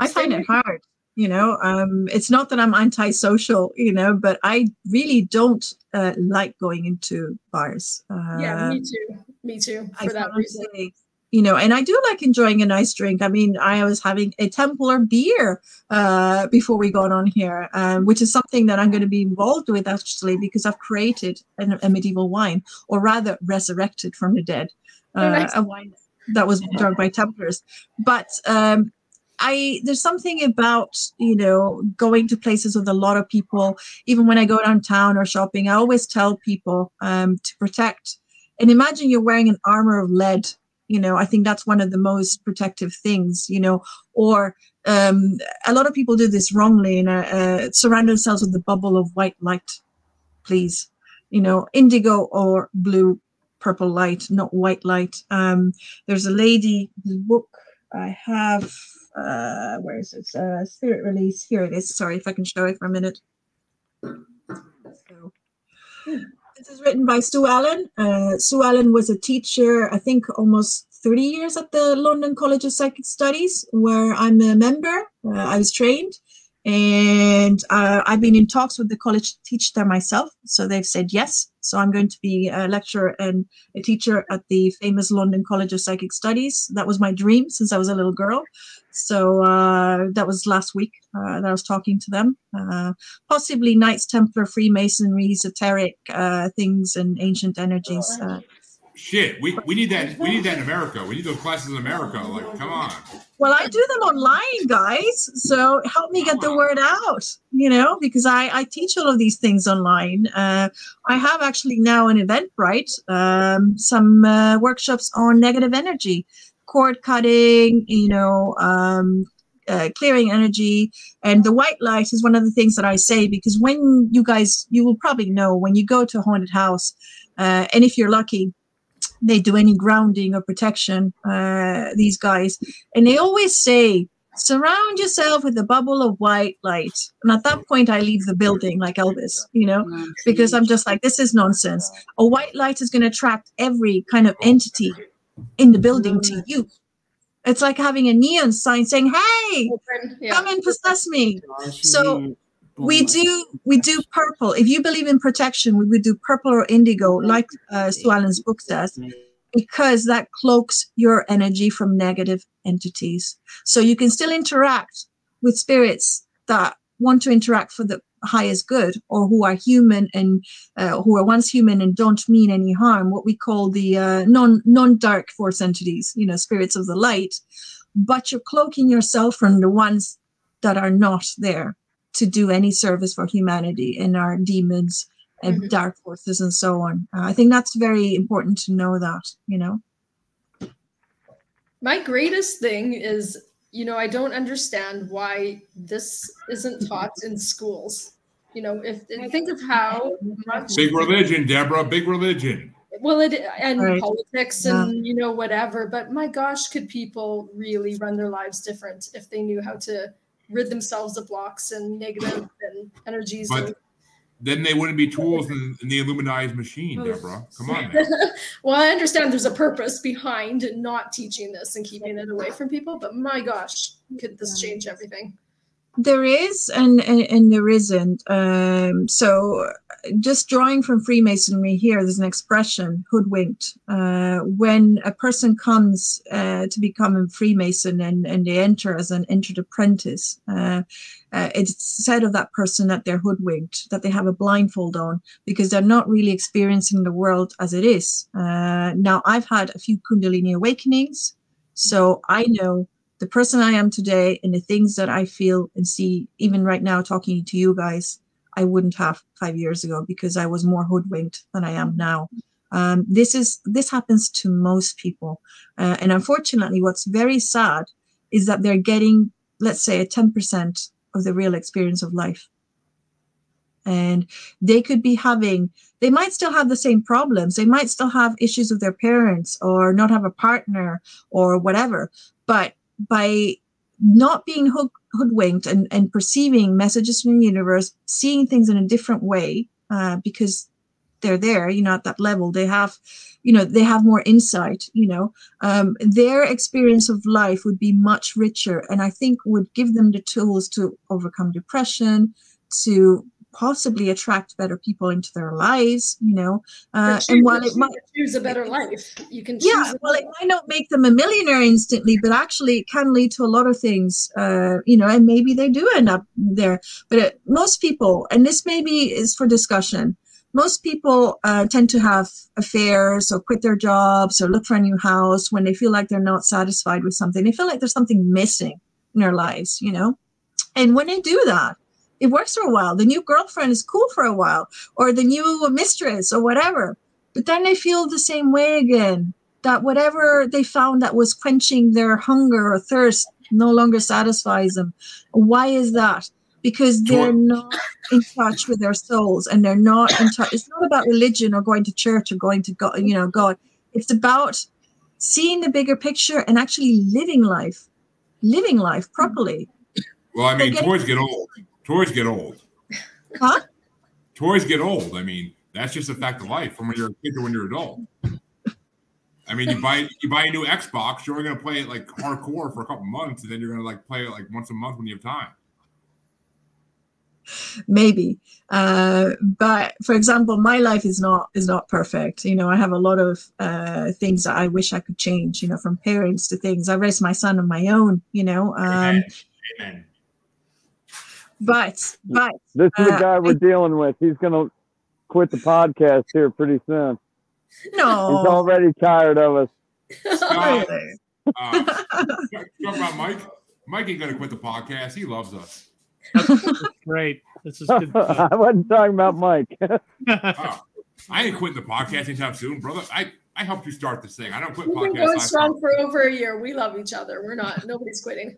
I find it hard you know um, it's not that i'm antisocial you know but i really don't uh, like going into bars. Uh, yeah me too. Me too for I that reason. say, you know and i do like enjoying a nice drink. I mean i was having a templar beer uh, before we got on here um, which is something that i'm going to be involved with actually because i've created a, a medieval wine or rather resurrected from the dead oh, nice. Uh, a wine that was drunk by templars. But um, I there's something about you know going to places with a lot of people. Even when I go downtown or shopping, I always tell people um, to protect. And imagine you're wearing an armor of lead. You know, I think that's one of the most protective things. You know, or um, a lot of people do this wrongly and uh, surround themselves with the bubble of white light. Please, you know, indigo or blue, purple light, not white light. Um, there's a lady book I have uh, where is it? Uh, spirit release. Here it is. Sorry if I can show it for a minute. This is written by Sue Allen. Uh, Sue Allen was a teacher, I think almost 30 years at the London College of Psychic Studies, where I'm a member. Uh, I was trained, and uh, I've been in talks with the college to teach there myself. So they've said yes. So I'm going to be a lecturer and a teacher at the famous London College of Psychic Studies. That was my dream since I was a little girl. So uh, that was last week uh, that I was talking to them. Uh, possibly Knights Templar, Freemasonry, esoteric uh, things, and ancient energies. Uh, Shit, we, we need that. We need that in America. We need those classes in America. Like, come on. Well, I do them online, guys. So help me get the word out. You know, because I I teach all of these things online. Uh, I have actually now an Eventbrite, um, some uh, workshops on negative energy, cord cutting. You know, um, uh, clearing energy and the white light is one of the things that i say because when you guys you will probably know when you go to a haunted house uh, and if you're lucky they do any grounding or protection, uh, these guys. And they always say, surround yourself with a bubble of white light. And at that point, I leave the building like Elvis, you know, because I'm just like, this is nonsense. A white light is going to attract every kind of entity in the building to you. It's like having a neon sign saying, hey, come and possess me. So we do we do purple. If you believe in protection we would do purple or indigo like uh, sue allen's book says because that cloaks your energy from negative entities. So you can still interact with spirits that want to interact for the highest good or who are human and uh, who are once human and don't mean any harm what we call the uh, non non dark force entities you know spirits of the light but you're cloaking yourself from the ones that are not there to do any service for humanity and our demons and mm-hmm. dark forces and so on. Uh, I think that's very important to know that, you know. My greatest thing is, you know, I don't understand why this isn't taught in schools. You know, if, if think of how much big religion, Debra, big religion. Well, it and right. politics and yeah. you know whatever. But my gosh, could people really run their lives different if they knew how to rid themselves of blocks and negative and energies. But and, then they wouldn't be tools in, in the Illuminati's machine, Debra. Come on. Man. well, I understand there's a purpose behind not teaching this and keeping it away from people, but my gosh, could this change everything? There is, and and, and there isn't. Um, so just drawing from Freemasonry here, there's an expression, hoodwinked. Uh, when a person comes uh, to become a Freemason and, and they enter as an entered apprentice, uh, uh, it's said of that person that they're hoodwinked, that they have a blindfold on because they're not really experiencing the world as it is. Uh, now, I've had a few Kundalini awakenings, so I know the person I am today and the things that I feel and see, even right now, talking to you guys I wouldn't have five years ago because I was more hoodwinked than I am now. Um, this is this happens to most people, uh, and unfortunately, what's very sad is that they're getting, let's say, a ten percent of the real experience of life, and they could be having. They might still have the same problems. They might still have issues with their parents, or not have a partner, or whatever. But by not being hook, hoodwinked and, and perceiving messages from the universe, seeing things in a different way, uh, because they're there, you know, at that level, they have, you know, they have more insight, you know, um, their experience of life would be much richer and I think would give them the tools to overcome depression, to possibly attract better people into their lives you know uh, choose, and while it might choose a better life. You can yeah well it might not make them a millionaire instantly but actually it can lead to a lot of things uh, you know and maybe they do end up there. But it, most people and this maybe is for discussion most people uh, tend to have affairs or quit their jobs or look for a new house when they feel like they're not satisfied with something. They feel like there's something missing in their lives you know? And when they do that it works for a while. The new girlfriend is cool for a while, or the new mistress, or whatever. But then they feel the same way again. That whatever they found that was quenching their hunger or thirst no longer satisfies them. Why is that? Because they're not in touch with their souls and they're not in touch. It's not about religion or going to church or going to God, you know, God. It's about seeing the bigger picture and actually living life, living life properly. Well, I mean, boys get old toys get old. Huh? Toys get old. I mean, that's just a fact of life from when you're a kid to when you're an adult. I mean, you buy you buy a new Xbox, you're only gonna play it like hardcore for a couple months, and then you're gonna like play it like once a month when you have time. Maybe, uh, but for example, my life is not is not perfect. You know, I have a lot of uh, things that I wish I could change. You know, from parents to things. I raised my son on my own. You know, um, Amen. Amen. But but this is the uh, guy we're I, dealing with. He's gonna quit the podcast here pretty soon. No, he's already tired of us. Uh, uh, about Mike. Mike ain't gonna quit the podcast. He loves us. great. This is good. I wasn't talking about Mike. oh, I ain't quitting the podcast anytime soon, brother. I I helped you start this thing. I don't quit We've been going strong for over a year. We love each other. We're not. Nobody's quitting.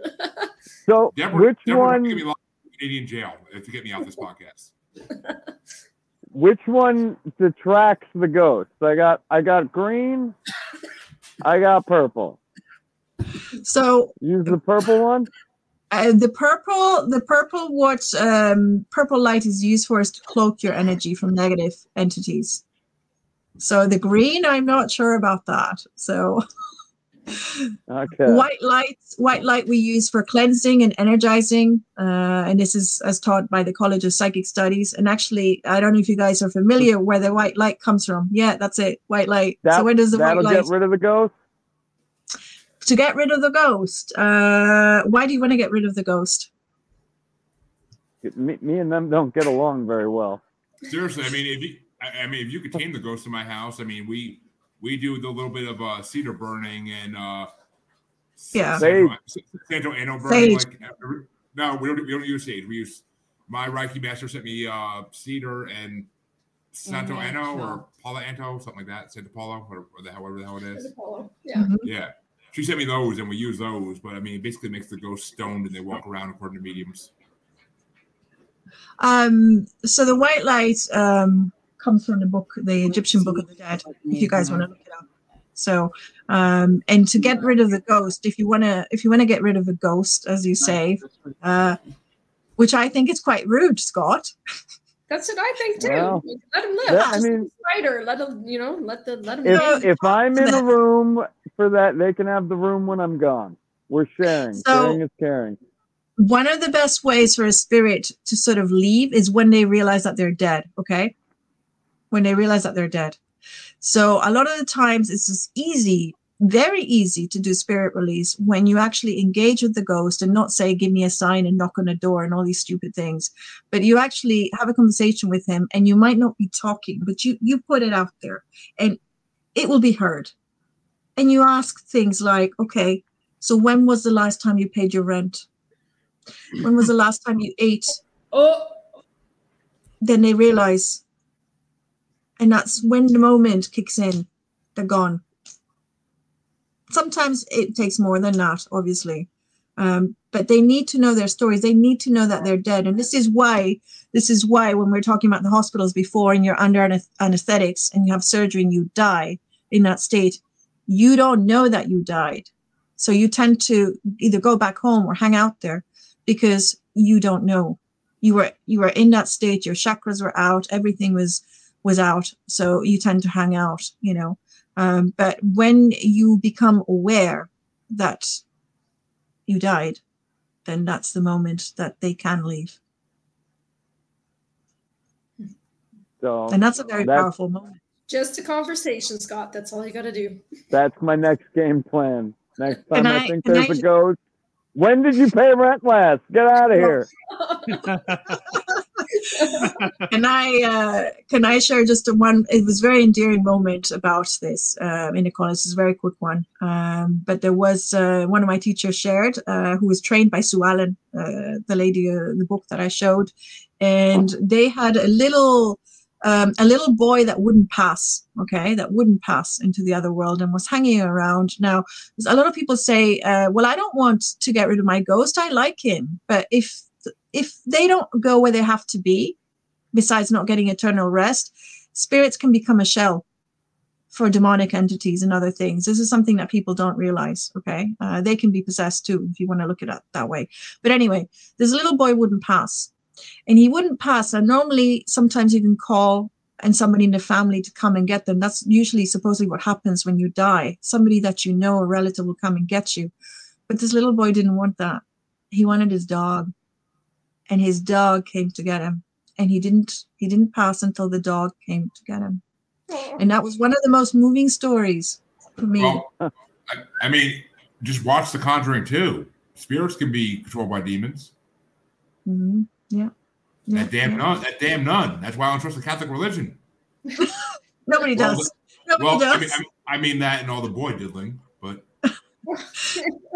so, Debra, which Debra one? Give me Canadian jail to get me off this podcast. which one detracts the ghosts? I got I got green. I got purple. So use the purple one. Uh, the purple, the purple, what um, purple light is used for is to cloak your energy from negative entities. So the green, I'm not sure about that. So Okay. White light, white light we use for cleansing and energizing, uh, and this is as taught by the College of Psychic Studies. And actually, I don't know if you guys are familiar where the white light comes from. Yeah, that's it, white light. That, so where does the white light? get rid of the ghost. To get rid of the ghost. Uh, why do you want to get rid of the ghost? Me, me and them don't get along very well. Seriously, I mean, if you, I mean, if you could tame the ghost in my house, I mean, we we do the little bit of uh, cedar burning and uh, yeah, Santo, Santo Ano burning. Like, no, we don't, we don't use sage. We use my Reiki master sent me uh, cedar and Santo mm-hmm. Ano or Paula Anto, something like that. Santa Paula, whatever, the hell, whatever the hell it is. Yeah. Mm-hmm. Yeah. She sent me those and we use those, but I mean, it basically makes the ghost stoned and they walk around according to mediums. Um, so the white light, um, comes from the book, the Egyptian Book of the Dead. If you guys want to look it up. So, um, and to get rid of the ghost, if you want to, if you want to get rid of a ghost, as you say, uh, which I think is quite rude, Scott. That's what I think too. Well, let him live. I mean, writer, let him, you know, let the let him. If, if I'm in a room for that, they can have the room when I'm gone. We're sharing. So, sharing is caring. One of the best ways for a spirit to sort of leave is when they realize that they're dead. Okay, when they realize that they're dead. So a lot of the times it's just easy, very easy to do spirit release when you actually engage with the ghost and not say, give me a sign and knock on a door and all these stupid things. But you actually have a conversation with him and you might not be talking, but you you put it out there and it will be heard. And you ask things like, okay, so when was the last time you paid your rent? When was the last time you ate? Oh. Then they realize and that's when the moment kicks in. They're gone. Sometimes it takes more than that, obviously. Um, but they need to know their stories. They need to know that they're dead. And this is why, this is why when we are talking about the hospitals before and you're under anesthetics and you have surgery and you die in that state, you don't know that you died. So you tend to either go back home or hang out there because you don't know. You were you were in that state, your chakras were out, everything was was out. So you tend to hang out, you know. Um, but when you become aware that you died, then that's the moment that they can leave. So, and that's a very that's, powerful moment. Just a conversation, Scott. That's all you got to do. That's my next game plan. Next time I, I, think there's I, a ghost. When did you pay rent last? Get out of here. can I uh, can I share just a one? It was very endearing moment about this uh, in the college. Is a very quick one, um, but there was uh, one of my teachers shared uh, who was trained by Sue Allen, uh, the lady, uh, the book that I showed, and they had a little. Um, a little boy that wouldn't pass, okay, that wouldn't pass into the other world and was hanging around. Now, a lot of people say, well, I don't want to get rid of my ghost. I like him. But if if they don't go where they have to be, besides not getting eternal rest, spirits can become a shell for demonic entities and other things. This is something that people don't realize. Okay, uh, they can be possessed too if you want to look at it that way. But anyway, this little boy wouldn't pass, and he wouldn't pass. And normally, sometimes you can call and somebody in the family to come and get them. That's usually supposedly what happens when you die. Somebody that you know, a relative, will come and get you. But this little boy didn't want that. He wanted his dog, and his dog came to get him. And he didn't. He didn't pass until the dog came to get him. And that was one of the most moving stories for me. Well, I, I mean, just watch The Conjuring too Spirits can be controlled by demons. Mm-hmm. Yeah. yeah. That damn yeah. nun. That damn nun. That's why I don't trust the Catholic religion. Nobody well, does. Nobody well, does. I mean, I, mean, I mean, that and all the boy diddling, but.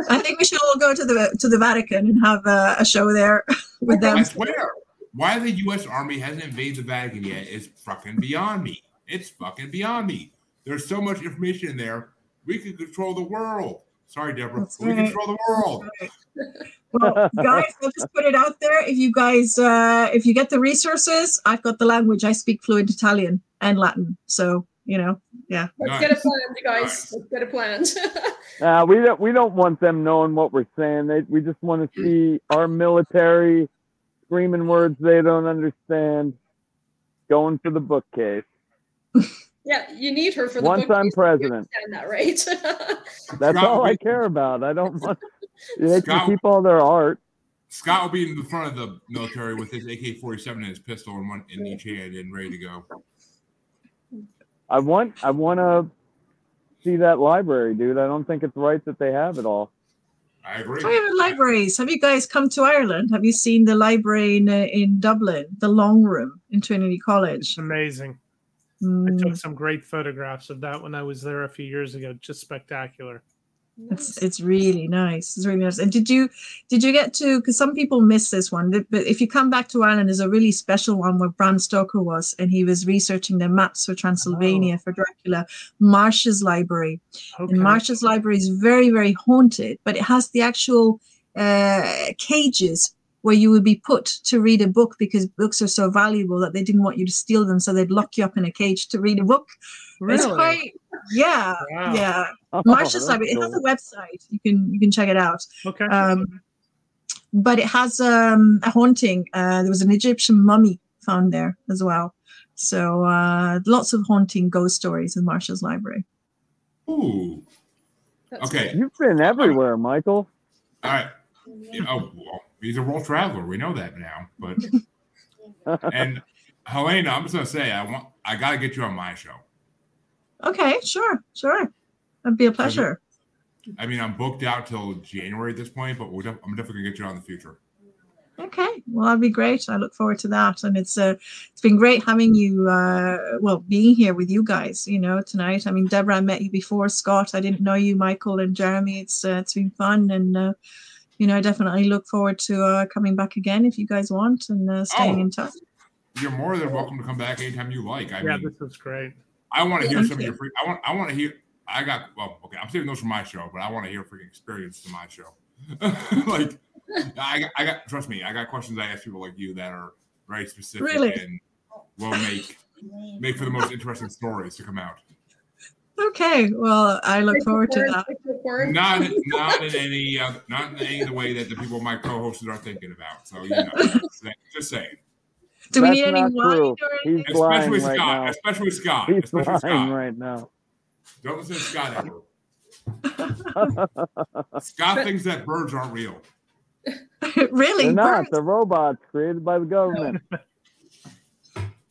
I think we should all go to the to the Vatican and have a, a show there with them. I swear, why the U.S. Army hasn't invaded the Vatican yet is fucking beyond me. It's fucking beyond me. There's so much information in there. We could control the world. Sorry, Debra. That's we control the world. Well, guys, I'll just put it out there. If you guys, uh, if you get the resources, I've got the language. I speak fluent Italian and Latin. So you know, yeah. Let's nice. get a plan, guys. Let's get a plan. uh, we don't. We don't want them knowing what we're saying. They, we just want to see our military screaming words they don't understand, going for the bookcase. Yeah, you need her for the once I'm president. That right? That's all I care about. I don't want they can keep all their art. Scott will be in the front of the military with his AK-47 and his pistol in one in each hand and ready to go. I want I want to see that library, dude. I don't think it's right that they have it all. I agree. Private libraries. Have you guys come to Ireland? Have you seen the library in uh, in Dublin, the Long Room in Trinity College? It's amazing. Mm. I took some great photographs of that when I was there a few years ago. Just spectacular. It's it's really nice. It's really nice. And did you did you get to? Because some people miss this one. But if you come back to Ireland, there's a really special one where Bram Stoker was, and he was researching the maps for Transylvania oh. for Dracula. Marsh's Library, okay. and Marsh's Library is very very haunted, but it has the actual uh, cages where you would be put to read a book because books are so valuable that they didn't want you to steal them, so they'd lock you up in a cage to read a book. Really? It's quite, yeah, wow. yeah. Oh, Marsh's Library. Cool. It has a website. You can you can check it out. Okay. Um, but it has um, a haunting. Uh, there was an Egyptian mummy found there as well. So uh, lots of haunting ghost stories in Marsh's Library. Ooh. okay. You've been everywhere, Michael. All right. Oh, well, he's a world traveler. We know that now. But and Helena, I'm just gonna say, I want, I gotta get you on my show. Okay, sure, sure. That'd be a pleasure. I mean, I'm booked out till January at this point, but def- I'm definitely gonna get you on in the future. Okay, well, that'd be great. I look forward to that, and it's uh, it's been great having you. Uh, well, being here with you guys, you know, tonight. I mean, Debra, I met you before. Scott, I didn't know you. Michael and Jeremy, it's uh, it's been fun, and uh, you know, I definitely look forward to uh, coming back again if you guys want and uh, staying oh, in touch. You're more than welcome to come back anytime you like. I yeah, mean, this was great. I want to hear some of your free. I want. I want to hear. I got. Well, okay. I'm saving those for my show, but I want to hear freaking experience to my show. like, I, I got. Trust me, I got questions I ask people like you that are very specific really? and will make make for the most interesting stories to come out. Okay, well, I look forward to that. Not, not in any, uh, not in any of the way that the people my co-hosts are thinking about. So you know, just saying. Do we need any wine? He's especially Scott. Right especially Scott. He's especially Scott. right now. Don't listen to Scott ever. Scott thinks that birds aren't real. really? They're not. They're robots created by the government.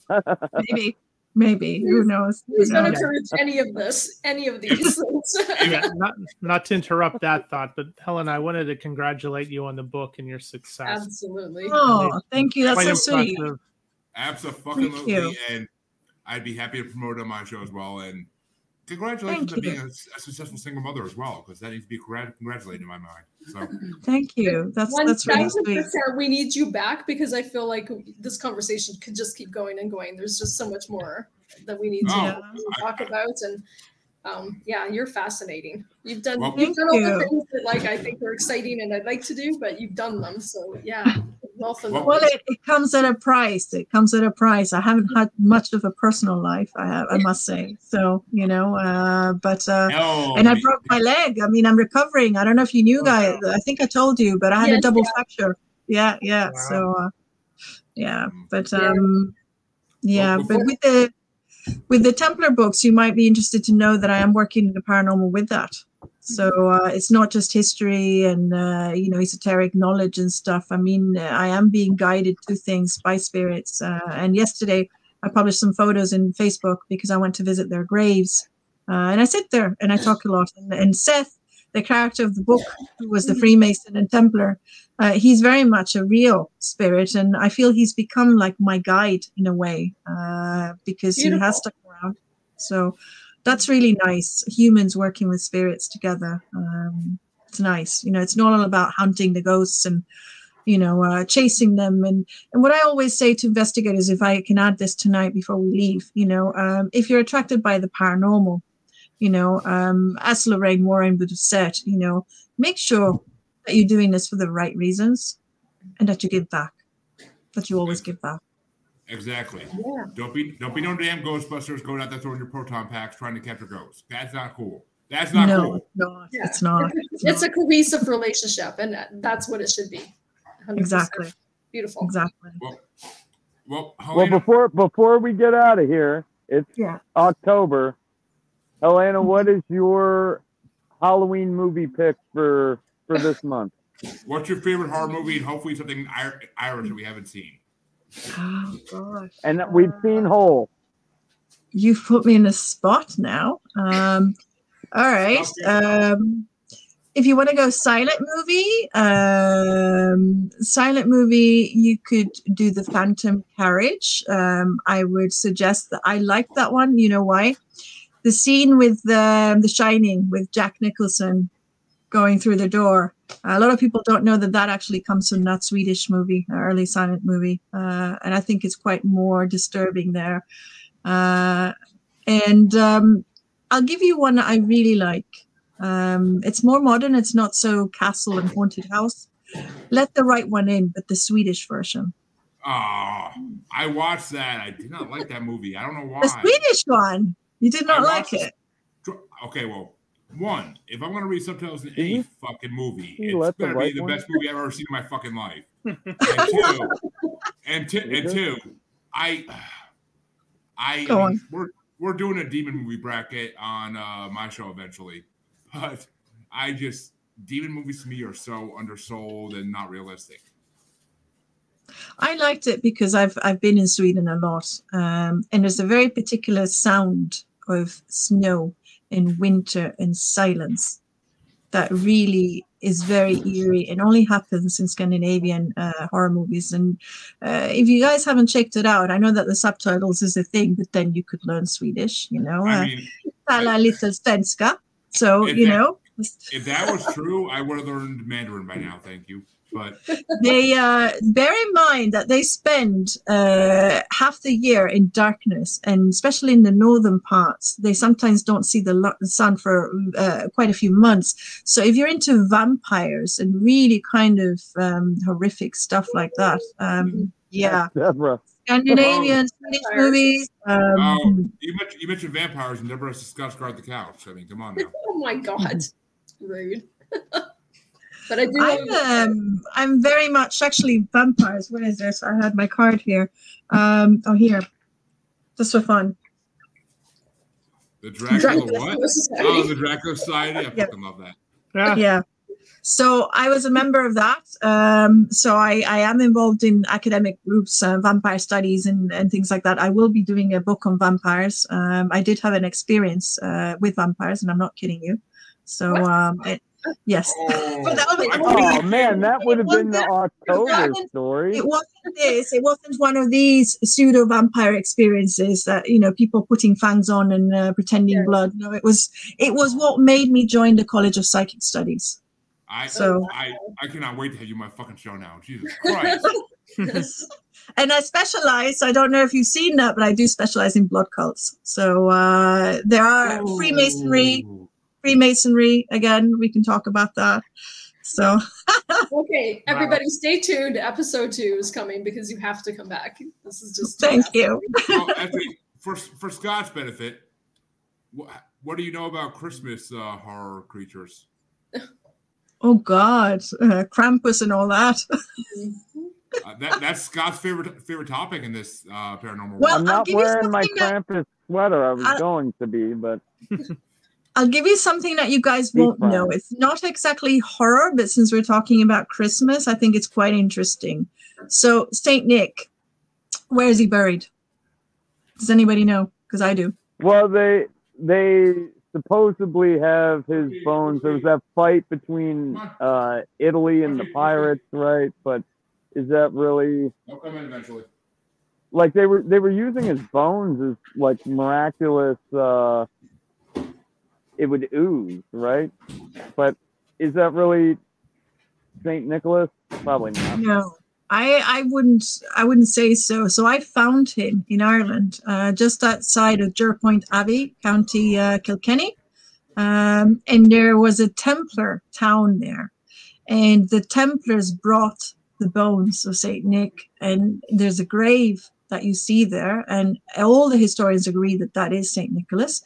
Maybe. Maybe. Who knows? Who's going to encourage any of this? Any of these? yeah, not, not to interrupt that thought, but Helen, I wanted to congratulate you on the book and your success. Absolutely. Oh, thank you. That's so sweet. Absolutely. And I'd be happy to promote it on my show as well. And congratulations on being a, a, successful single mother as well, because that needs to be congratulated in my mind. So thank you. That's that's really sweet. We need you back because I feel like this conversation could just keep going and going. There's just so much more that we need to oh, talk I, about. And um, yeah, you're fascinating. You've done well, you've done all you. the things that like I think are exciting and I'd like to do, but you've done them. So yeah. Well, well it, it, comes at a price. It comes at a price. I haven't had much of a personal life. I have, I must say. So you know, uh, but uh, no, and I broke my leg. I mean, I'm recovering. I don't know if you knew, guys. I think I told you, but I had yes, a double yeah. fracture. Yeah, yeah. Wow. So uh, yeah, but um, yeah, well, but with the with the Templar books, you might be interested to know that I am working in the paranormal with that. So uh, it's not just history and uh, you know esoteric knowledge and stuff. I mean, I am being guided to things by spirits. Uh, and yesterday, I published some photos in Facebook because I went to visit their graves, uh, and I sit there and I talk a lot. And, and Seth, the character of the book, who was the Freemason and Templar, uh, he's very much a real spirit, and I feel he's become like my guide in a way uh, because Beautiful. he has stuck around. So that's really nice. Humans working with spirits together. Um, it's nice. You know, it's not all about hunting the ghosts and you know uh, chasing them and and what i always say to investigators if i can add this tonight before we leave you know um, if you're attracted by the paranormal you know um, as lorraine warren would have said you know make sure that you're doing this for the right reasons and that you give back that you always give back Exactly. Yeah. Don't be don't be no damn Ghostbusters going out there throwing your proton packs trying to catch a ghost. That's not cool. That's not no, cool. No, yeah. it's not. It's, it's not. a cohesive relationship, and that's what it should be. 100%. Exactly. Beautiful. Exactly. Well, well, well, before before we get out of here, it's yeah. October. Helena, what is your Halloween movie pick for for this month? What's your favorite horror movie, and hopefully something Irish that we haven't seen? Oh gosh. And we've seen Hole. You've put me in a spot now. Um, all right. Um, if you want to go silent movie, um, silent movie, you could do the Phantom Carriage. Um, I would suggest that I like that one. You know why? The scene with the The Shining with Jack Nicholson going through the door. A lot of people don't know that that actually comes from that Swedish movie, early silent movie, uh, and I think it's quite more disturbing there. Uh, and um, I'll give you one I really like. Um, it's more modern. It's not so castle and haunted house. Let the right one in, but the Swedish version. Oh, I watched that. I did not like that movie. I don't know why. The Swedish one. You did not like it. Okay, well, one, if I'm going to read subtitles in any fucking movie, it's better be the best movie I've ever seen in my fucking life. and two, and, two, and two, I, I, I mean, we're we're doing a demon movie bracket on uh, my show eventually, but I just demon movies to me are so undersold and not realistic. I liked it because I've I've been in Sweden a lot, um, and there's a very particular sound of snow in winter and silence that really is very eerie and only happens in Scandinavian uh, horror movies. And uh, if you guys haven't checked it out, I know that the subtitles is a thing, but then you could learn Swedish, you know, uh, tala little svenska. So, you that, know. If that was true, I would have learned Mandarin by now. Thank you. But they uh, bear in mind that they spend uh, half the year in darkness, and especially in the northern parts, they sometimes don't see the, sun for uh, quite a few months. So if you're into vampires and really kind of um, horrific stuff like that, um, yeah, Debra. Scandinavian oh, movies. Um, oh, you mentioned you mentioned vampires, and Debra Scott guard the couch. I mean, come on now. oh my God, rude. But I do. I'm, um, I'm very much actually vampires. What is this? I had my card here. Um, oh, here. Just for fun. The Dracula, Dracula what? Oh, the Dracula Society. I yep. fucking love that. Yeah. yeah. So I was a member of that. Um, so I, I am involved in academic groups, uh, vampire studies, and, and things like that. I will be doing a book on vampires. Um, I did have an experience uh, with vampires, and I'm not kidding you. So um, it, Yes. Oh, oh man, that would have been the October it story. It wasn't this. It wasn't one of these pseudo vampire experiences that you know people putting fangs on and uh, pretending yeah. blood. No, it was it was what made me join the College of Psychic Studies. I so I I cannot wait to have you my fucking show now. Jesus Christ. and I specialize. I don't know if you've seen that, but I do specialize in blood cults. So uh, there are Ooh. Freemasonry, Freemasonry. Again, we can talk about that. So, okay, everybody, wow. stay tuned. Episode two is coming because you have to come back. This is just thank you. well, actually, for for Scott's benefit, what, what do you know about Christmas uh, horror creatures? Oh God, uh, Krampus and all that. uh, that that's Scott's favorite favorite topic in this uh, paranormal. Well, I'm not wearing my Krampus sweater. I was I, going to be, but I'll give you something that you guys won't know. It's not exactly horror, but since we're talking about Christmas, I think it's quite interesting. So, Saint Nick, where is he buried? Does anybody know? Because I do. Well, they they supposedly have his bones. There was that fight between uh, Italy and the pirates, right? But is that really? They'll come in eventually. Like they were they were using his bones as like miraculous. Uh, it would ooze, right? But is that really Saint Nicholas? Probably not. No. I, I wouldn't I wouldn't say so. So I found him in Ireland, uh, just outside of Jerpoint Abbey, County uh, Kilkenny, um, and there was a Templar town there, and the Templars brought the bones of Saint Nick, and there's a grave that you see there, and all the historians agree that that is Saint Nicholas,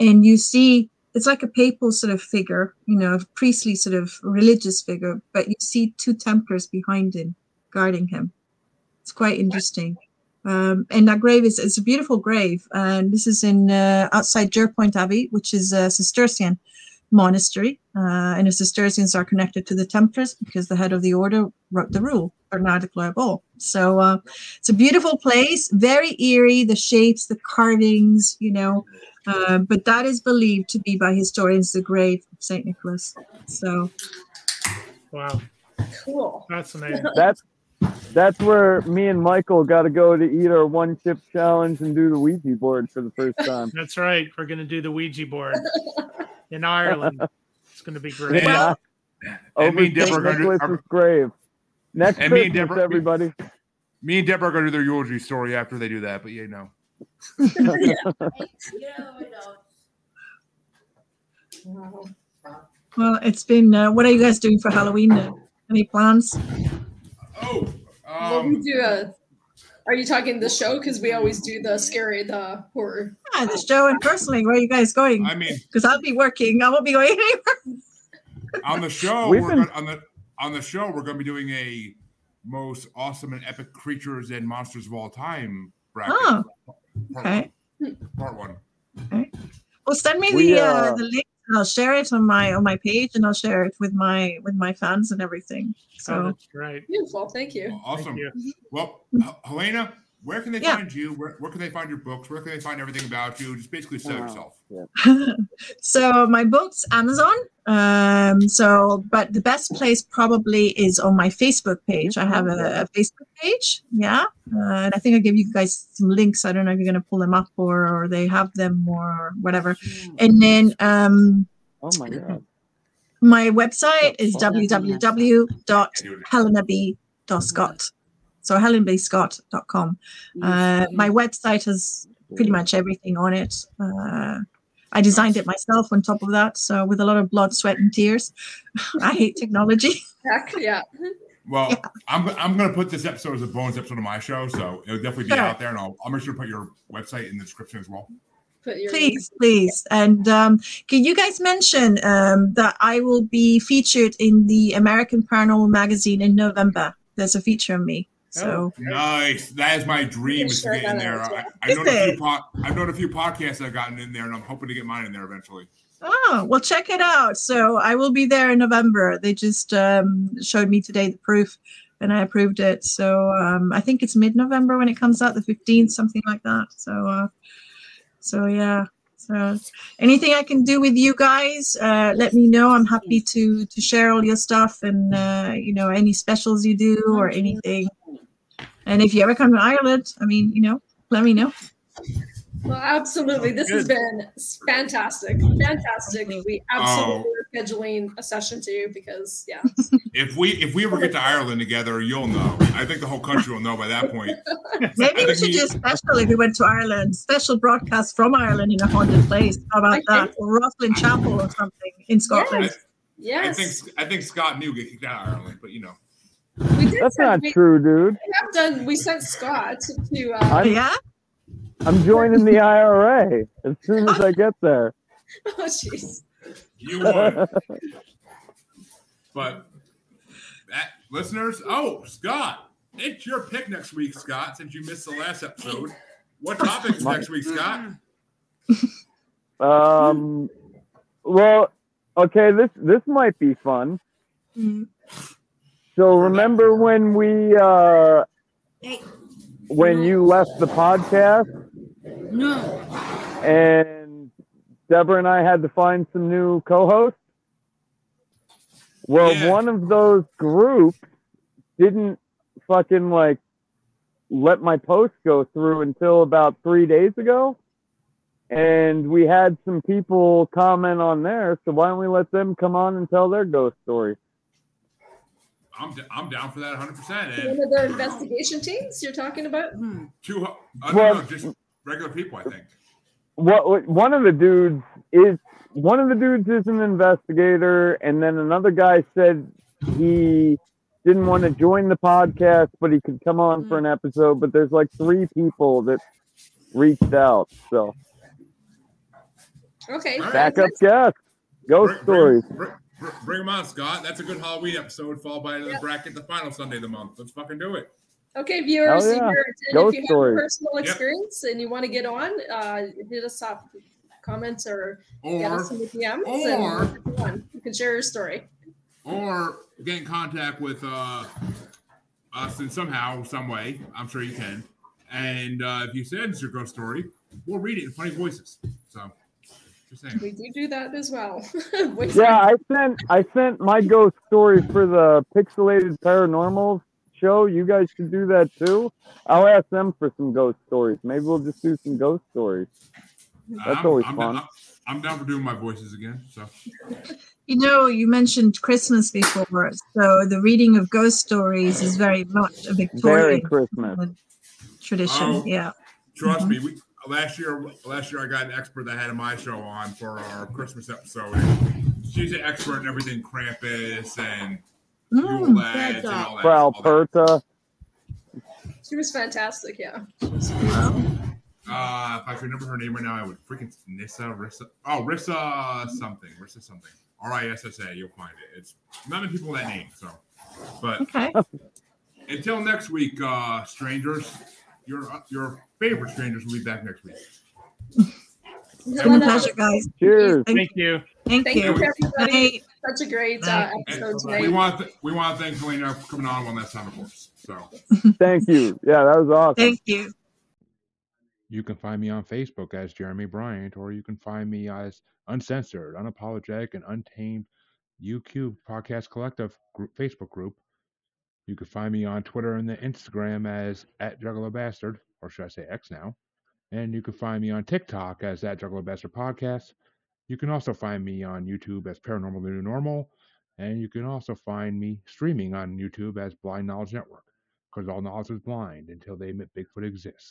and you see it's like a papal sort of figure, you know, a priestly sort of religious figure, but you see two Templars behind him guarding him. It's quite interesting. Um, and that grave is it's a beautiful grave, and this is in uh, outside Jerpoint Abbey, which is a Cistercian monastery, uh, and the Cistercians are connected to the Templars because the head of the order wrote the rule, Bernard de Clairvaux. So uh, it's a beautiful place, very eerie. The shapes, the carvings, you know, uh, but that is believed to be by historians the grave of Saint Nicholas. So, wow, cool, That's amazing. That's that's where me and Michael got to go to eat our one chip challenge and do the Ouija board for the first time. That's right. We're going to do the Ouija board in Ireland. It's going to be great. Yeah. Over me and Debra St. Nicholas's grave. Next and Christmas, me and Debra, everybody. Me and Debra are going to do their eulogy story after they do that, but you know. Well, it's been. Uh, what are you guys doing for Halloween? Now? Any plans? Oh, um, we do a. Are you talking the show? Because we always do the scary, the horror. Yeah, the show and personally, where are you guys going? I mean, because I'll be working. I won't be going anywhere. on the show, we're been... gonna, on the on the show, we're going to be doing a most awesome and epic creatures and monsters of all time bracket. Oh, part okay. Part one. Okay. Well, send me we, the uh, uh, the link and I'll share it on my on my page and I'll share it with my with my fans and everything. So oh, that's great. Beautiful. Thank you. awesome. Thank you. Well, Helena, where can they yeah. find you? Where, where can they find your books? Where can they find everything about you? Just basically sell yourself. Yeah. so my books, Amazon. Um, so, but the best place probably is on my Facebook page. I have a, a Facebook page. Yeah. Uh, and I think I give you guys some links. I don't know if you're going to pull them up or, or they have them or whatever. And then, um, oh my God. My website is www.helenab.scott. So helenabscott.com. Uh, my website has pretty much everything on it. Uh, I designed it myself on top of that. So with a lot of blood, sweat, and tears. I hate technology. Exactly. Yeah. Well, yeah. I'm, I'm going to put this episode as a bonus episode of my show. So it'll definitely be sure. out there. And I'll, I'll make sure to put your website in the description as well. please, please. And um, can you guys mention um, that I will be featured in the American Paranormal Magazine in November? There's a feature on me. So oh, nice. That is my dream is to get in there. I, I know a few po- I've known a few podcasts I've gotten in there, and I'm hoping to get mine in there eventually. Oh, well, check it out. So I will be there in November. They just um, showed me today the proof, and I approved it. So um, I think it's mid-November when it comes out, the 15th, something like that. So, uh, so yeah. So anything I can do with you guys, uh, let me know. I'm happy to to share all your stuff and uh, you know any specials you do or anything. And if you ever come to Ireland, I mean, you know, let me know. Well, absolutely. This Good. has been fantastic. Fantastic. We absolutely oh. are scheduling a session too because yeah. If we if we ever get to Ireland together, you'll know. I think the whole country will know by that point. Maybe we should do special if we went to Ireland. Special broadcast from Ireland in a haunted place. How about that? Or Rosslyn Chapel or something in Scotland. Yes. I, I think I think Scott knew get kicked out of Ireland, but you know. We did That's not we, true, dude. We have done. We sent Scott to. Uh, yeah. I'm joining the IRA as soon as I get there. Oh, jeez. You would. but that, listeners, oh, Scott, it's your pick next week, Scott. Since you missed the last episode, what topic is next week, Scott? um, well, okay, this this might be fun. Mm. So remember when we uh when you left the podcast No. and Debra and I had to find some new co-hosts? Well, Yeah. one of those groups didn't fucking like let my post go through until about three days ago. And we had some people comment on there, so why don't we let them come on and tell their ghost story? I'm, d- I'm down for that 100%. One of the investigation teams you're talking about? Hmm. two, I don't Well- know, just regular people, I think. what, what one of the dudes is one of the dudes is an investigator and then another guy said he didn't want to join the podcast but he could come on for an episode but there's like three people that reached out so Okay. All right. backup guest ghost Bring- stories Bring, bring, bring 'em on, Scott. That's a good Halloween episode, followed by the Yeah. bracket the final Sunday of the month. Let's fucking do it. Okay, viewers, Hell if yeah. you're- Ghost if you have stories. a personal Yep. experience and you want to get on, uh, hit us up, comments, or get us in the DMs, or- and you on. you can share your story. or get in contact with uh, us in somehow, some way. I'm sure you can. And uh, if you send us your ghost story, we'll read it in funny voices. So, just saying. We do do that as well. Yeah i sent i sent my ghost story for the pixelated Paranormals show you guys should do that too i'll ask them for some ghost stories maybe we'll just do some ghost stories That's I'm, always I'm fun. Down, I'm down for doing my voices again. So, You know, you mentioned Christmas before, so the reading of ghost stories is very much a Merry Victorian Christmas. tradition. Oh. Yeah. trust Mhm. me, we last year last year I got an expert that had my show on for our Christmas episode. She's an expert in everything Krampus and Yule Mm. and all that. Frau all that. Perchta. She was fantastic. Yeah. Uh, if I could remember her name right now, I would freaking Nissa Rissa. Oh, Rissa something. Rissa something. R I S S A. You'll find it. It's not many people that name. So, but Okay. until next week, uh, strangers, your your favorite strangers will be back next week. It's been a pleasure, guys. Cheers. Thank, Thank you. thank Thank you. you, everybody. Such a great uh, And episode we want to we want to thank Helena for coming on one last time, of course. So Thank you. Yeah, that was awesome. Thank you. You can find me on Facebook as Jeremy Bryant, or you can find me as Uncensored, Unapologetic, and Untamed UQ Podcast Collective group, Facebook group. You can find me on Twitter and the Instagram as at Juggalo Bastard, or should I say X now. And you can find me on TikTok as at Juggalo Bastard Podcast. You can also find me on YouTube as Paranormal New Normal. And you can also find me streaming on YouTube as Blind Knowledge Network, because all knowledge is blind until they admit Bigfoot exists.